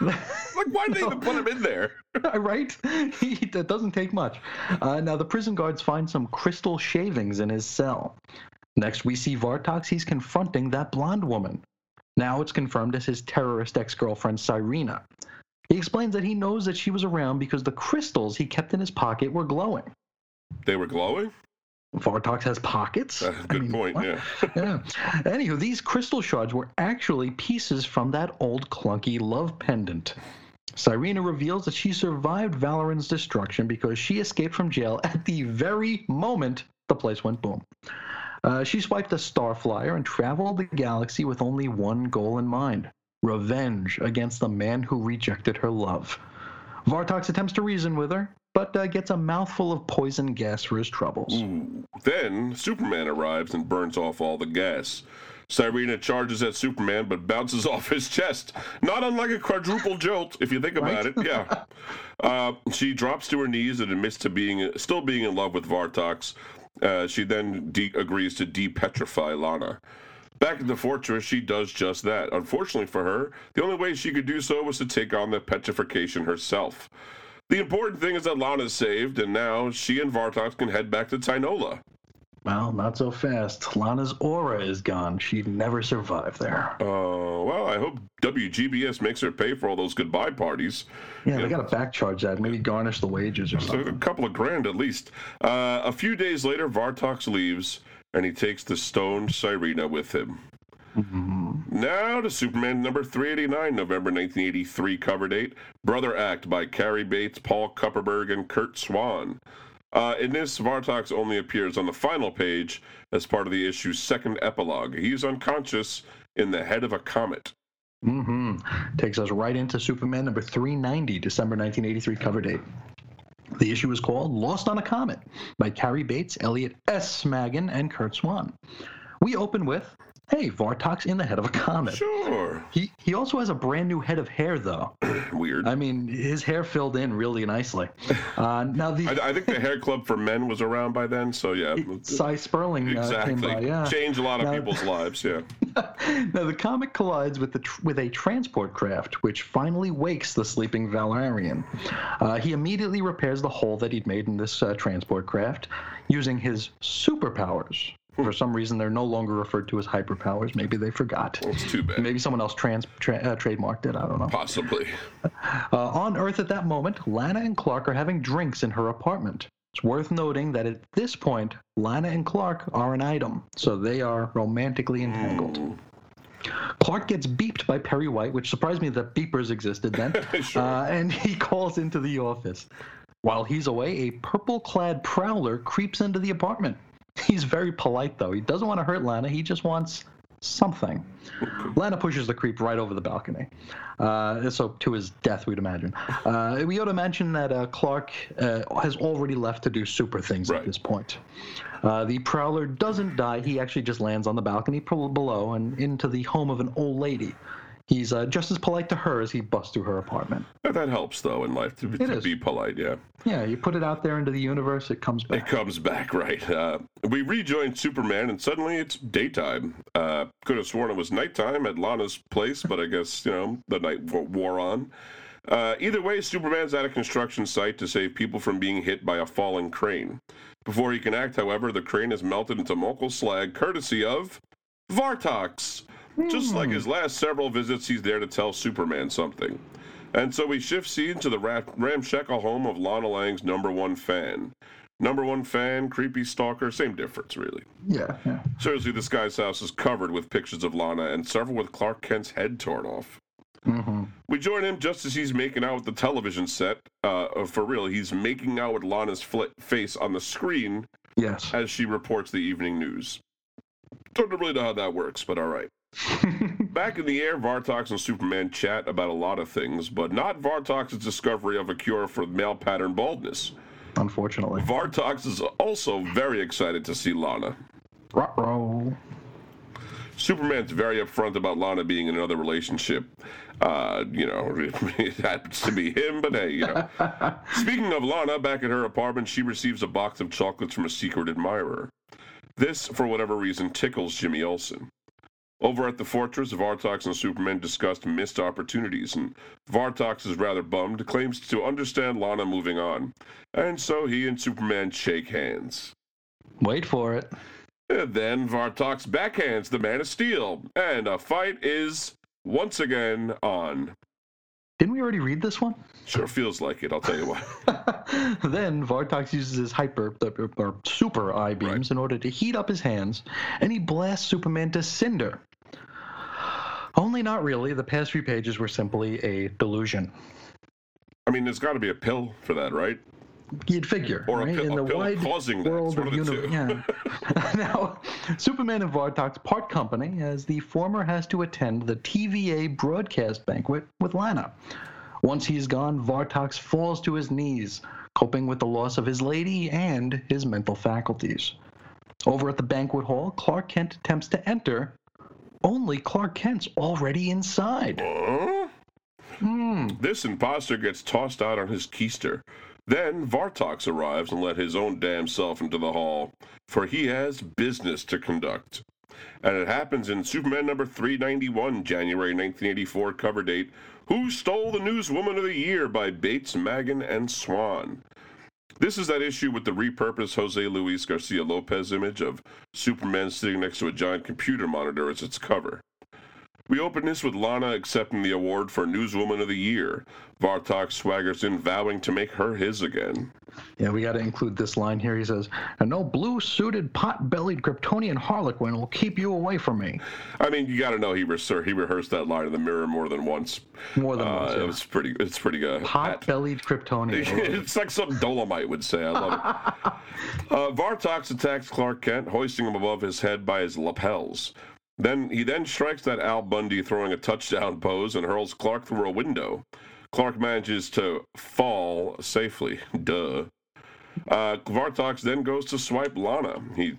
Speaker 1: Like, why did they even put him in there?
Speaker 3: right? He, that doesn't take much. Uh, now, the prison guards find some crystal shavings in his cell. Next, we see Vartox. He's confronting that blonde woman. Now it's confirmed as his terrorist ex girlfriend, Cyrena. He explains that he knows that she was around because the crystals he kept in his pocket were glowing.
Speaker 1: They were glowing.
Speaker 3: Vartox has pockets?
Speaker 1: Uh,
Speaker 3: I
Speaker 1: good
Speaker 3: mean,
Speaker 1: point.
Speaker 3: what?
Speaker 1: Yeah.
Speaker 3: yeah. Anywho, these crystal shards were actually pieces from that old clunky love pendant. Cyrena reveals that she survived Valeron's destruction because she escaped from jail at the very moment the place went boom. Uh, she swiped a Starflyer and traveled the galaxy with only one goal in mind revenge against the man who rejected her love. Vartox attempts to reason with her, but uh, gets a mouthful of poison gas for his troubles.
Speaker 1: Ooh. Then Superman arrives and burns off all the gas. Cyrena charges at Superman but bounces off his chest. Not unlike a quadruple jolt, if you think about
Speaker 3: Right?
Speaker 1: it. Yeah. Uh, she drops to her knees and admits to being still being in love with Vartox. Uh, she then de- agrees to depetrify Lana. Back in the fortress, she does just that. Unfortunately for her, the only way she could do so was to take on the petrification herself. The important thing is that Lana's saved, and now she and Vartox can head back to Tynola.
Speaker 3: Well, not so fast. Lana's aura is gone. She'd never survive there.
Speaker 1: Uh, well, I hope WGBS makes her pay for all those goodbye parties.
Speaker 3: Yeah, they gotta backcharge that. Maybe garnish the wages or something.
Speaker 1: a couple of grand at least. Uh, a few days later, Vartox leaves, and he takes the stoned Cyrena with him. Now to Superman number 389, November 1983 cover date. Brother Act by Cary Bates, Paul Kupperberg, and Curt Swan. Uh, in this, Vartox only appears on the final page as part of the issue's second epilogue. He's unconscious in the head of a comet.
Speaker 3: Mm-hmm. Takes us right into Superman number 390, December 1983 cover date. The issue is called Lost on a Comet by Cary Bates, Elliot S. Maggin, and Curt Swan. We open with, hey, Vartox in the head of a comet.
Speaker 1: Sure.
Speaker 3: He, he also has a brand new head of hair, though.
Speaker 1: Weird.
Speaker 3: I mean, his hair filled in really nicely. Uh, now, the
Speaker 1: I, I think the Hair Club for Men was around by then, so yeah.
Speaker 3: Sy Sperling uh,
Speaker 1: Exactly.
Speaker 3: came by, yeah.
Speaker 1: Changed a lot of
Speaker 3: Now-
Speaker 1: people's lives, yeah.
Speaker 3: now the comet collides with the tr- with a transport craft, which finally wakes the sleeping Valerian. Uh, he immediately repairs the hole that he'd made in this uh, transport craft using his superpowers. For some reason, they're no longer referred to as hyperpowers. Maybe they forgot.
Speaker 1: It's too bad.
Speaker 3: Maybe someone else trans tra- uh, trademarked it. I don't know.
Speaker 1: Possibly.
Speaker 3: Uh, on Earth at that moment, Lana and Clark are having drinks in her apartment. It's worth noting that at this point, Lana and Clark are an item, so they are romantically entangled. Clark gets beeped by Perry White, which surprised me that beepers existed then,
Speaker 1: Sure.
Speaker 3: uh, and he calls into the office. While he's away, a purple clad prowler creeps into the apartment. He's very polite, though. He doesn't want to hurt Lana, he just wants something. Lana pushes the creep right over the balcony. Uh, so, to his death, we'd imagine. Uh, we ought to mention that uh, Clark uh, has already left to do super things
Speaker 1: Right.
Speaker 3: at this point. Uh, the prowler doesn't die. He actually just lands on the balcony below and into the home of an old lady. He's uh, just as polite to her as he busts through her apartment.
Speaker 1: That helps, though, in life to, to be polite, yeah.
Speaker 3: Yeah, you put it out there into the universe, it comes back.
Speaker 1: It comes back, right. Uh, we rejoin Superman, and suddenly it's daytime. Uh, could have sworn it was nighttime at Lana's place, but I guess, you know, the night wore on. Uh, either way, Superman's at a construction site to save people from being hit by a falling crane. Before he can act, however, the crane is melted into molten slag, courtesy of Vartox. Just like his last several visits, he's there to tell Superman something. And so we shift scene to the ramshackle home of Lana Lang's number one fan. Number one fan, creepy stalker, same difference, really.
Speaker 3: Yeah, yeah.
Speaker 1: Seriously, this guy's house is covered with pictures of Lana and several with Clark Kent's head torn off.
Speaker 3: hmm
Speaker 1: We join him just as he's making out with the television set. Uh, for real, he's making out with Lana's fl- face on the screen
Speaker 3: Yes.
Speaker 1: as she reports the evening news. Don't really know how that works, but all right. Back in the air, Vartox and Superman chat about a lot of things, but not Vartox's discovery of a cure for male pattern baldness.
Speaker 3: Unfortunately.
Speaker 1: Vartox is also very excited to see Lana.
Speaker 3: Ruh-roh.
Speaker 1: Superman's very upfront about Lana being in another relationship. Uh, you know, it happens to be him, but hey, you know. Speaking of Lana, back at her apartment, she receives a box of chocolates from a secret admirer. This, for whatever reason, tickles Jimmy Olsen. Over at the fortress, Vartox and Superman discussed missed opportunities, and Vartox is rather bummed, claims to understand Lana moving on. And so he and Superman shake hands.
Speaker 3: Wait for it.
Speaker 1: And then Vartox backhands the Man of Steel, and a fight is once again on.
Speaker 3: Didn't we already read this one?
Speaker 1: Sure feels like it, I'll tell you what.
Speaker 3: then Vartox uses his hyper or, or super eye beams in order to heat up his hands, and he blasts Superman to cinder. Only not really. The past few pages were simply a delusion.
Speaker 1: I mean, there's got to be a pill for that, right?
Speaker 3: You'd figure,
Speaker 1: Or a
Speaker 3: right?
Speaker 1: pill-
Speaker 3: In
Speaker 1: a
Speaker 3: the
Speaker 1: pill
Speaker 3: wide
Speaker 1: causing that.
Speaker 3: World
Speaker 1: one
Speaker 3: of
Speaker 1: of the
Speaker 3: uni-
Speaker 1: two.
Speaker 3: yeah. now, Superman and Vartox part company as the former has to attend the TVA broadcast banquet with Lana. Once he's gone, Vartox falls to his knees, coping with the loss of his lady and his mental faculties. Over at the banquet hall, Clark Kent attempts to enter. Only Clark Kent's already inside.
Speaker 1: Huh?
Speaker 3: Hmm.
Speaker 1: This imposter gets tossed out on his keister. Then Vartox arrives and let his own damn self into the hall, for he has business to conduct. And it happens in Superman number 391, January 1984 cover date, Who Stole the Newswoman of the Year by Bates, Maggin, and Swan. This is that issue with the repurposed Jose Luis Garcia Lopez image of Superman sitting next to a giant computer monitor as its cover. We open this with Lana accepting the award for Newswoman of the Year. Vartox swaggers in, vowing to make her his again.
Speaker 3: Yeah, we got to include this line here. He says, "And no blue-suited, pot-bellied Kryptonian harlequin will keep you away from me."
Speaker 1: I mean, you got to know he, rehearsed he rehearsed that line in the mirror more than once.
Speaker 3: More than
Speaker 1: Uh,
Speaker 3: once.
Speaker 1: it was pretty. It's pretty good.
Speaker 3: Pot-bellied Kryptonian. I love it.
Speaker 1: it's like something Dolomite would say. I love it. uh, Vartox attacks Clark Kent, hoisting him above his head by his lapels. Then he then strikes that Al Bundy throwing a touchdown pose and hurls Clark through a window. Clark manages to fall safely. Duh. Uh, Vartox then goes to swipe Lana. He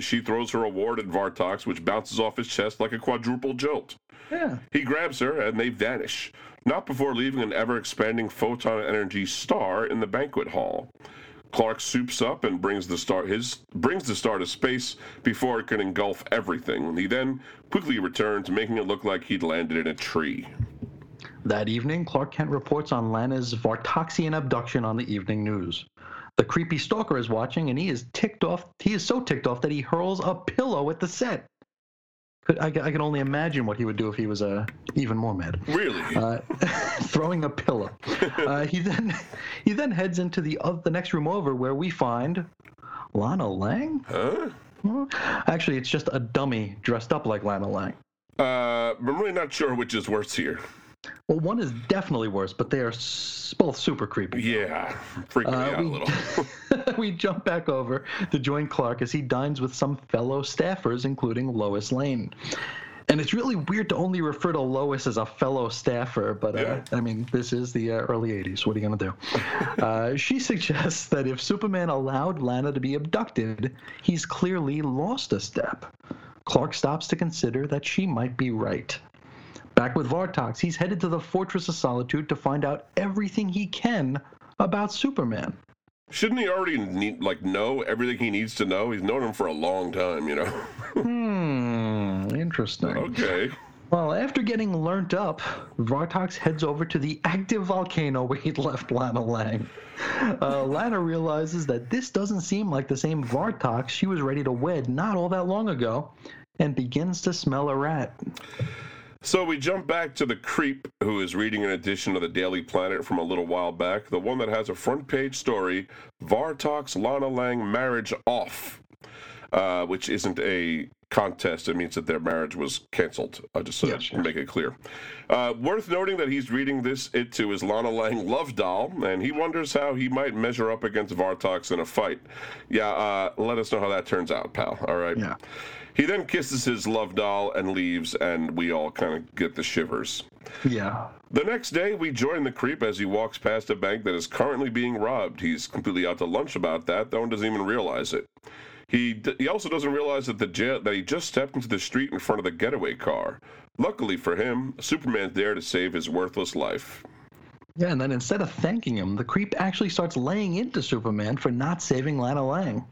Speaker 1: she throws her award at Vartox, which bounces off his chest like a quadruple jolt.
Speaker 3: yeah.
Speaker 1: He grabs her and they vanish, not before leaving an ever expanding photon energy star in the banquet hall. Clark soups up and brings the star his brings the star to space before it can engulf everything. He then quickly returns, making it look like he'd landed in a tree.
Speaker 3: That evening, Clark Kent reports on Lana's Vartoxian abduction on the evening news. The creepy stalker is watching, and he is ticked off. He is so ticked off that he hurls a pillow at the set. I, I can only imagine what he would do if he was uh, even more mad.
Speaker 1: Really?
Speaker 3: Uh, throwing a pillow. Uh, he then he then heads into the uh, the next room over where we find Lana Lang.
Speaker 1: huh?
Speaker 3: Actually, it's just a dummy dressed up like Lana Lang.
Speaker 1: Uh, I'm really not sure which is worse here.
Speaker 3: Well, one is definitely worse, but they are s- both super creepy.
Speaker 1: Yeah, freaking
Speaker 3: Uh,
Speaker 1: out a
Speaker 3: we-
Speaker 1: little.
Speaker 3: we jump back over to join Clark as he dines with some fellow staffers, including Lois Lane. And it's really weird to only refer to Lois as a fellow staffer, but uh,
Speaker 1: Yeah.
Speaker 3: I mean, this is the uh, early 80s. What are you going to do? uh, she suggests that if Superman allowed Lana to be abducted, he's clearly lost a step. Clark stops to consider that she might be right. Back with Vartox, he's headed to the Fortress of Solitude to find out everything he can about Superman.
Speaker 1: Shouldn't he already need, like know everything he needs to know? He's known him for a long time, you know.
Speaker 3: Hmm, interesting.
Speaker 1: okay.
Speaker 3: Well, after getting learnt up, Vartox heads over to the active volcano where he'd left Lana Lang. Uh, Lana realizes that this doesn't seem like the same Vartox she was ready to wed not all that long ago, and begins to smell a rat.
Speaker 1: So we jump back to the creep who is reading an edition of the Daily Planet from a little while back, the one that has a front page story Vartox Lana Lang marriage off, uh, which isn't a contest. It means that their marriage was canceled, uh, just so
Speaker 3: Yeah,
Speaker 1: to make it clear. Uh, worth noting that he's reading this it to his Lana Lang love doll, and he wonders how he might measure up against Vartox in a fight. Yeah, uh, let us know how that turns out, pal. All right.
Speaker 3: Yeah.
Speaker 1: He then kisses his love doll and leaves, and we all kind of get the shivers.
Speaker 3: Yeah.
Speaker 1: The next day, we join the creep as he walks past a bank that is currently being robbed. He's completely out to lunch about that, though, and doesn't even realize it. He d- he also doesn't realize that the jail that he just stepped into the street in front of the getaway car. Luckily for him, Superman's there to save his worthless life.
Speaker 3: Yeah, and then instead of thanking him, the creep actually starts laying into Superman for not saving Lana Lang.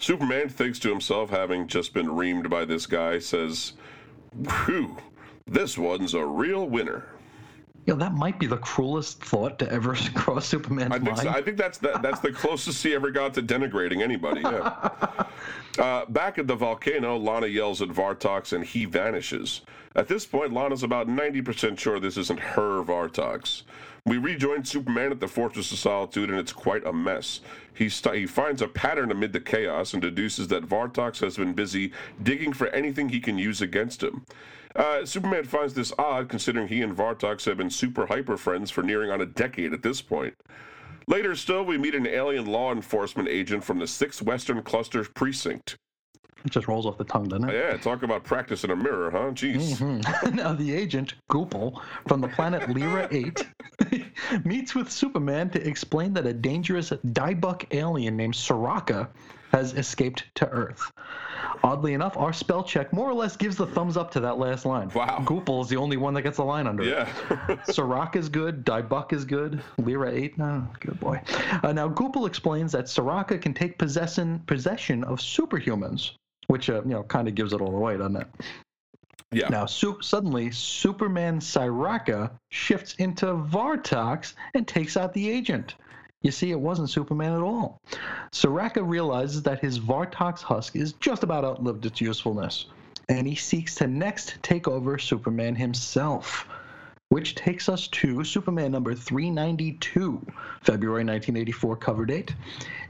Speaker 1: Superman thinks to himself, having just been reamed by this guy, says, "Whew, this one's a real winner."
Speaker 3: You know, that might be the cruelest thought to ever cross Superman's
Speaker 1: I think
Speaker 3: mind.
Speaker 1: so. I think that's that, that's the closest he ever got to denigrating anybody. Yeah. uh, back at the volcano, Lana yells at Vartox and he vanishes. At this point, Lana's about 90% sure this isn't her Vartox. We rejoin Superman at the Fortress of Solitude, and it's quite a mess. He, st- he finds a pattern amid the chaos and deduces that Vartox has been busy digging for anything he can use against him. Uh, Superman finds this odd, considering he and Vartox have been super hyper friends for nearing on a decade at this point. Later still, we meet an alien law enforcement agent from the 6th Western Cluster Precinct.
Speaker 3: It just rolls off the tongue, doesn't it?
Speaker 1: Yeah, talk about practice in a mirror, huh? Jeez.
Speaker 3: Mhm. now, the agent, Goopel, from the planet Lyra 8, meets with Superman to explain that a dangerous Diebuck alien named Soraka has escaped to Earth. Oddly enough, our spell check more or less gives the thumbs up to that last line.
Speaker 1: Wow.
Speaker 3: Goopel is the only one that gets a line under it.
Speaker 1: Yeah.
Speaker 3: Sirach is good. Diebuck is good. Lyra 8, no, good boy. Uh, now, Goopel explains that Soraka can take possession, possession of superhumans, which, uh, you know, kind of gives it all away, doesn't it?
Speaker 1: yeah.
Speaker 3: Now, su- suddenly, Superman Siraka shifts into Vartox and takes out the agent. You see, it wasn't Superman at all. Siraka realizes that his Vartox husk is just about outlived its usefulness, and he seeks to next take over Superman himself. Which takes us to Superman number 392, February 1984 cover date.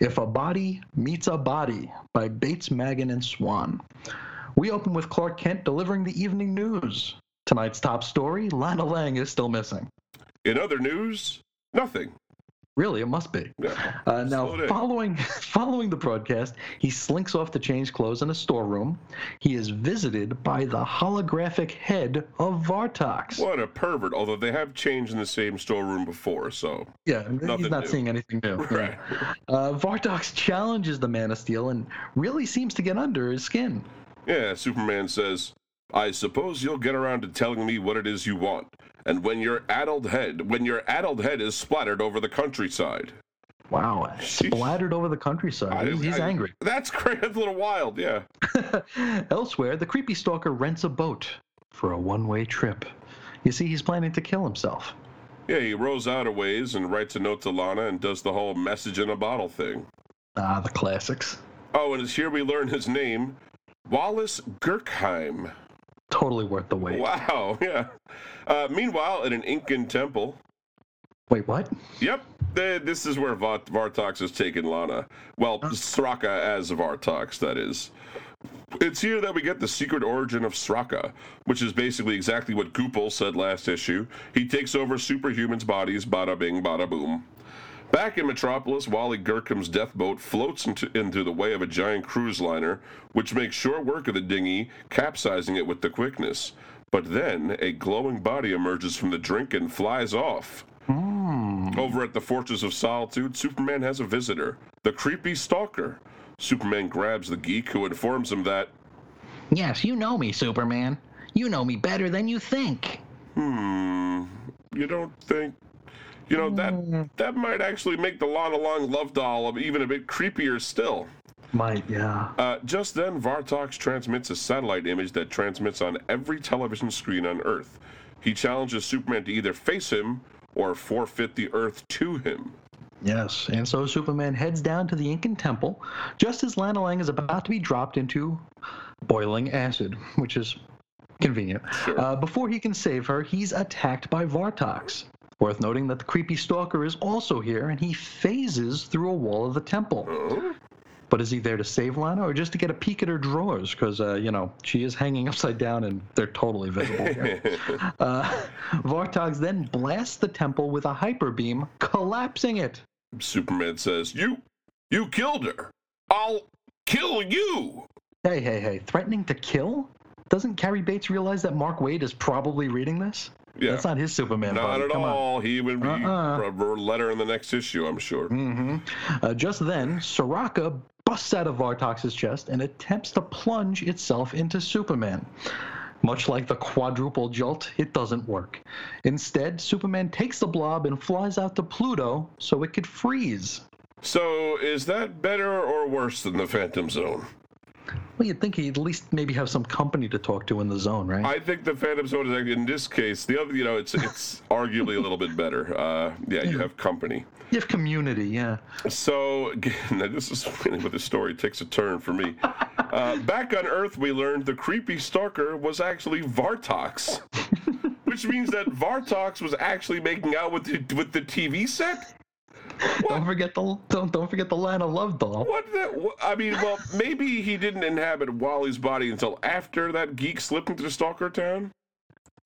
Speaker 3: If a Body Meets a Body by Bates, Maggin, and Swan. We open with Clark Kent delivering the evening news. Tonight's top story Lana Lang is still missing.
Speaker 1: In other news, nothing.
Speaker 3: Really, it must be.
Speaker 1: Yeah.
Speaker 3: Uh, now, following following the broadcast, he slinks off to change clothes in a storeroom. He is visited by the holographic head of Vartox.
Speaker 1: What a pervert. Although they have changed in the same storeroom before, so.
Speaker 3: Yeah, he's not
Speaker 1: new.
Speaker 3: seeing anything new.
Speaker 1: Right.
Speaker 3: Uh, Vartox challenges the Man of Steel and really seems to get under his skin.
Speaker 1: Yeah, Superman says, I suppose you'll get around to telling me what it is you want. And when your addled head, when your addled head is splattered over the countryside.
Speaker 3: Wow, splattered over the countryside. He's, he's
Speaker 1: I-
Speaker 3: angry.
Speaker 1: That's crazy. That's a little wild. Yeah.
Speaker 3: Elsewhere, the creepy stalker rents a boat for a one-way trip. You see, he's planning to kill himself.
Speaker 1: Yeah, he rows out a ways and writes a note to Lana and does the whole message in a bottle thing.
Speaker 3: Ah, the classics.
Speaker 1: Oh, and it's here we learn his name Wallace Gurkheim.
Speaker 3: Totally worth the wait.
Speaker 1: Wow, yeah. Uh, meanwhile, in an Incan temple,
Speaker 3: Wait, what?
Speaker 1: yep, th- this is where Vart- Vartox has taken Lana. Well, Straka as Vartox, that is. It's here that we get the secret origin of Straka, which is basically exactly what Goopel said last issue. He takes over superhumans' bodies, bada bing, bada boom. Back in Metropolis, Wally Gurkham's death boat floats into, into the way of a giant cruise liner, which makes short work of the dinghy, capsizing it with the quickness. But then a glowing body emerges from the drink and flies off. Over at the Fortress of Solitude, Superman has a visitor, the creepy stalker. Superman grabs the geek who informs him that,
Speaker 3: Yes, you know me, Superman. You know me better than you think.
Speaker 1: hmm, you don't think. You know, that that might actually make the Lana Lang love doll even a bit creepier still.
Speaker 3: Might, yeah.
Speaker 1: Uh, just then, Vartox transmits a satellite image that transmits on every television screen on Earth. He challenges Superman to either face him or forfeit the Earth to him.
Speaker 3: Yes, and so Superman heads down to the Incan temple just as Lana Lang is about to be dropped into boiling acid, which is convenient.
Speaker 1: Sure.
Speaker 3: Uh, before he can save her, he's attacked by Vartox. Worth noting that the creepy stalker is also here, and he phases through a wall of the temple.
Speaker 1: Oh?
Speaker 3: But is he there to save Lana, or just to get a peek at her drawers? Because uh, you know she is hanging upside down, and they're totally visible. uh, Vartox then blasts the temple with a hyper beam, collapsing it.
Speaker 1: Superman says, "You, you killed her. I'll kill you."
Speaker 3: Hey, hey, hey! Threatening to kill? Doesn't Cary Bates realize that Mark Waid is probably reading this?
Speaker 1: Yeah,
Speaker 3: That's not his Superman.
Speaker 1: not
Speaker 3: buddy.
Speaker 1: at
Speaker 3: Come on.
Speaker 1: all. He would be
Speaker 3: Uh-uh.
Speaker 1: a a letter in the next issue, I'm sure.
Speaker 3: Mm-hmm. Uh, just then, Soraka busts out of Vartox's chest and attempts to plunge itself into Superman. Much like the quadruple jolt, it doesn't work. Instead, Superman takes the blob and flies out to Pluto so it could freeze.
Speaker 1: So, is that better or worse than the Phantom Zone?
Speaker 3: Well, you'd think he'd at least maybe have some company to talk to in the zone, right?
Speaker 1: I think the Phantom Zone is actually, in this case, the other, you know, it's it's arguably a little bit better. Uh, yeah, you have company.
Speaker 3: You have community, yeah.
Speaker 1: So again, this is where the story takes a turn for me. Uh, back on Earth, we learned the creepy stalker was actually Vartox, which means that Vartox was actually making out with the with the TV set.
Speaker 3: Don't forget the don't don't forget the Lana Love doll.
Speaker 1: What the? I mean, well, maybe he didn't inhabit Wally's body until after that geek slipped into stalker town.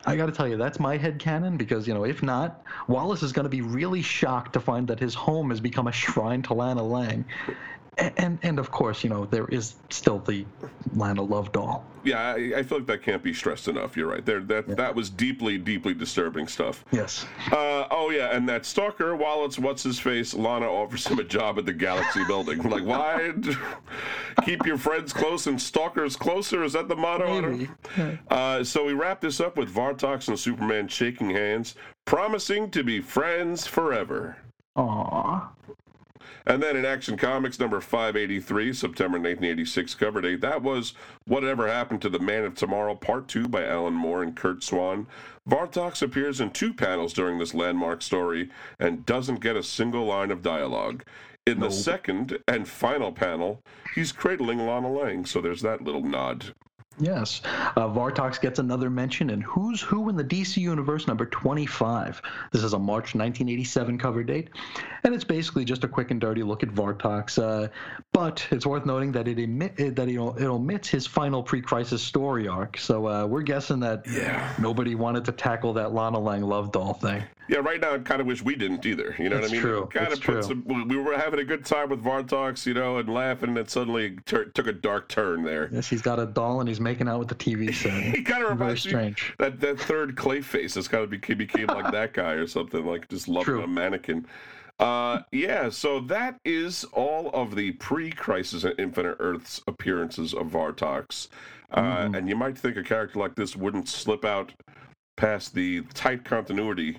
Speaker 3: I got to tell you, that's my head canon because you know, if not, Wallace is going to be really shocked to find that his home has become a shrine to Lana Lang. And, and and of course, you know, there is still the Lana Love doll.
Speaker 1: Yeah, I, I feel like that can't be stressed enough. You're right. There, that that was deeply, deeply disturbing stuff.
Speaker 3: Yes.
Speaker 1: Uh, oh yeah, and that stalker, while it's what's his face, Lana offers him a job at the Galaxy Building. Like, why? Keep your friends close and stalkers closer. Is that the motto?
Speaker 3: Maybe.
Speaker 1: Uh, so we wrap this up with Vartox and Superman shaking hands, promising to be friends forever.
Speaker 3: Aww.
Speaker 1: And then in Action Comics number 583, September 1986 cover date, that was Whatever Happened to the Man of Tomorrow, Part 2 by Alan Moore and Curt Swan. Vartox appears in two panels during this landmark story and doesn't get a single line of dialogue. In the second and final panel, he's cradling Lana Lang, so there's that little nod.
Speaker 3: Yes. Uh, Vartox gets another mention in Who's Who in the DC Universe number 25. This is a March 1987 cover date, and it's basically just a quick and dirty look at Vartox. Uh, but it's worth noting that it, emit, uh, that it, it omits his final pre-crisis story arc. So uh, we're guessing that
Speaker 1: Yeah.
Speaker 3: nobody wanted to tackle that Lana Lang love doll thing.
Speaker 1: Yeah, right now I kind of wish we didn't either. You know
Speaker 3: That's
Speaker 1: what I mean?
Speaker 3: true.
Speaker 1: Kind of put
Speaker 3: true.
Speaker 1: some. we- We were having a good time with Vartox, you know, and laughing, and it suddenly tur- took a dark turn there.
Speaker 3: Yes, he's got a doll and he's making out with the TV set.
Speaker 1: He kind of
Speaker 3: Very
Speaker 1: reminds me that that third clay face has kind of became, became like that guy or something, like just loving
Speaker 3: True.
Speaker 1: a mannequin. Uh, yeah, so that is all of the pre-Crisis and Infinite Earths appearances of Vartox. Uh,
Speaker 3: Mm-hmm.
Speaker 1: And you might think a character like this wouldn't slip out past the tight continuity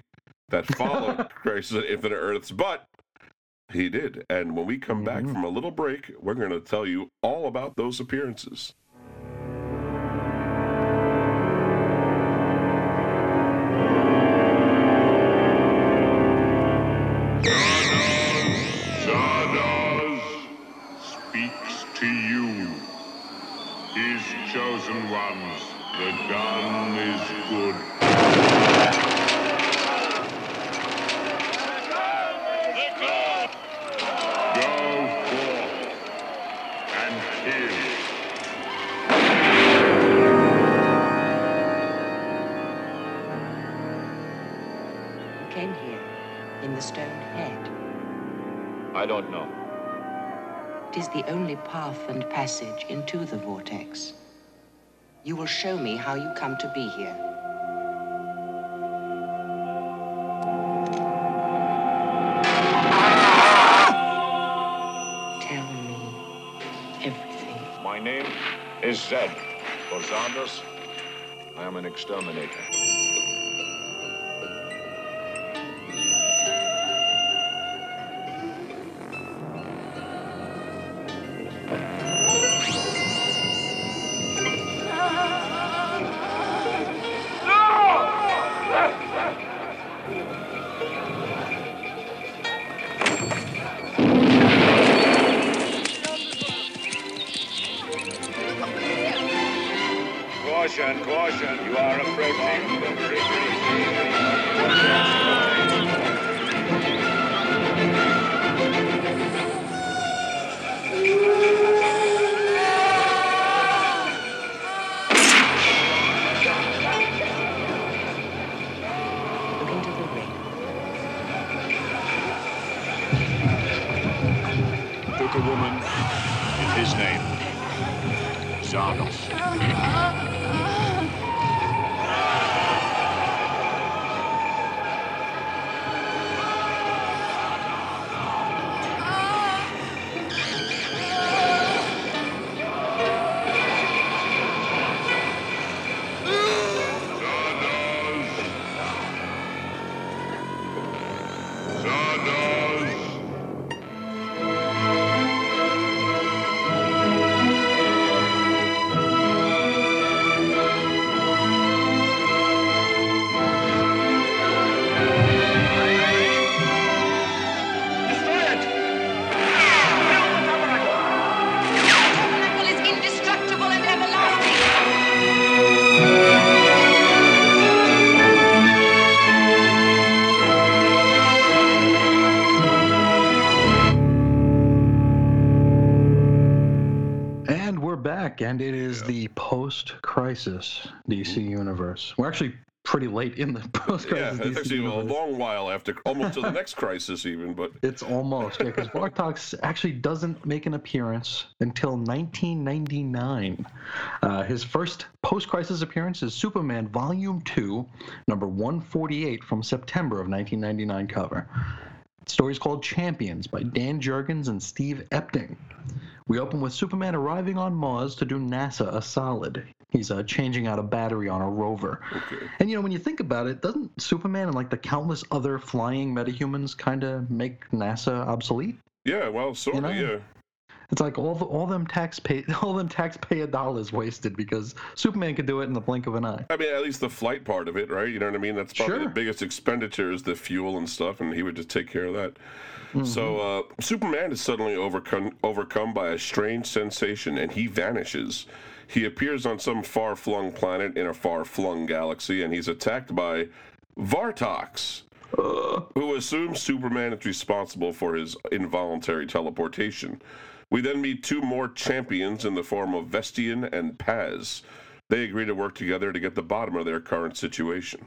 Speaker 1: that followed Crisis and Infinite Earths, but He did. And when we come back mm-hmm. from a little break, we're going to tell you all about those appearances.
Speaker 5: Zardoz speaks to you. His chosen ones, the gun is good.
Speaker 6: It is the only path and passage into the vortex. You will show me how you come to be here. Tell me everything.
Speaker 7: My name is Zed. For Zardoz, I am an exterminator.
Speaker 3: Back, and it is the post-crisis DC universe. We're actually pretty late in the post-crisis
Speaker 1: it's
Speaker 3: DC
Speaker 1: actually a long while after, almost to the next crisis, even. But
Speaker 3: It's almost yeah, because Vartox actually doesn't make an appearance until 1999. Uh, his first post-crisis appearance is Superman Volume Two, number 148 from September of 1999 cover. The story's called Champions by Dan Jurgens and Steve Epting. We open with Superman arriving on Mars to do NASA a solid. He's uh, changing out a battery on a rover. And you know, when you think about it, doesn't Superman and like the countless other flying metahumans kind of make NASA obsolete?
Speaker 1: yeah, well, sort of,
Speaker 3: know?
Speaker 1: yeah.
Speaker 3: It's like all the, all them tax pay all them taxpayer dollars wasted because Superman could do it in the blink of an eye.
Speaker 1: I mean, at least the flight part of it, right? You know what I mean? That's probably
Speaker 3: Sure.
Speaker 1: the biggest expenditure is the fuel and stuff, and he would just take care of that. So uh, Superman is suddenly overcome overcome by a strange sensation, and he vanishes. He appears on some far-flung planet in a far-flung galaxy, and he's attacked by Vartox, who assumes Superman is responsible for his involuntary teleportation. We then meet two more champions in the form of Vestian and Paz. They agree to work together to get the bottom of their current situation.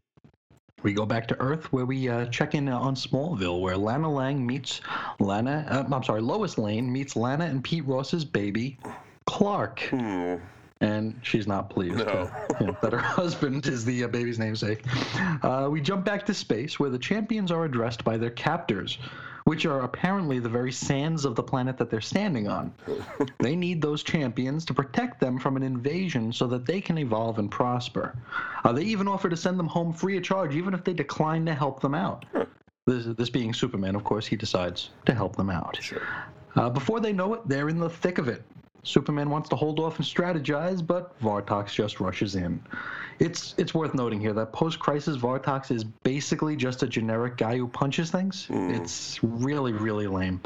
Speaker 3: We go back to Earth where we uh, check in on Smallville, where Lana Lang meets Lana. Uh, I'm sorry, Lois Lane meets Lana and Pete Ross's baby, Clark, and she's not pleased
Speaker 1: No.
Speaker 3: that, you know, that her husband is the uh, baby's namesake. Uh, we jump back to space where the champions are addressed by their captors. Which are apparently the very sands of the planet that they're standing on. They need those champions to protect them from an invasion so that they can evolve and prosper. Uh, they even offer to send them home free of charge, even if they decline to help them out. this, this being Superman, of course, he decides to help them out.
Speaker 1: Sure.
Speaker 3: Uh, before they know it, they're in the thick of it. Superman wants to hold off and strategize, but Vartox just rushes in. It's it's worth noting here that post-crisis Vartox is basically just a generic guy who punches things. It's really really lame.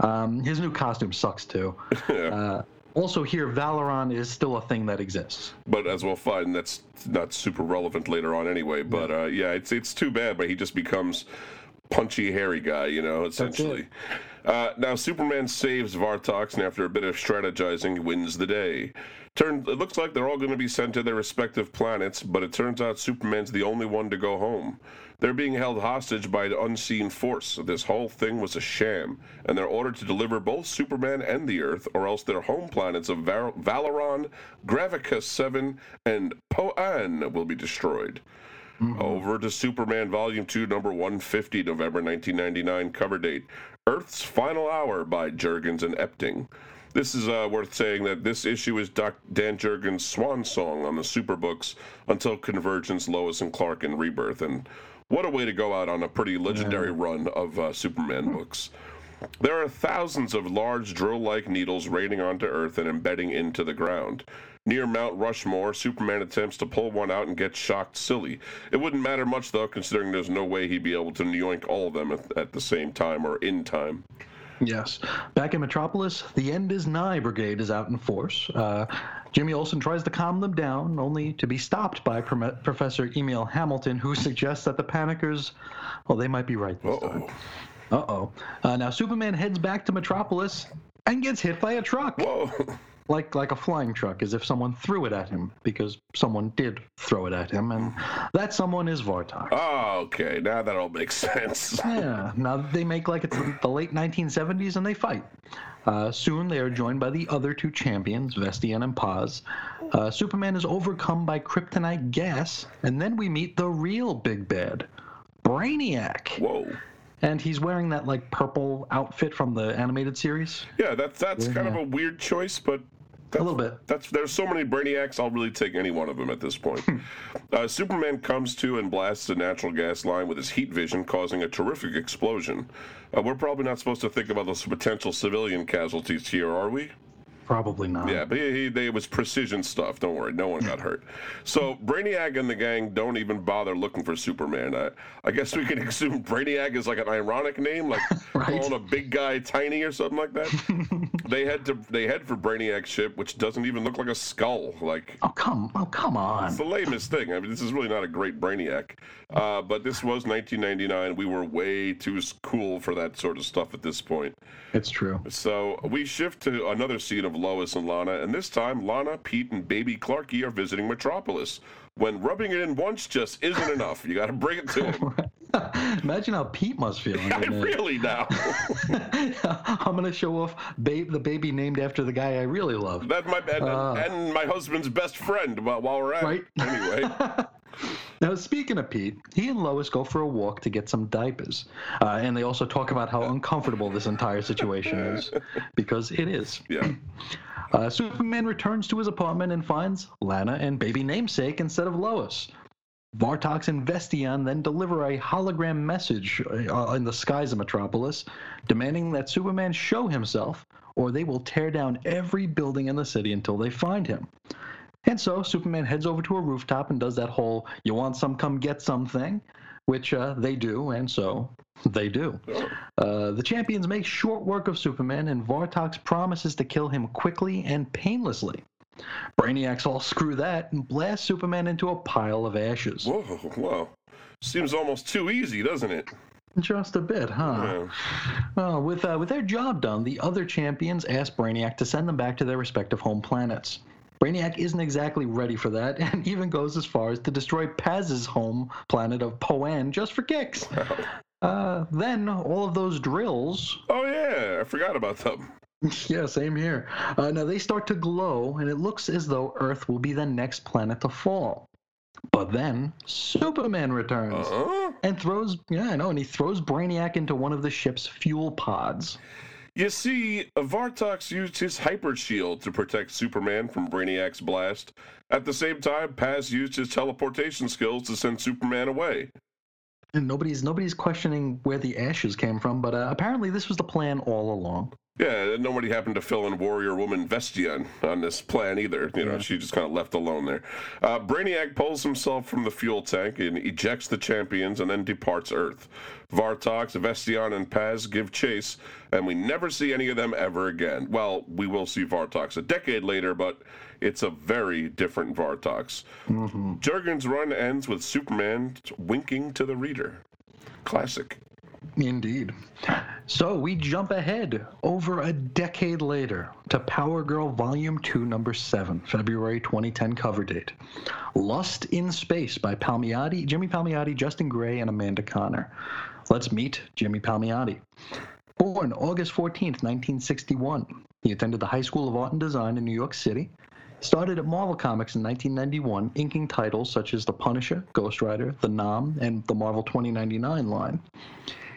Speaker 3: Um, his new costume sucks too. uh, also, here Valeron is still a thing that exists.
Speaker 1: But as we'll find, that's not super relevant later on anyway. But uh, yeah, it's it's too bad. But he just becomes punchy, hairy guy, you know, essentially. Uh, now, Superman saves Vartox, and after a bit of strategizing, wins the day. Turn, it looks like they're all going to be sent to their respective planets, but it turns out Superman's the only one to go home. They're being held hostage by an unseen force. This whole thing was a sham, and they're ordered to deliver both Superman and the Earth, or else their home planets of Val- Valeron, Gravicus 7, and Poan will be destroyed. Over to Superman Volume 2, number 150, November 1999, cover date. Earth's Final Hour by Jurgens and Epting. This is uh, worth saying that this issue is Doc Dan Jurgens' swan song on the Superbooks until Convergence, Lois and Clark, and Rebirth. And what a way to go out on a pretty legendary run of uh, Superman books. There are thousands of large drill like needles raining onto Earth and embedding into the ground. Near Mount Rushmore, Superman attempts to pull one out and gets shocked silly. It wouldn't matter much, though, considering there's no way he'd be able to yoink all of them at, at the same time or in time.
Speaker 3: Yes. Back in Metropolis, the End is Nigh Brigade is out in force. Uh, Jimmy Olsen tries to calm them down, only to be stopped by Pro- Professor Emil Hamilton, who suggests that the panickers, well, they might be right this time.
Speaker 1: Uh-oh.
Speaker 3: Uh-oh. Uh, now, Superman heads back to Metropolis and gets hit by a truck.
Speaker 1: Whoa.
Speaker 3: Like, like a flying truck, as if someone threw it at him, because someone did throw it at him, and that someone is Vartox.
Speaker 1: Oh, okay. Now that all makes sense.
Speaker 3: Yeah, now they make like it's the late 1970s and they fight. Uh, soon they are joined by the other two champions, Vestian and Paz. Uh, Superman is overcome by kryptonite gas, and then we meet the real big bad, Brainiac.
Speaker 1: Whoa.
Speaker 3: And he's wearing that like purple outfit from the animated series.
Speaker 1: Yeah, that's that's kind of a weird choice, but
Speaker 3: A little bit.
Speaker 1: That's there's so many brainiacs. I'll really take any one of them at this point. uh, Superman comes to and blasts a natural gas line with his heat vision, causing a terrific explosion. Uh, we're probably not supposed to think about those potential civilian casualties here, are we?
Speaker 3: Probably not.
Speaker 1: Yeah, but he, he, they, it was precision stuff. Don't worry, no one got hurt. So Brainiac and the gang don't even bother looking for Superman. I, I guess we can assume Brainiac is like an ironic name, like
Speaker 3: Right.
Speaker 1: calling a big guy tiny or something like that. they head to they head for Brainiac's ship, which doesn't even look like a skull. Like
Speaker 3: Oh come! Oh come on,
Speaker 1: it's the lamest thing. I mean, this is really not a great Brainiac. Uh, but this was 1999. We were way too cool for that sort of stuff at this point.
Speaker 3: It's true.
Speaker 1: So we shift to another scene of Lois and Lana, and this time Lana, Pete, and baby Clarky are visiting Metropolis. When rubbing it in once just isn't enough, you got to bring it to him.
Speaker 3: Imagine how Pete must feel. I'm
Speaker 1: I really now.
Speaker 3: I'm gonna show off babe, the baby named after the guy I really love.
Speaker 1: That's my and,
Speaker 3: Uh.
Speaker 1: and my husband's best friend. While, while we're at
Speaker 3: Right.
Speaker 1: it, anyway.
Speaker 3: Now, speaking of Pete, he and Lois go for a walk to get some diapers. Uh, and they also talk about how uncomfortable this entire situation is, because it is.
Speaker 1: Yeah.
Speaker 3: Uh, Superman returns to his apartment and finds Lana and baby namesake instead of Lois. Vartox and Vestion then deliver a hologram message uh, in the skies of Metropolis, demanding that Superman show himself, or they will tear down every building in the city until they find him. And so Superman heads over to a rooftop and does that whole "you want some, come get something," which uh, they do, and so they do. Uh, the champions make short work of Superman, and Vartox promises to kill him quickly and painlessly. Brainiac's all screw that and blasts Superman into a pile of ashes.
Speaker 1: Whoa, whoa. Seems almost too easy, doesn't it?
Speaker 3: Just a bit, huh?
Speaker 1: Yeah.
Speaker 3: Well, with uh, with their job done, the other champions ask Brainiac to send them back to their respective home planets. Brainiac isn't exactly ready for that, and even goes as far as to destroy Paz's home planet of Poan just for kicks. Uh, then all of those drills
Speaker 1: Oh yeah, I forgot about them.
Speaker 3: yeah, same here. Uh, now they start to glow, and it looks as though Earth will be the next planet to fall. But then Superman returns
Speaker 1: Uh-huh.
Speaker 3: and throws, yeah, I know, and he throws Brainiac into one of the ship's fuel pods.
Speaker 1: You see, Vartox used his hyper shield to protect Superman from Brainiac's blast. At the same time, Paz used his teleportation skills to send Superman away.
Speaker 3: And nobody's nobody's questioning where the ashes came from, but uh, apparently this was the plan all along.
Speaker 1: Yeah, nobody happened to fill in Warrior Woman Vestian on this plan either. You know, she just kind of left alone there. Uh, Brainiac pulls himself from the fuel tank and ejects the champions and then departs Earth. Vartox, Vestian, and Paz give chase, and we never see any of them ever again. Well, we will see Vartox a decade later, but it's a very different Vartox. Jurgen's run ends with Superman winking to the reader. Classic.
Speaker 3: Indeed. So we jump ahead over a decade later to Power Girl Volume 2, Number 7, February 2010 cover date. Lust in Space by Palmiotti, Jimmy Palmiotti, Justin Gray, and Amanda Conner. Let's meet Jimmy Palmiotti. Born August 14, 1961, he attended the High School of Art and Design in New York City. Started at Marvel Comics in 1991, inking titles such as The Punisher, Ghost Rider, The 'Nam, and the Marvel 2099 line.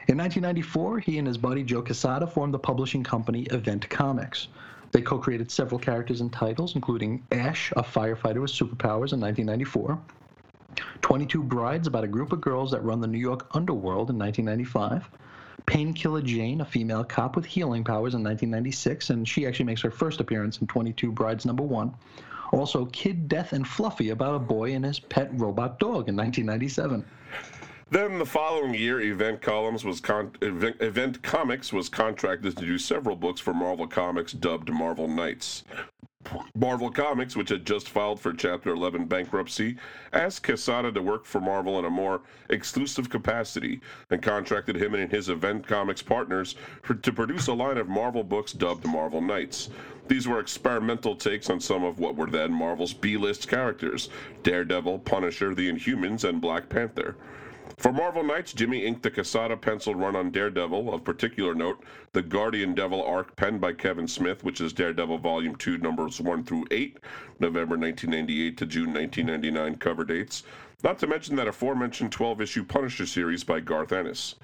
Speaker 3: In 1994, he and his buddy Joe Quesada formed the publishing company Event Comics. They co created several characters and titles, including Ash, a firefighter with superpowers in 1994, 22 Brides, about a group of girls that run the New York underworld in 1995, Painkiller Jane, a female cop with healing powers in 1996, and she actually makes her first appearance in 22 Brides number one. Also, Kid Death and Fluffy, about a boy and his pet robot dog in 1997.
Speaker 1: Then the following year, Event Columns was con- Event, Event Comics was contracted to do several books for Marvel Comics, dubbed Marvel Knights. Marvel Comics, which had just filed for Chapter 11 bankruptcy, asked Quesada to work for Marvel in a more exclusive capacity and contracted him and his Event Comics partners for, to produce a line of Marvel books dubbed Marvel Knights. These were experimental takes on some of what were then Marvel's B list characters Daredevil, Punisher, the Inhumans, and Black Panther. For Marvel Knights, Jimmy inked the Quesada penciled run on Daredevil. Of particular note, the Guardian Devil arc penned by Kevin Smith, which is Daredevil Volume 2, numbers 1 through 8, November 1998 to June 1999 cover dates. Not to mention that aforementioned 12 issue Punisher series by Garth Ennis.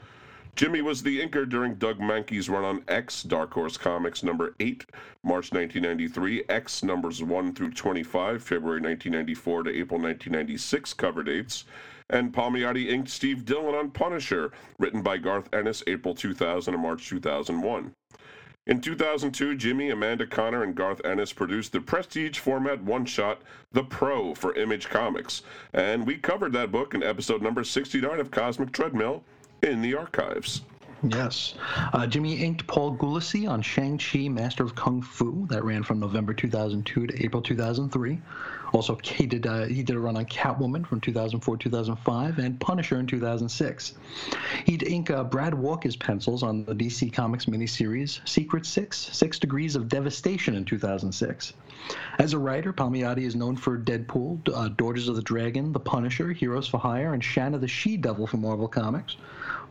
Speaker 1: Jimmy was the inker during Doug Mahnke's run on X, Dark Horse Comics number 8, March 1993, X numbers 1 through 25, February 1994 to April 1996 cover dates, and Palmiotti inked Steve Dillon on Punisher, written by Garth Ennis, April 2000 and March 2001. In 2002, Jimmy, Amanda Conner, and Garth Ennis produced the prestige format one shot, The Pro, for Image Comics, and we covered that book in episode number 69 of Cosmic Treadmill in the archives.
Speaker 3: Yes. Uh, Jimmy inked Paul Gulacy on Shang-Chi, Master of Kung Fu. That ran from November 2002 to April 2003. Also, he did, uh, he did a run on Catwoman from 2004-2005 and Punisher in 2006. He'd ink uh, Brad Walker's pencils on the DC Comics miniseries Secret Six, Six Degrees of Devastation in 2006. As a writer, Palmiotti is known for Deadpool, uh, Daughters of the Dragon, The Punisher, Heroes for Hire, and Shanna the She-Devil for Marvel Comics.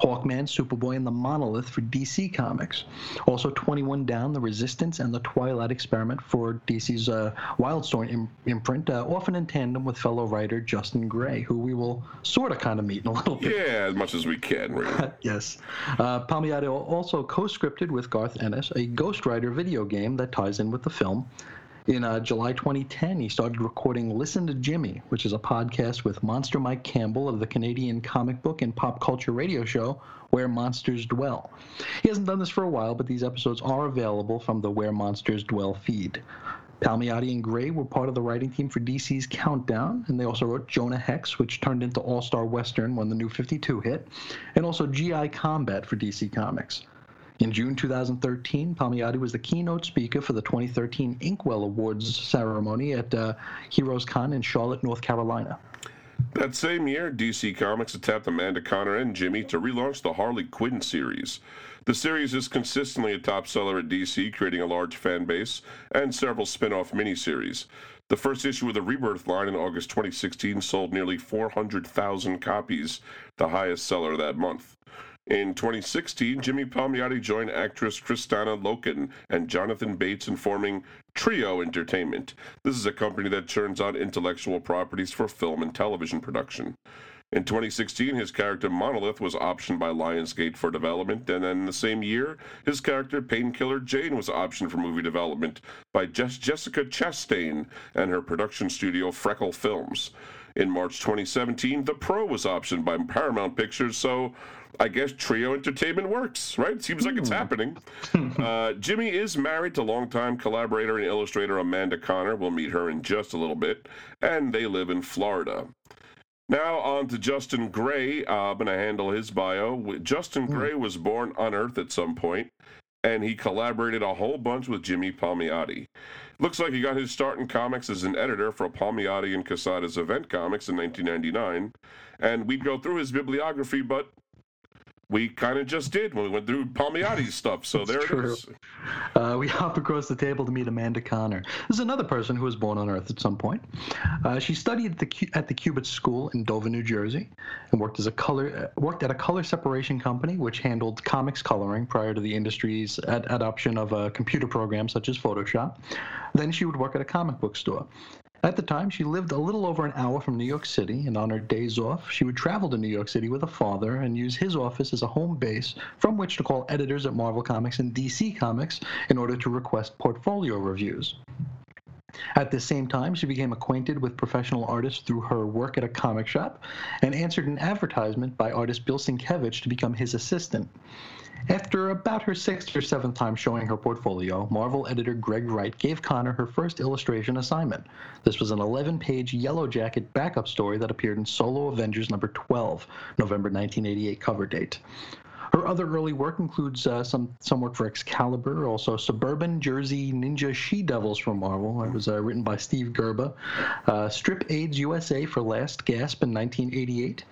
Speaker 3: Hawkman, Superboy, and the Monolith for DC Comics. Also, 21 Down, The Resistance, and the Twilight Experiment for DC's uh, Wildstorm im- imprint, uh, often in tandem with fellow writer Justin Gray, who we will sort of kind of meet in a little bit.
Speaker 1: Yeah, as much as we can, really.
Speaker 3: yes. Uh, Palmiotti also co-scripted with Garth Ennis a Ghost Rider video game that ties in with the film. In uh, July 2010, he started recording Listen to Jimmy, which is a podcast with Monster Mike Campbell of the Canadian comic book and pop culture radio show Where Monsters Dwell. He hasn't done this for a while, but these episodes are available from the Where Monsters Dwell feed. Palmiotti and Gray were part of the writing team for DC's Countdown, and they also wrote Jonah Hex, which turned into All Star Western when the new 52 hit, and also GI Combat for DC Comics. In June 2013, Palmiotti was the keynote speaker for the 2013 Inkwell Awards ceremony at uh, Heroes Con in Charlotte, North Carolina.
Speaker 1: That same year, DC Comics tapped Amanda Conner and Jimmy to relaunch the Harley Quinn series. The series is consistently a top seller at DC, creating a large fan base and several spin off miniseries. The first issue of the Rebirth line in August 2016 sold nearly 400,000 copies, the highest seller that month. In 2016, Jimmy Palmiotti joined actress Kristanna Loken and Jonathan Bates in forming Trio Entertainment. This is a company that churns out intellectual properties for film and television production. In 2016, his character Monolith was optioned by Lionsgate for development, and then in the same year, his character Painkiller Jane was optioned for movie development by Jess- Jessica Chastain and her production studio Freckle Films. In March 2017, The Pro was optioned by Paramount Pictures, so I guess Trio Entertainment works, right? Seems like it's happening. Uh, Jimmy is married to longtime collaborator and illustrator Amanda Conner. We'll meet her in just a little bit. And they live in Florida. Now on to Justin Gray. Uh, I'm going to handle his bio. Justin Gray was born on Earth at some point, and he collaborated a whole bunch with Jimmy Palmiotti. Looks like he got his start in comics as an editor for Palmiotti and Quesada's Event Comics in 1999. And we'd go through his bibliography, but we kind of just did when we went through Palmiotti's stuff. So there
Speaker 3: true.
Speaker 1: it is.
Speaker 3: Uh, we hop across the table to meet Amanda Conner. This is another person who was born on Earth at some point. Uh, she studied at the at the Kubert School in Dover, New Jersey, and worked as a color uh, worked at a color separation company which handled comics coloring prior to the industry's ad- adoption of a computer program such as Photoshop. Then she would work at a comic book store. At the time, she lived a little over an hour from New York City, and on her days off, she would travel to New York City with a father and use his office as a home base from which to call editors at Marvel Comics and DC Comics in order to request portfolio reviews. At the same time, she became acquainted with professional artists through her work at a comic shop and answered an advertisement by artist Bill Sienkiewicz to become his assistant. After about her sixth or seventh time showing her portfolio, Marvel editor Greg Wright gave Conner her first illustration assignment. This was an 11 page Yellow Jacket backup story that appeared in Solo Avengers number 12, November 1988 cover date. Her other early work includes uh, some some work for Excalibur, also Suburban Jersey Ninja She Devils from Marvel. It was uh, written by Steve Gerber. Uh, Strip AIDS USA for Last Gasp in 1988.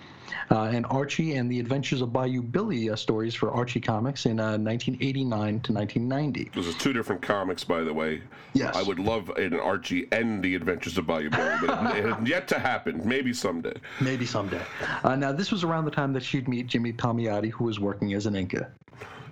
Speaker 3: Uh, and Archie and the Adventures of Bayou Billy uh, stories for Archie Comics in uh, 1989 to 1990.
Speaker 1: Those are two different comics, by the way.
Speaker 3: Yes.
Speaker 1: I would love an Archie and the Adventures of Bayou Billy, but it, it had yet to happen. Maybe someday.
Speaker 3: Maybe someday. Uh, now, this was around the time that she'd meet Jimmy Palmiotti, who was working as an inker.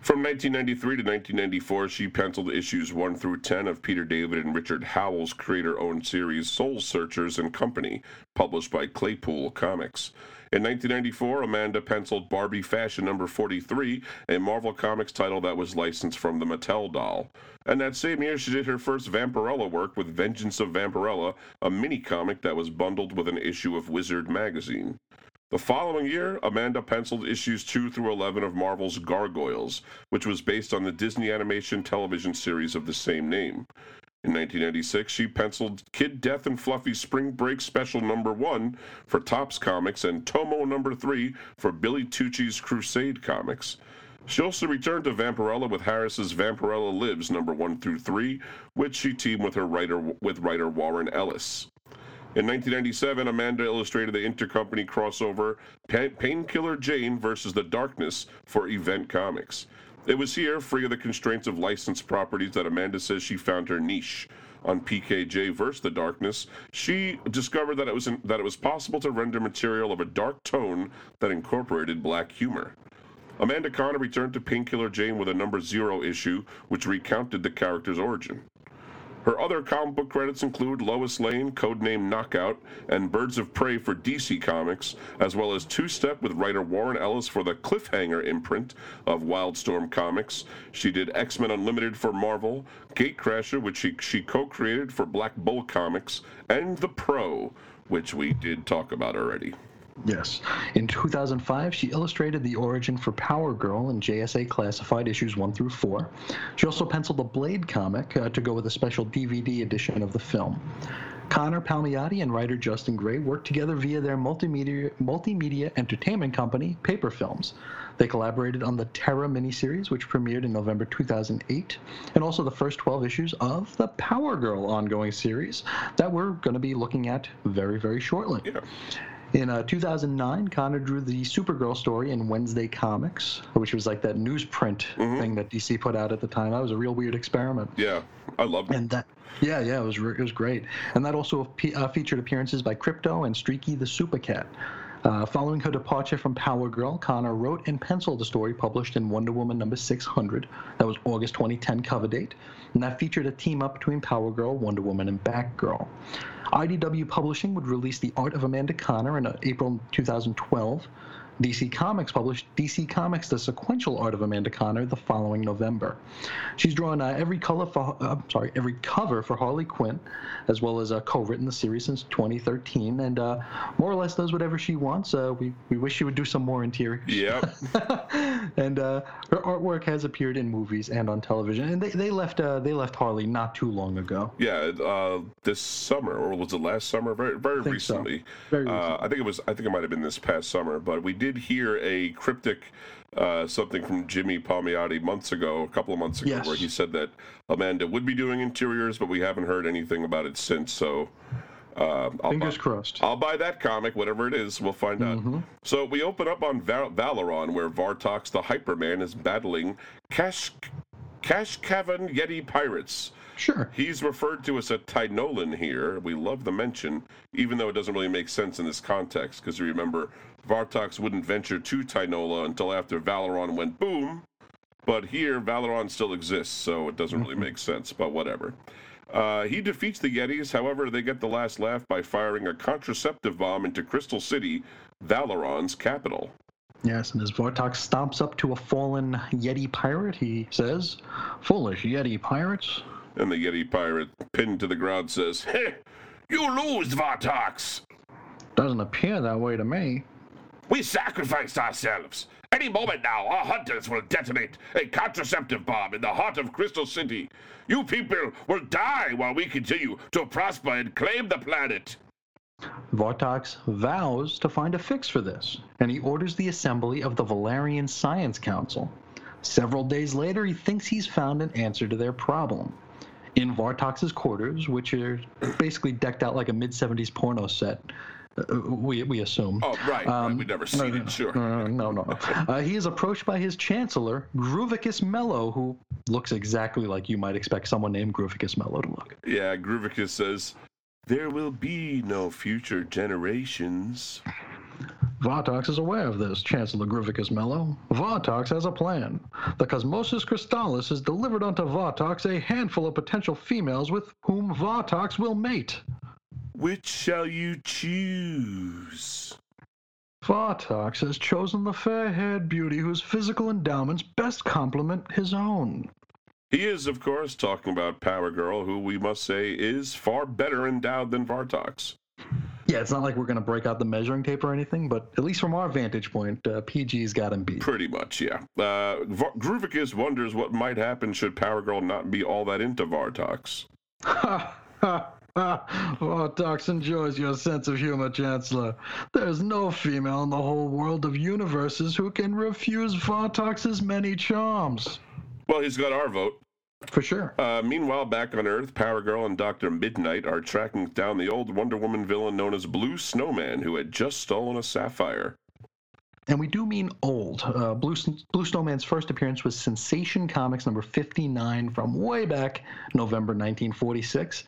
Speaker 1: From 1993 to 1994, she penciled issues 1 through 10 of Peter David and Richard Howell's creator owned series Soul Searchers and Company, published by Claypool Comics. In 1994, Amanda penciled Barbie Fashion number 43, a Marvel Comics title that was licensed from the Mattel doll. And that same year, she did her first Vampirella work with Vengeance of Vampirella, a mini comic that was bundled with an issue of Wizard magazine. The following year, Amanda penciled issues 2 through 11 of Marvel's Gargoyles, which was based on the Disney animation television series of the same name. In 1996, she penciled Kid Death and Fluffy Spring Break Special Number 1 for Topps Comics and Tomoe Number 3 for Billy Tucci's Crusade Comics. She also returned to Vampirella with Harris's Vampirella Lives number 1 through 3, which she teamed with her writer with writer Warren Ellis. In 1997, Amanda illustrated the intercompany crossover Painkiller Jane versus the Darkness for Event Comics. It was here, free of the constraints of licensed properties, that Amanda says she found her niche. On PKJ vs. the Darkness, she discovered that it was that it was possible to render material of a dark tone that incorporated black humor. Amanda Conner returned to Painkiller Jane with a number zero issue, which recounted the character's origin. Her other comic book credits include Lois Lane, codename Knockout, and Birds of Prey for DC Comics, as well as Two Step with writer Warren Ellis for the Cliffhanger imprint of Wildstorm Comics. She did X Men Unlimited for Marvel, Gatecrasher, which she, she co created for Black Bull Comics, and The Pro, which we did talk about already.
Speaker 3: Yes. In 2005, she illustrated the origin for Power Girl in JSA Classified issues 1 through 4. She also penciled a Blade comic uh, to go with a special DVD edition of the film. Conner Palmiotti and writer Justin Gray worked together via their multimedia, multimedia entertainment company, Paper Films. They collaborated on the Terra miniseries, which premiered in November 2008, and also the first 12 issues of the Power Girl ongoing series that we're going to be looking at very, very shortly.
Speaker 1: Yeah.
Speaker 3: In uh, 2009, Conner drew the Supergirl story in Wednesday Comics, which was like that newsprint thing that DC put out at the time. That was a real weird experiment.
Speaker 1: Yeah, I loved it.
Speaker 3: And that, yeah, yeah, it was re- it was great. And that also uh, featured appearances by Krypto and Streaky the Super Cat. Uh, following her departure from Power Girl, Conner wrote and penciled the story published in Wonder Woman number 600. That was August 2010 cover date, and that featured a team up between Power Girl, Wonder Woman, and Batgirl. IDW Publishing would release The Art of Amanda Conner in uh, April 2012. DC Comics published DC Comics: The Sequential Art of Amanda Conner the following November. She's drawn uh, every color for, uh, sorry, every cover for Harley Quinn, as well as uh, co-written the series since 2013, and uh, more or less does whatever she wants. Uh, we we wish she would do some more interiors.
Speaker 1: Yep.
Speaker 3: and uh, her artwork has appeared in movies and on television. And they, they left uh, they left Harley not too long ago.
Speaker 1: Yeah, uh, this summer or was it last summer? Very very
Speaker 3: think so.
Speaker 1: recently.
Speaker 3: Very
Speaker 1: Uh, I think it was. I think it might have been this past summer. But we did hear a cryptic uh, something from Jimmy Palmiotti months ago, a couple of months ago,
Speaker 3: Yes.
Speaker 1: where he said that Amanda would be doing interiors, but we haven't heard anything about it since. So. Uh, I'll
Speaker 3: Fingers
Speaker 1: buy,
Speaker 3: crossed.
Speaker 1: I'll buy that comic, whatever it is. We'll find out. So we open up on Val- Valeron, where Vartox the Hyperman is battling Cash Cash Cavan Yeti pirates.
Speaker 3: Sure.
Speaker 1: He's referred to as a Tynolan here. We love the mention, even though it doesn't really make sense in this context, because remember, Vartox wouldn't venture to Tynola until after Valeron went boom. But here, Valeron still exists, so it doesn't really make sense, but whatever. Uh, he defeats the Yetis, however, they get the last laugh by firing a contraceptive bomb into Crystal City, Valeron's capital.
Speaker 3: Yes, and as Vartox stomps up to a fallen Yeti pirate, he says, Foolish Yeti pirates.
Speaker 1: And the Yeti pirate, pinned to the ground, says,
Speaker 2: Heh, you lose, Vartox.
Speaker 3: Doesn't appear that way to me.
Speaker 2: We sacrificed ourselves. Any moment now, our hunters will detonate a contraceptive bomb in the heart of Crystal City. You people will die while we continue to prosper and claim the planet.
Speaker 3: Vartox vows to find a fix for this, and he orders the assembly of the Valerian Science Council. Several days later, he thinks he's found an answer to their problem. In Vartox's quarters, which are basically decked out like a mid 70s porno set, uh, we, we assume.
Speaker 1: Oh, right. right. We've never seen it, sure.
Speaker 3: Uh, no, no, no. Uh, he is approached by his chancellor, Gruvicus Mello, who looks exactly like you might expect someone named Gruvicus Mello to look.
Speaker 1: Yeah, Gruvicus says, There will be no future generations.
Speaker 3: Vartox is aware of this, Chancellor Gruvicus Mello. Vartox has a plan. The Cosmosis Crystallis has delivered unto Vartox a handful of potential females with whom Vartox will mate.
Speaker 1: Which shall you choose?
Speaker 3: Vartox has chosen the fair haired beauty whose physical endowments best complement his own.
Speaker 1: He is, of course, talking about Power Girl, who we must say is far better endowed than Vartox.
Speaker 3: Yeah, it's not like we're going to break out the measuring tape or anything, but at least from our vantage point, uh, PG's got him beat.
Speaker 1: Pretty much, yeah. Uh, Gruvicus wonders what might happen should Power Girl not be all that into Vartox.
Speaker 3: Ha ha ha! Vartox enjoys your sense of humor, Chancellor. There's no female in the whole world of universes who can refuse Vartox's many charms.
Speaker 1: Well, he's got our vote.
Speaker 3: For sure.
Speaker 1: Uh, meanwhile, back on Earth, Power Girl and Dr. Midnight are tracking down the old Wonder Woman villain known as Blue Snowman, who had just stolen a sapphire.
Speaker 3: And we do mean old. Uh, Blue, Blue Snowman's first appearance was Sensation Comics number 59 from way back November 1946,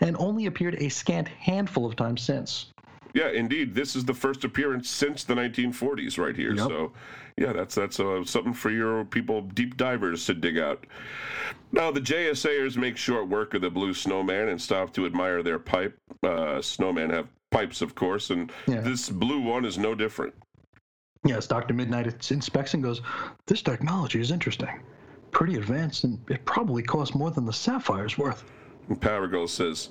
Speaker 3: and only appeared a scant handful of times since.
Speaker 1: Yeah, indeed, this is the first appearance since the 1940s, right here.
Speaker 3: Yep.
Speaker 1: So, yeah, that's that's uh, something for your people deep divers to dig out. Now, the JSAers make short work of the Blue Snowman and stop to admire their pipe. Uh, snowmen have pipes, of course, and
Speaker 3: Yeah.
Speaker 1: this blue one is no different.
Speaker 3: Yes, Dr. Midnight inspects and goes, This technology is interesting. Pretty advanced, and it probably costs more than the Sapphire's worth.
Speaker 1: And says,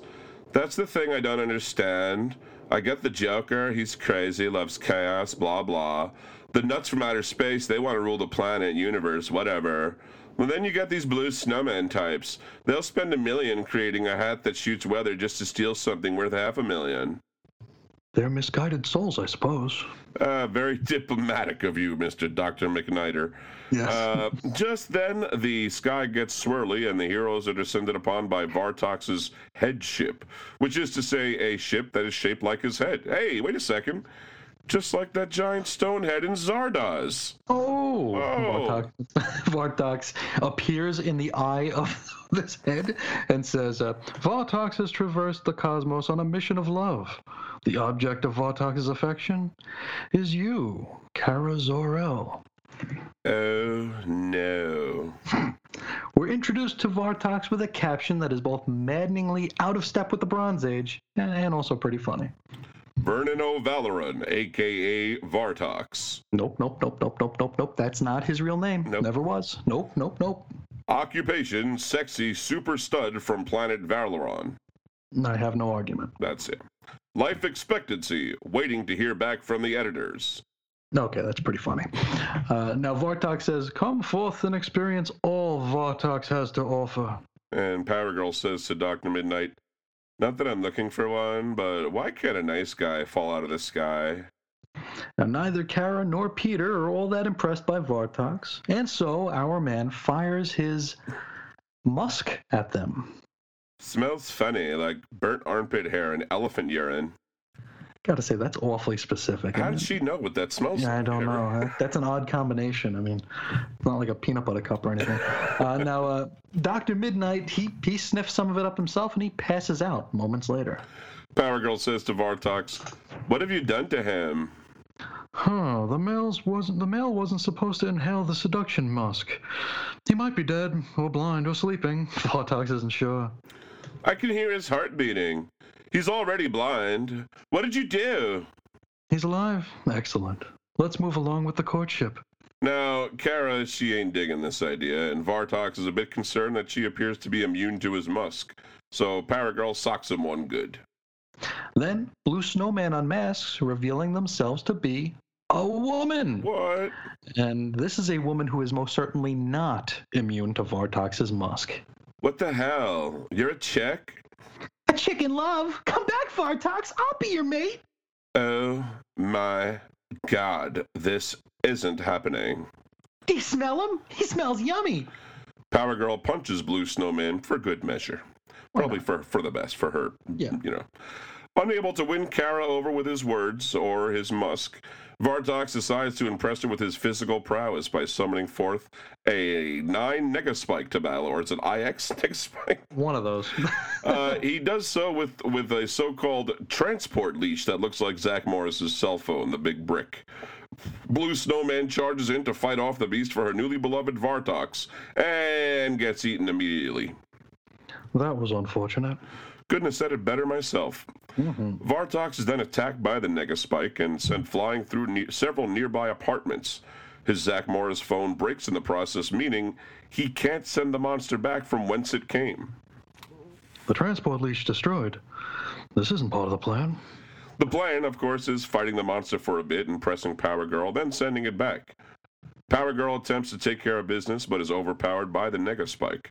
Speaker 1: That's the thing I don't understand. I get the Joker, he's crazy, loves chaos, blah blah. The nuts from outer space, they want to rule the planet, universe, whatever. Well, then you got these blue snowman types. They'll spend a million creating a hat that shoots weather just to steal something worth half a million.
Speaker 3: They're misguided souls, I suppose.
Speaker 1: Uh, very diplomatic of you, Mr. Dr. McNider.
Speaker 3: Yes.
Speaker 1: Uh, just then, the sky gets swirly, and the heroes are descended upon by Vartox's headship, which is to say, a ship that is shaped like his head. Hey, wait a second. Just like that giant stone head in Zardoz.
Speaker 3: Oh,
Speaker 1: Oh.
Speaker 3: Vartox, Vartox appears in the eye of this head and says, uh, Vartox has traversed the cosmos on a mission of love. The object of Vartox's affection is you, Kara Zor-El.
Speaker 1: Oh, no.
Speaker 3: We're introduced to Vartox with a caption that is both maddeningly out of step with the Bronze Age and, and also pretty funny.
Speaker 1: Vernon O'Valoran, aka Vartox.
Speaker 3: Nope, nope, nope, nope, nope, nope, nope. That's not his real name.
Speaker 1: Nope.
Speaker 3: Never was. Nope, nope, nope.
Speaker 1: Occupation, sexy super stud from planet Valeron.
Speaker 3: I have no argument.
Speaker 1: That's it. Life expectancy, waiting to hear back from the editors.
Speaker 3: Okay, that's pretty funny. Uh, now, Vartox says, Come forth and experience all Vartox has to offer.
Speaker 1: And Power Girl says to Dr. Midnight, Not that I'm looking for one, but why can't a nice guy fall out of the sky?
Speaker 3: Now, neither Kara nor Peter are all that impressed by Vartox, and so our man fires his musk at them.
Speaker 1: Smells funny, like burnt armpit hair and elephant urine.
Speaker 3: Gotta say, that's awfully specific.
Speaker 1: How
Speaker 3: I
Speaker 1: did she know what that smells like?
Speaker 3: Yeah, I don't know. That's an odd combination. I mean, it's not like a peanut butter cup or anything. Uh, now, uh, Dr. Midnight, he, he sniffs some of it up himself and he passes out moments later.
Speaker 1: Power Girl says to Vartox, What have you done to him?
Speaker 4: Huh, the male's wasn't the male wasn't supposed to inhale the seduction musk. He might be dead, or blind, or sleeping.
Speaker 3: Vartox isn't sure.
Speaker 1: I can hear his heart beating. He's already blind. What did you do?
Speaker 4: He's alive. Excellent. Let's move along with the courtship.
Speaker 1: Now, Kara, she ain't digging this idea, and Vartox is a bit concerned that she appears to be immune to his musk. So Paragirl socks him one good.
Speaker 3: Then, Blue Snowman unmasks, revealing themselves to be a woman.
Speaker 1: What?
Speaker 3: And this is a woman who is most certainly not immune to Vartox's musk.
Speaker 1: What the hell? You're a Czech?
Speaker 3: Chicken love! Come back, Vartox! I'll be your mate!
Speaker 1: Oh my god, this isn't happening.
Speaker 3: Do you smell him? He smells yummy!
Speaker 1: Power Girl punches Blue Snowman for good measure. Probably for, for the best for her,
Speaker 3: Yeah.
Speaker 1: you know. Unable to win Kara over with his words or his musk, Vartox decides to impress her with his physical prowess by summoning forth a nine Negaspike to battle, or it's an IX Negaspike.
Speaker 3: One of those.
Speaker 1: Uh, he does so with, with a so-called transport leash that looks like Zach Morris's cell phone, the big brick. Blue Snowman charges in to fight off the beast for her newly beloved Vartox and gets eaten immediately.
Speaker 4: That was unfortunate.
Speaker 1: Couldn't have said it better myself. Mm-hmm. Vartox is then attacked by the Negaspike and sent flying through ne- several nearby apartments. His Zach Morris phone breaks in the process, meaning he can't send the monster back from whence it came.
Speaker 4: The transport leash destroyed. This isn't part of the plan.
Speaker 1: The plan, of course, is fighting the monster for a bit and pressing Power Girl, then sending it back. Power Girl attempts to take care of business, but is overpowered by the Negaspike.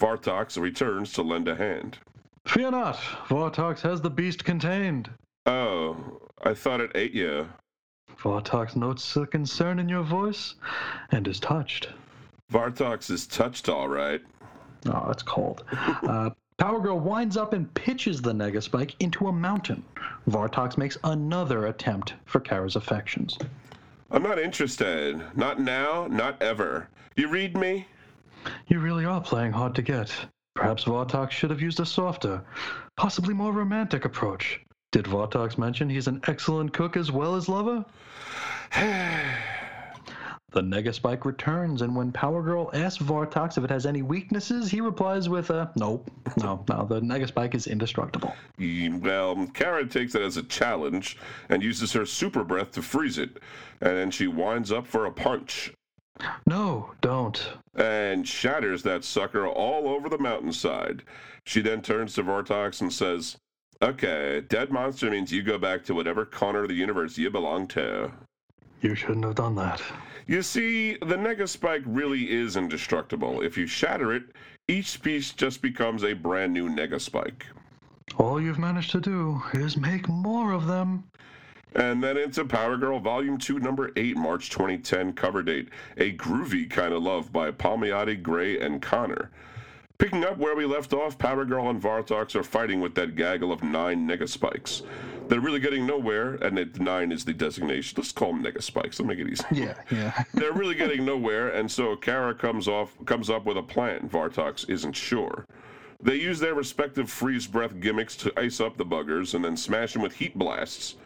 Speaker 1: Vartox returns to lend a hand.
Speaker 4: Fear not, Vartox has the beast contained.
Speaker 1: Oh, I thought it ate you.
Speaker 4: Vartox notes the concern in your voice and is touched.
Speaker 1: Vartox is touched all right.
Speaker 3: Oh, that's cold. Uh, Power Girl winds up and pitches the Negaspike into a mountain. Vartox makes another attempt for Kara's affections.
Speaker 1: I'm not interested. Not now, not ever. You read me?
Speaker 4: You really are playing hard to get. Perhaps Vartox should have used a softer, possibly more romantic approach. Did Vartox mention he's an excellent cook as well as lover?
Speaker 3: The Negaspike returns, and when Power Girl asks Vartox if it has any weaknesses, he replies with a nope, no, no, the Negaspike is indestructible.
Speaker 1: Mm, well, Karen takes it as a challenge and uses her super breath to freeze it. And then she winds up for a punch
Speaker 4: No, don't.
Speaker 1: and shatters that sucker all over the mountainside. She then turns to Vartox and says, Okay, dead monster means you go back to whatever corner of the universe you belong to.
Speaker 4: You shouldn't have done that.
Speaker 1: You see, the Negaspike really is indestructible. If you shatter it, each piece just becomes a brand new Negaspike.
Speaker 4: All you've managed to do is make more of them.
Speaker 1: And then into Power Girl Volume 2, Number 8, March 2010, cover date. A groovy kind of love by Palmiotti, Gray, and Conner. Picking up where we left off, Power Girl and Vartox are fighting with that gaggle of nine Negaspikes. They're really getting nowhere, and it, nine is the designation. Let's call them Negaspikes. Let's make it easy.
Speaker 3: Yeah, yeah.
Speaker 1: They're really getting nowhere, and so Kara comes off comes up with a plan. Vartox isn't sure. They use their respective freeze breath gimmicks to ice up the buggers and then smash them with heat blasts.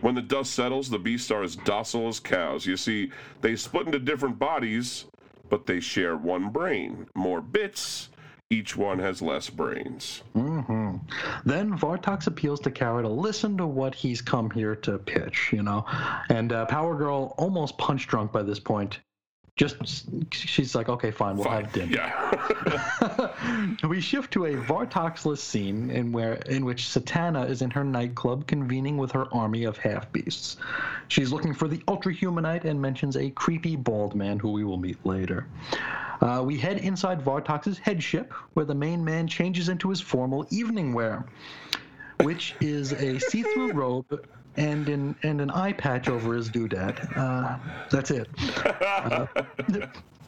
Speaker 1: When the dust settles, the beasts are as docile as cows. You see, they split into different bodies, but they share one brain. More bits, each one has less brains.
Speaker 3: hmm Then Vartox appeals to Kara to listen to what he's come here to pitch, you know. And uh, Power Girl, almost punch drunk by this point, just she's like, okay, fine, we'll have dinner.
Speaker 1: Yeah.
Speaker 3: we shift to a Vartoxless scene in where in which Satanna is in her nightclub convening with her army of half beasts. She's looking for the Ultra Humanite and mentions a creepy bald man who we will meet later. Uh, we head inside Vartox's headship, where the main man changes into his formal evening wear, which is a see-through robe and an and an eye patch over his doodad. Uh, that's it. Uh,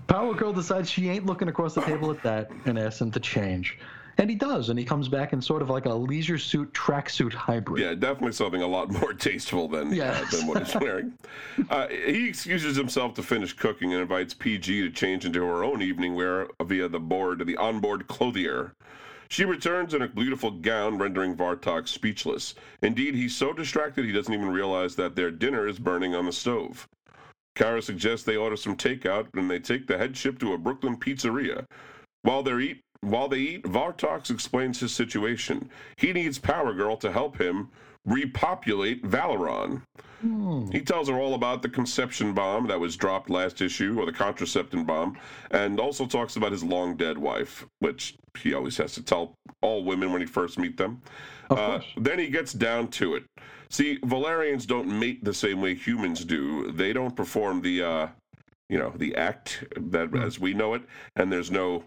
Speaker 3: Power Girl decides she ain't looking across the table at that and asks him to change. And he does, and he comes back in sort of like a leisure suit tracksuit hybrid.
Speaker 1: Yeah, definitely something a lot more tasteful than,
Speaker 3: Yes.
Speaker 1: uh, than what he's wearing. uh, he excuses himself to finish cooking and invites PG to change into her own evening wear via the board, the onboard clothier. She returns in a beautiful gown, rendering Vartox speechless. Indeed, he's so distracted he doesn't even realize that their dinner is burning on the stove. Kara suggests they order some takeout, and they take the headship to a Brooklyn pizzeria. While they eat, while they eat, Vartox explains his situation. He needs Power Girl to help him repopulate Valeron. He tells her all about the conception bomb that was dropped last issue, or the contraception bomb, and also talks about his long dead wife, which he always has to tell all women when he first meet them. Uh, then he gets down to it. See, Valerians don't mate the same way humans do. They don't perform the, uh, you know, the act that as we know it, and there's no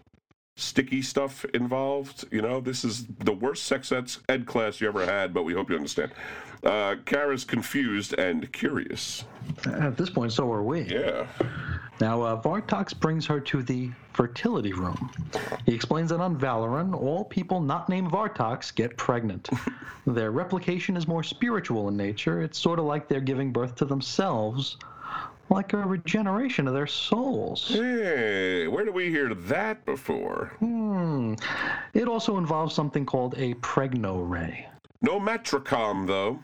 Speaker 1: sticky stuff involved. You know, this is the worst sex ed class you ever had, but we hope you understand. Uh, Kara's confused and curious.
Speaker 3: At this point, so are we.
Speaker 1: Yeah.
Speaker 3: Now, uh, Vartox brings her to the fertility room. He explains that on Valeron, all people not named Vartox get pregnant. Their replication is more spiritual in nature. It's sort of like they're giving birth to themselves, like a regeneration of their souls.
Speaker 1: Hey, where did we hear that before?
Speaker 3: Hmm. It also involves something called a pregno ray.
Speaker 1: No Metricom, though.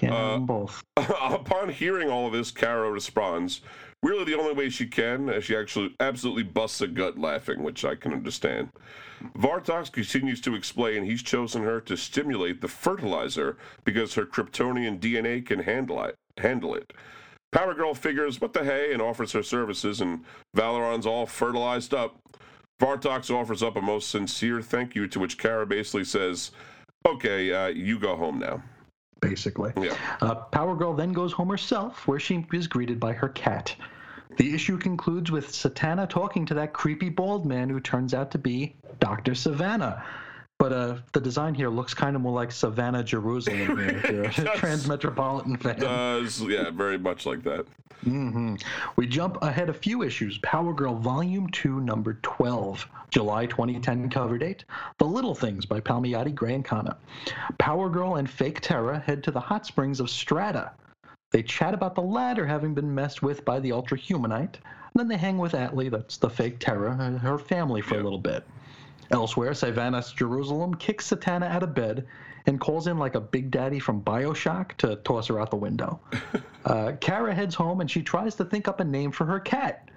Speaker 3: Can't them both.
Speaker 1: Upon hearing all of this, Kara responds, really the only way she can, as she actually absolutely busts a gut laughing, which I can understand. Vartox continues to explain he's chosen her to stimulate the fertilizer because her Kryptonian DNA can handle it. Handle it. Power Girl figures, what the hey, and offers her services, and Valeron's all fertilized up. Vartox offers up a most sincere thank you, to which Kara basically says, okay, uh, you go home now.
Speaker 3: Basically.
Speaker 1: Yeah.
Speaker 3: Uh, Power Girl then goes home herself, where she is greeted by her cat. The issue concludes with Satanna talking to that creepy bald man who turns out to be Dr. Sivana. But uh, the design here looks kind of more like Sivana, Jerusalem, here, if you're a Transmetropolitan fan.
Speaker 1: Does, yeah, very much like that.
Speaker 3: hmm We jump ahead a few issues. Power Girl Volume 2, Number 12, July 2010 cover date. The Little Things by Palmiotti, Gray, and Conner. Power Girl and Fake Terra head to the hot springs of Strata. They chat about the latter having been messed with by the Ultra Humanite. And then they hang with Atlee, that's the Fake Terra, and her family for a little bit. Elsewhere, Sivana's Jerusalem kicks Satanna out of bed and calls in like a big daddy from Bioshock to toss her out the window. Uh, Kara heads home and she tries to think up a name for her cat.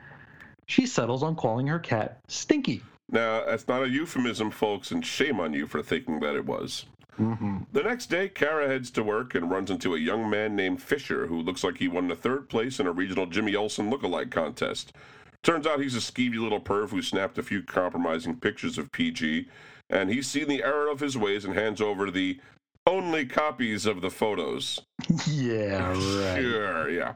Speaker 3: She settles on calling her cat Stinky.
Speaker 1: Now, that's not a euphemism, folks, and shame on you for thinking that it was. The next day, Kara heads to work and runs into a young man named Fisher who looks like he won the third place in a regional Jimmy Olsen lookalike contest. Turns out he's a skeevy little perv who snapped a few compromising pictures of PG, and he's seen the error of his ways and hands over the only copies of the photos.
Speaker 3: Yeah, right.
Speaker 1: Sure, yeah.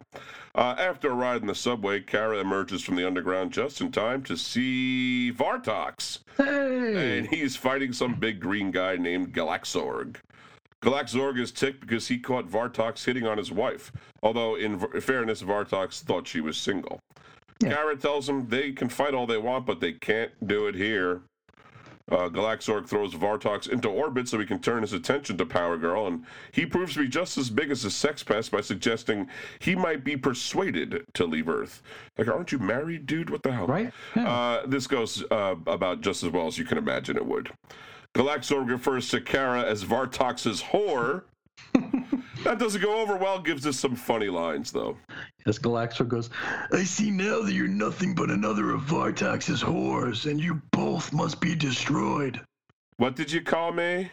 Speaker 1: Uh, after a ride in the subway, Kara emerges from the underground just in time to see Vartox
Speaker 3: Hey!
Speaker 1: and he's fighting some big green guy named Galaxorg. Galaxorg is ticked because he caught Vartox hitting on his wife, although in v- fairness, Vartox thought she was single.
Speaker 3: Yeah.
Speaker 1: Kara tells him they can fight all they want, but they can't do it here. Uh, Galaxorg throws Vartox into orbit so he can turn his attention to Power Girl, and he proves to be just as big as a sex pest by suggesting he might be persuaded to leave Earth. Like, aren't you married, dude? What the hell?
Speaker 3: Right? Yeah.
Speaker 1: Uh, this goes uh, about just as well as you can imagine it would. Galaxorg refers to Kara as Vartox's whore. that doesn't go over well, gives us some funny lines, though.
Speaker 3: As Galaxor goes,
Speaker 4: I see now that you're nothing but another of Vartox's whores, and you both both must be destroyed.
Speaker 1: What did you call me?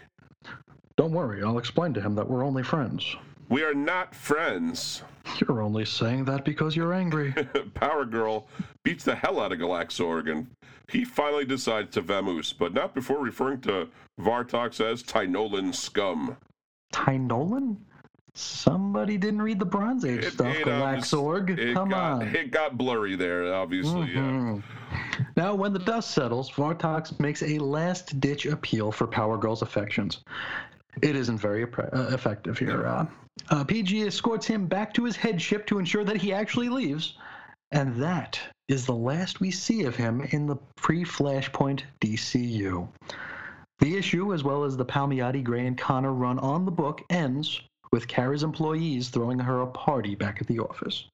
Speaker 3: Don't worry, I'll explain to him that we're only friends.
Speaker 1: We are not friends.
Speaker 3: You're only saying that because you're angry.
Speaker 1: Power Girl beats the hell out of Galaxorg, and he finally decides to vamoose, but not before referring to Vartox as Tynolan scum.
Speaker 3: Ty Nolan? Somebody didn't read the Bronze Age stuff,
Speaker 1: it, um,
Speaker 3: Galaxorg. Come
Speaker 1: got,
Speaker 3: on.
Speaker 1: It got blurry there, obviously. Yeah.
Speaker 3: Mhm. Now, when the dust settles, Vartox makes a last ditch appeal for Power Girl's affections. It isn't very uh, effective here. Uh, uh, PG escorts him back to his headship to ensure that he actually leaves, and that is the last we see of him in the pre Flashpoint DCU. The issue, as well as the Palmiotti, Gray, and Conner run on the book, ends with Kara's employees throwing her a party back at the office.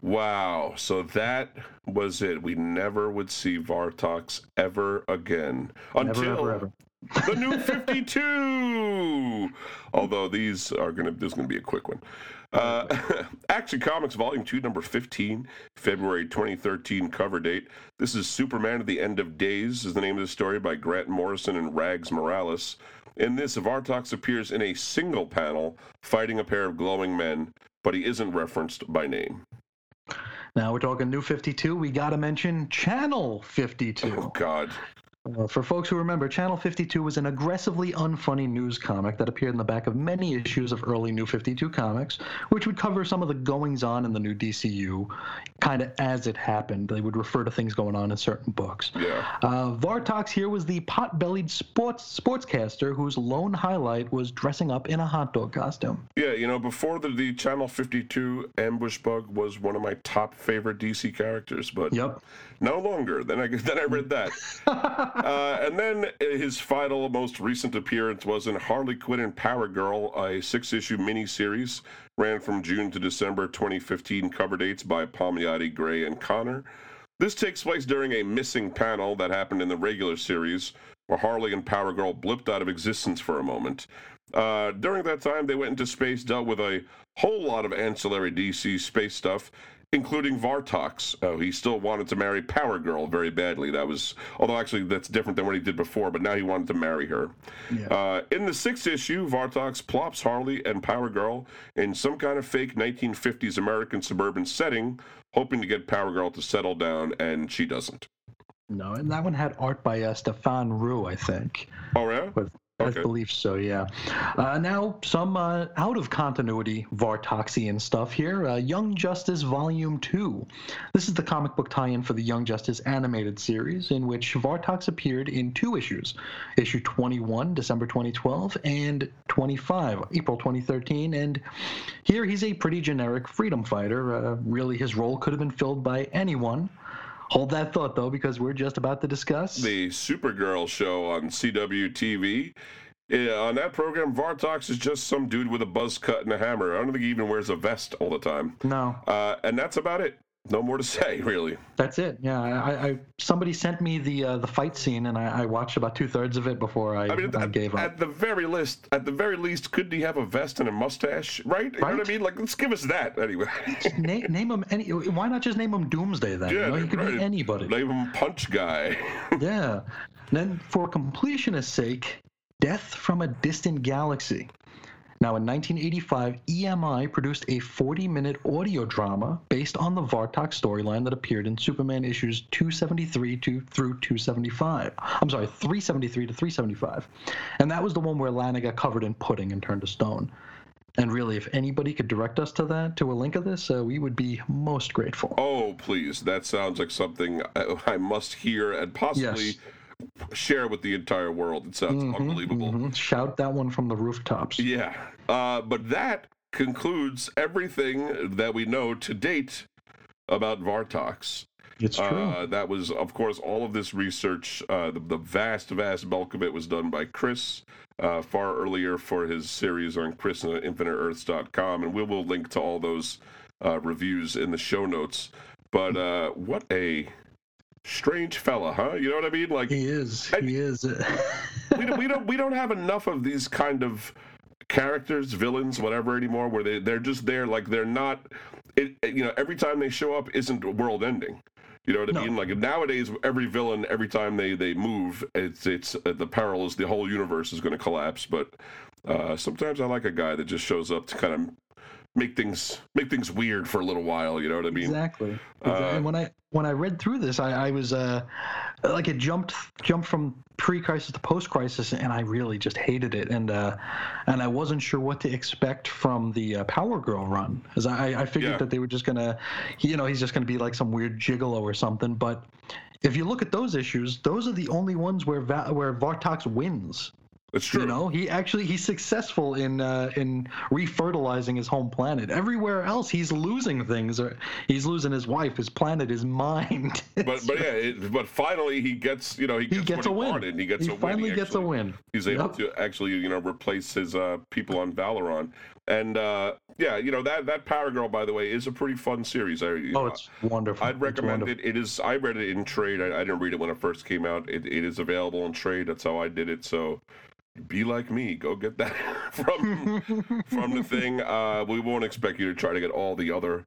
Speaker 1: Wow. So that was it. We never would see Vartox ever again
Speaker 3: Never,
Speaker 1: until
Speaker 3: ever, ever.
Speaker 1: the new 52. Although these are going to, this is going to be a quick one. Uh, Action Comics Volume 2, number 15, February 2013 cover date. This is Superman at the End of Days, is the name of the story by Grant Morrison and Rags Morales. In this, Vartox appears in a single panel fighting a pair of glowing men, but he isn't referenced by name.
Speaker 3: Now we're talking New 52. We got to mention Channel 52.
Speaker 1: Oh, God.
Speaker 3: Uh, for folks who remember, Channel 52 was an aggressively unfunny news comic that appeared in the back of many issues of early New 52 comics, which would cover some of the goings on in the new DCU, kind of as it happened. They would refer to things going on in certain books.
Speaker 1: Yeah.
Speaker 3: Uh, Vartox here was the pot-bellied sports sportscaster whose lone highlight was dressing up in a hot dog costume.
Speaker 1: Yeah, you know, before the, the Channel 52, Ambush Bug was one of my top favorite DC characters, but
Speaker 3: Yep.
Speaker 1: No longer. Then I then I read that, uh, and then his final, most recent appearance was in Harley Quinn and Power Girl, a six-issue miniseries, ran from June to December 2015. Cover dates by Palmiotti, Gray, and Conner. This takes place during a missing panel that happened in the regular series, where Harley and Power Girl blipped out of existence for a moment. Uh, during that time, they went into space, dealt with a whole lot of ancillary DC space stuff, including Vartox. Oh, he still wanted to marry Power Girl very badly. That was, although actually that's different than what he did before, but now he wanted to marry her. Uh, in the sixth issue, Vartox plops Harley and Power Girl in some kind of fake 1950s American suburban setting, hoping to get Power Girl to settle down, and she doesn't.
Speaker 3: No, and that one had art by uh, Stéphane Roux, I think.
Speaker 1: Oh, yeah?
Speaker 3: But I believe so, yeah. Uh, now, some uh, out of continuity Vartoxian stuff here. Uh, Young Justice Volume 2. This is the comic book tie in for the Young Justice animated series, in which Vartox appeared in two issues issue 21, December 2012, and 25, April 2013. And here he's a pretty generic freedom fighter. Uh, really, his role could have been filled by anyone. Hold that thought, though, because we're just about to discuss.
Speaker 1: the Supergirl show on CW TV. Yeah, on that program, Vartox is just some dude with a buzz cut and a hammer. I don't think he even wears a vest all the time.
Speaker 3: no,
Speaker 1: Uh, and that's about it. No more to say, really.
Speaker 3: That's it. Yeah, I, I somebody sent me the uh, the fight scene, and I, I watched about two thirds of it before I,
Speaker 1: I mean,
Speaker 3: I
Speaker 1: at,
Speaker 3: gave up.
Speaker 1: at the very least, at the very least, couldn't he have a vest and a mustache? Right? You know what I mean? Like, let's give us that anyway.
Speaker 3: name, name him any. Why not just name him Doomsday then? you
Speaker 1: Yeah,
Speaker 3: know, he could
Speaker 1: right.
Speaker 3: be anybody.
Speaker 1: Name him Punch Guy.
Speaker 3: yeah. Then, for completionist's sake, Death from a Distant Galaxy. Now, in 1985, EMI produced a 40 minute audio drama based on the Vartox storyline that appeared in Superman issues 273 to, through 275. I'm sorry, 373 to 375. And that was the one where Lana got covered in pudding and turned to stone. And really, if anybody could direct us to that, to a link of this, uh, we would be most grateful.
Speaker 1: oh, please. That sounds like something I, I must hear and possibly
Speaker 3: Yes.
Speaker 1: Share with the entire world. It sounds unbelievable.
Speaker 3: Mhm. Shout that one from the rooftops.
Speaker 1: Yeah. Uh, but that concludes everything that we know to date about Vartox.
Speaker 3: It's true.
Speaker 1: Uh, that was, of course, all of this research. Uh, the, the vast, vast bulk of it was done by Chris uh, far earlier for his series on Chris and InfiniteEarths.com. And we will link to all those uh, reviews in the show notes. But uh, what a strange fella, huh? You know what I mean? Like,
Speaker 3: he is. He is.
Speaker 1: we don't, we don't we don't have enough of these kind of characters, villains, whatever anymore, where they they're just there like they're not. It, it- you know, every time they show up isn't world ending. You know what I
Speaker 3: No.
Speaker 1: mean? Like nowadays, every villain, every time they they move, it's it's uh, the peril is the whole universe is going to collapse. But uh, sometimes I like a guy that just shows up to kind of make things make things weird for a little while. You know what I mean?
Speaker 3: Exactly.
Speaker 1: Uh,
Speaker 3: and when I when I read through this, I, I was uh, like it jumped jumped from pre-crisis to post-crisis, and I really just hated it, and uh, and I wasn't sure what to expect from the uh, Power Girl run, because I, I figured
Speaker 1: Yeah.
Speaker 3: that they were just gonna, you know, he's just gonna be like some weird gigolo or something. But if you look at those issues, those are the only ones where Va- where Vartox wins.
Speaker 1: It's true.
Speaker 3: You know, he actually he's successful in uh, in refertilizing his home planet. Everywhere else, he's losing things. Or he's losing his wife, his planet, his mind.
Speaker 1: but but yeah, it, but finally he gets you know he
Speaker 3: he
Speaker 1: gets,
Speaker 3: gets a
Speaker 1: he
Speaker 3: win.
Speaker 1: wanted. He gets
Speaker 3: he
Speaker 1: a win.
Speaker 3: finally
Speaker 1: He
Speaker 3: gets a win.
Speaker 1: He's able
Speaker 3: Yep.
Speaker 1: to actually, you know, replace his uh, people on Valeron, and uh, yeah, you know that that Power Girl, by the way, is a pretty fun series. I,
Speaker 3: Oh,
Speaker 1: know,
Speaker 3: it's wonderful.
Speaker 1: I'd recommend
Speaker 3: wonderful.
Speaker 1: it. It is. I read it in trade. I, I didn't read it when it first came out. It, it is available in trade. That's how I did it. So, be like me. Go get that from from the thing. Uh, we won't expect you to try to get all the other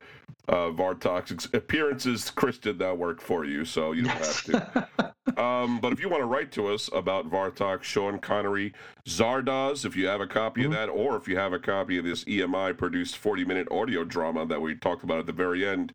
Speaker 1: uh, Vartox ex- appearances. Chris did that work for you, so you don't have to. Um, but if you want to write to us about Vartox, Sean Connery, Zardoz, if you have a copy of that, or if you have a copy of this EMI produced 40 minute audio drama that we talked about at the very end,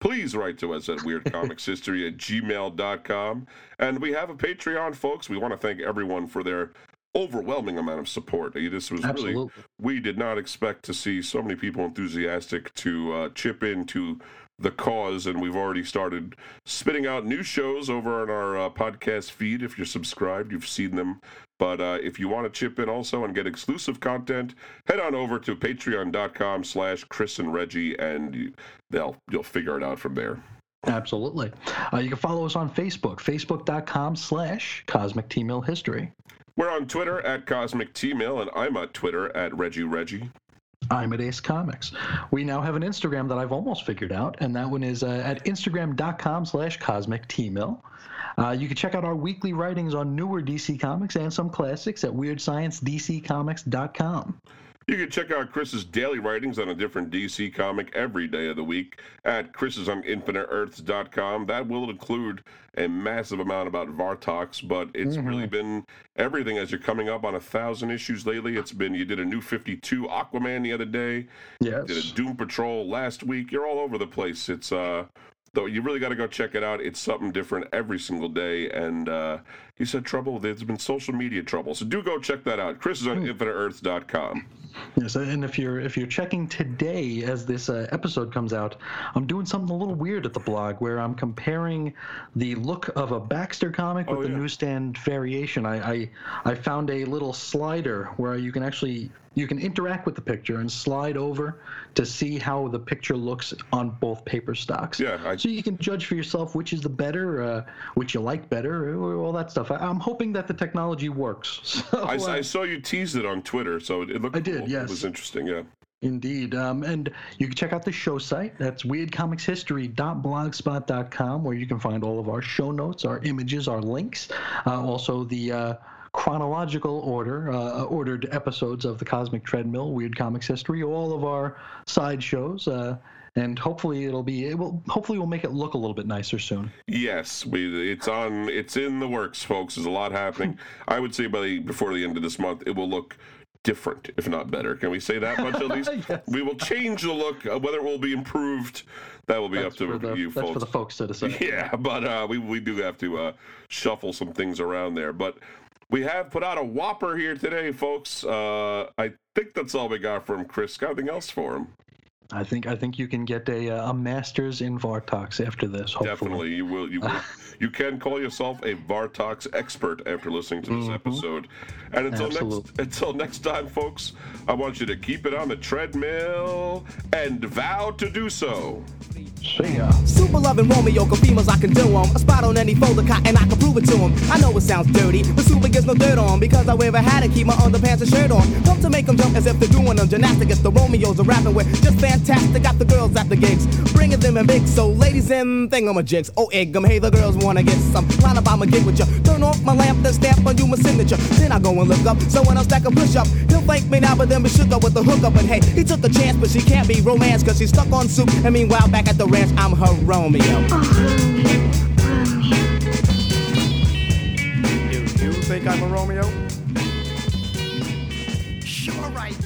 Speaker 1: please write to us at weirdcomicshistory at gmail.com. And we have a Patreon, folks. We want to thank everyone for their overwhelming amount of support. This was really we did not expect to see so many people enthusiastic to uh, chip into the cause, and we've already started spitting out new shows over on our uh, podcast feed. If you're subscribed, you've seen them. But uh, if you want to chip in also and get exclusive content, head on over to patreon.com slash Chris and Reggie, and you, they'll you'll figure it out from there.
Speaker 3: Absolutely. Uh, you can follow us on Facebook, facebook.com slash Cosmic T Mill History.
Speaker 1: We're on Twitter at Cosmic T-Mill, and I'm on Twitter at Reggie Reggie.
Speaker 3: I'm at Ace Comics. We now have an Instagram that I've almost figured out, and that one is uh, at instagram.com slash cosmic tmill. Uh, you can check out our weekly writings on newer DC Comics and some classics at weirdsciencedccomics.com.
Speaker 1: You can check out Chris's daily writings on a different DC comic every day of the week at chrisisoninfiniteearths.com. That will include a massive amount about Vartox, but it's really been everything as you're coming up on a thousand issues lately. It's been you did a new 52 Aquaman the other day,
Speaker 3: Yes.
Speaker 1: did a Doom Patrol last week. You're all over the place. It's uh though you really got to go check it out. It's something different every single day. And uh, he said trouble. There's been social media trouble, so do go check that out. Chris is on infiniteearth.com.
Speaker 3: Yes, and if you're if you're checking today as this uh, episode comes out, I'm doing something a little weird at the blog where I'm comparing the look of a Baxter comic with
Speaker 1: Oh,
Speaker 3: the newsstand variation. I, I I found a little slider where you can actually you can interact with the picture and slide over to see how the picture looks on both paper stocks.
Speaker 1: Yeah, I-
Speaker 3: so you can judge for yourself which is the better, uh, which you like better, all that stuff. I, I'm hoping that the technology works. So,
Speaker 1: I,
Speaker 3: uh,
Speaker 1: I saw you teased it on Twitter, so it looked
Speaker 3: I did,
Speaker 1: cool.
Speaker 3: yes.
Speaker 1: It was interesting, yeah.
Speaker 3: Indeed. Um, and you can check out the show site. That's weirdcomicshistory.blogspot.com, where you can find all of our show notes, our images, our links. Uh, also, the uh, chronological order, uh, ordered episodes of the Cosmic Treadmill, Weird Comics History, all of our side shows. Uh, and hopefully it'll be able. Hopefully we'll make it look a little bit nicer soon.
Speaker 1: Yes, we it's on it's in the works, folks. There's a lot happening. I would say by the before the end of this month, it will look different, if not better. Can we say that much at least?
Speaker 3: Yes.
Speaker 1: We will change the look. Uh, whether it will be improved, that will be
Speaker 3: That's,
Speaker 1: up to
Speaker 3: the,
Speaker 1: you
Speaker 3: that's
Speaker 1: folks.
Speaker 3: for the folks to decide.
Speaker 1: Yeah, but uh, we we do have to uh, shuffle some things around there. But we have put out a whopper here today, folks. Uh, I think that's all we got from Chris. Got anything else for him?
Speaker 3: I think I think you can get a, uh, a master's in Vartox after this. Hopefully.
Speaker 1: Definitely, you will. You will. you can call yourself a Vartox expert after listening to this episode. And until next until next time, folks, I want you to keep it on the treadmill and vow to do so.
Speaker 3: See ya.
Speaker 8: Super loving Romeo, females I can do do 'em. A spot on any folder cot and I can prove it to 'em. I know it sounds dirty, but super gets no dirt on because I wear a hat and keep my underpants and shirt on. Don't to make 'em jump as if they're doing them gymnastic. It's the Romeos are rapping with just fantastic. Got the girls at the gigs, bringing them in big. So ladies and thingamajigs, oh egg 'em. Hey, the girls wanna get some. Line up, I'ma get with ya. Turn off my lamp, then stamp on you my signature. Then I go and look up someone else that can push up. He'll thank me now, but then be shook up with the hookup. And hey, he took a chance, but she can't be romance cause she's stuck on soup. And meanwhile, back at the ranch, I'm her Romeo. Do you think I'm a Romeo? Sure, right.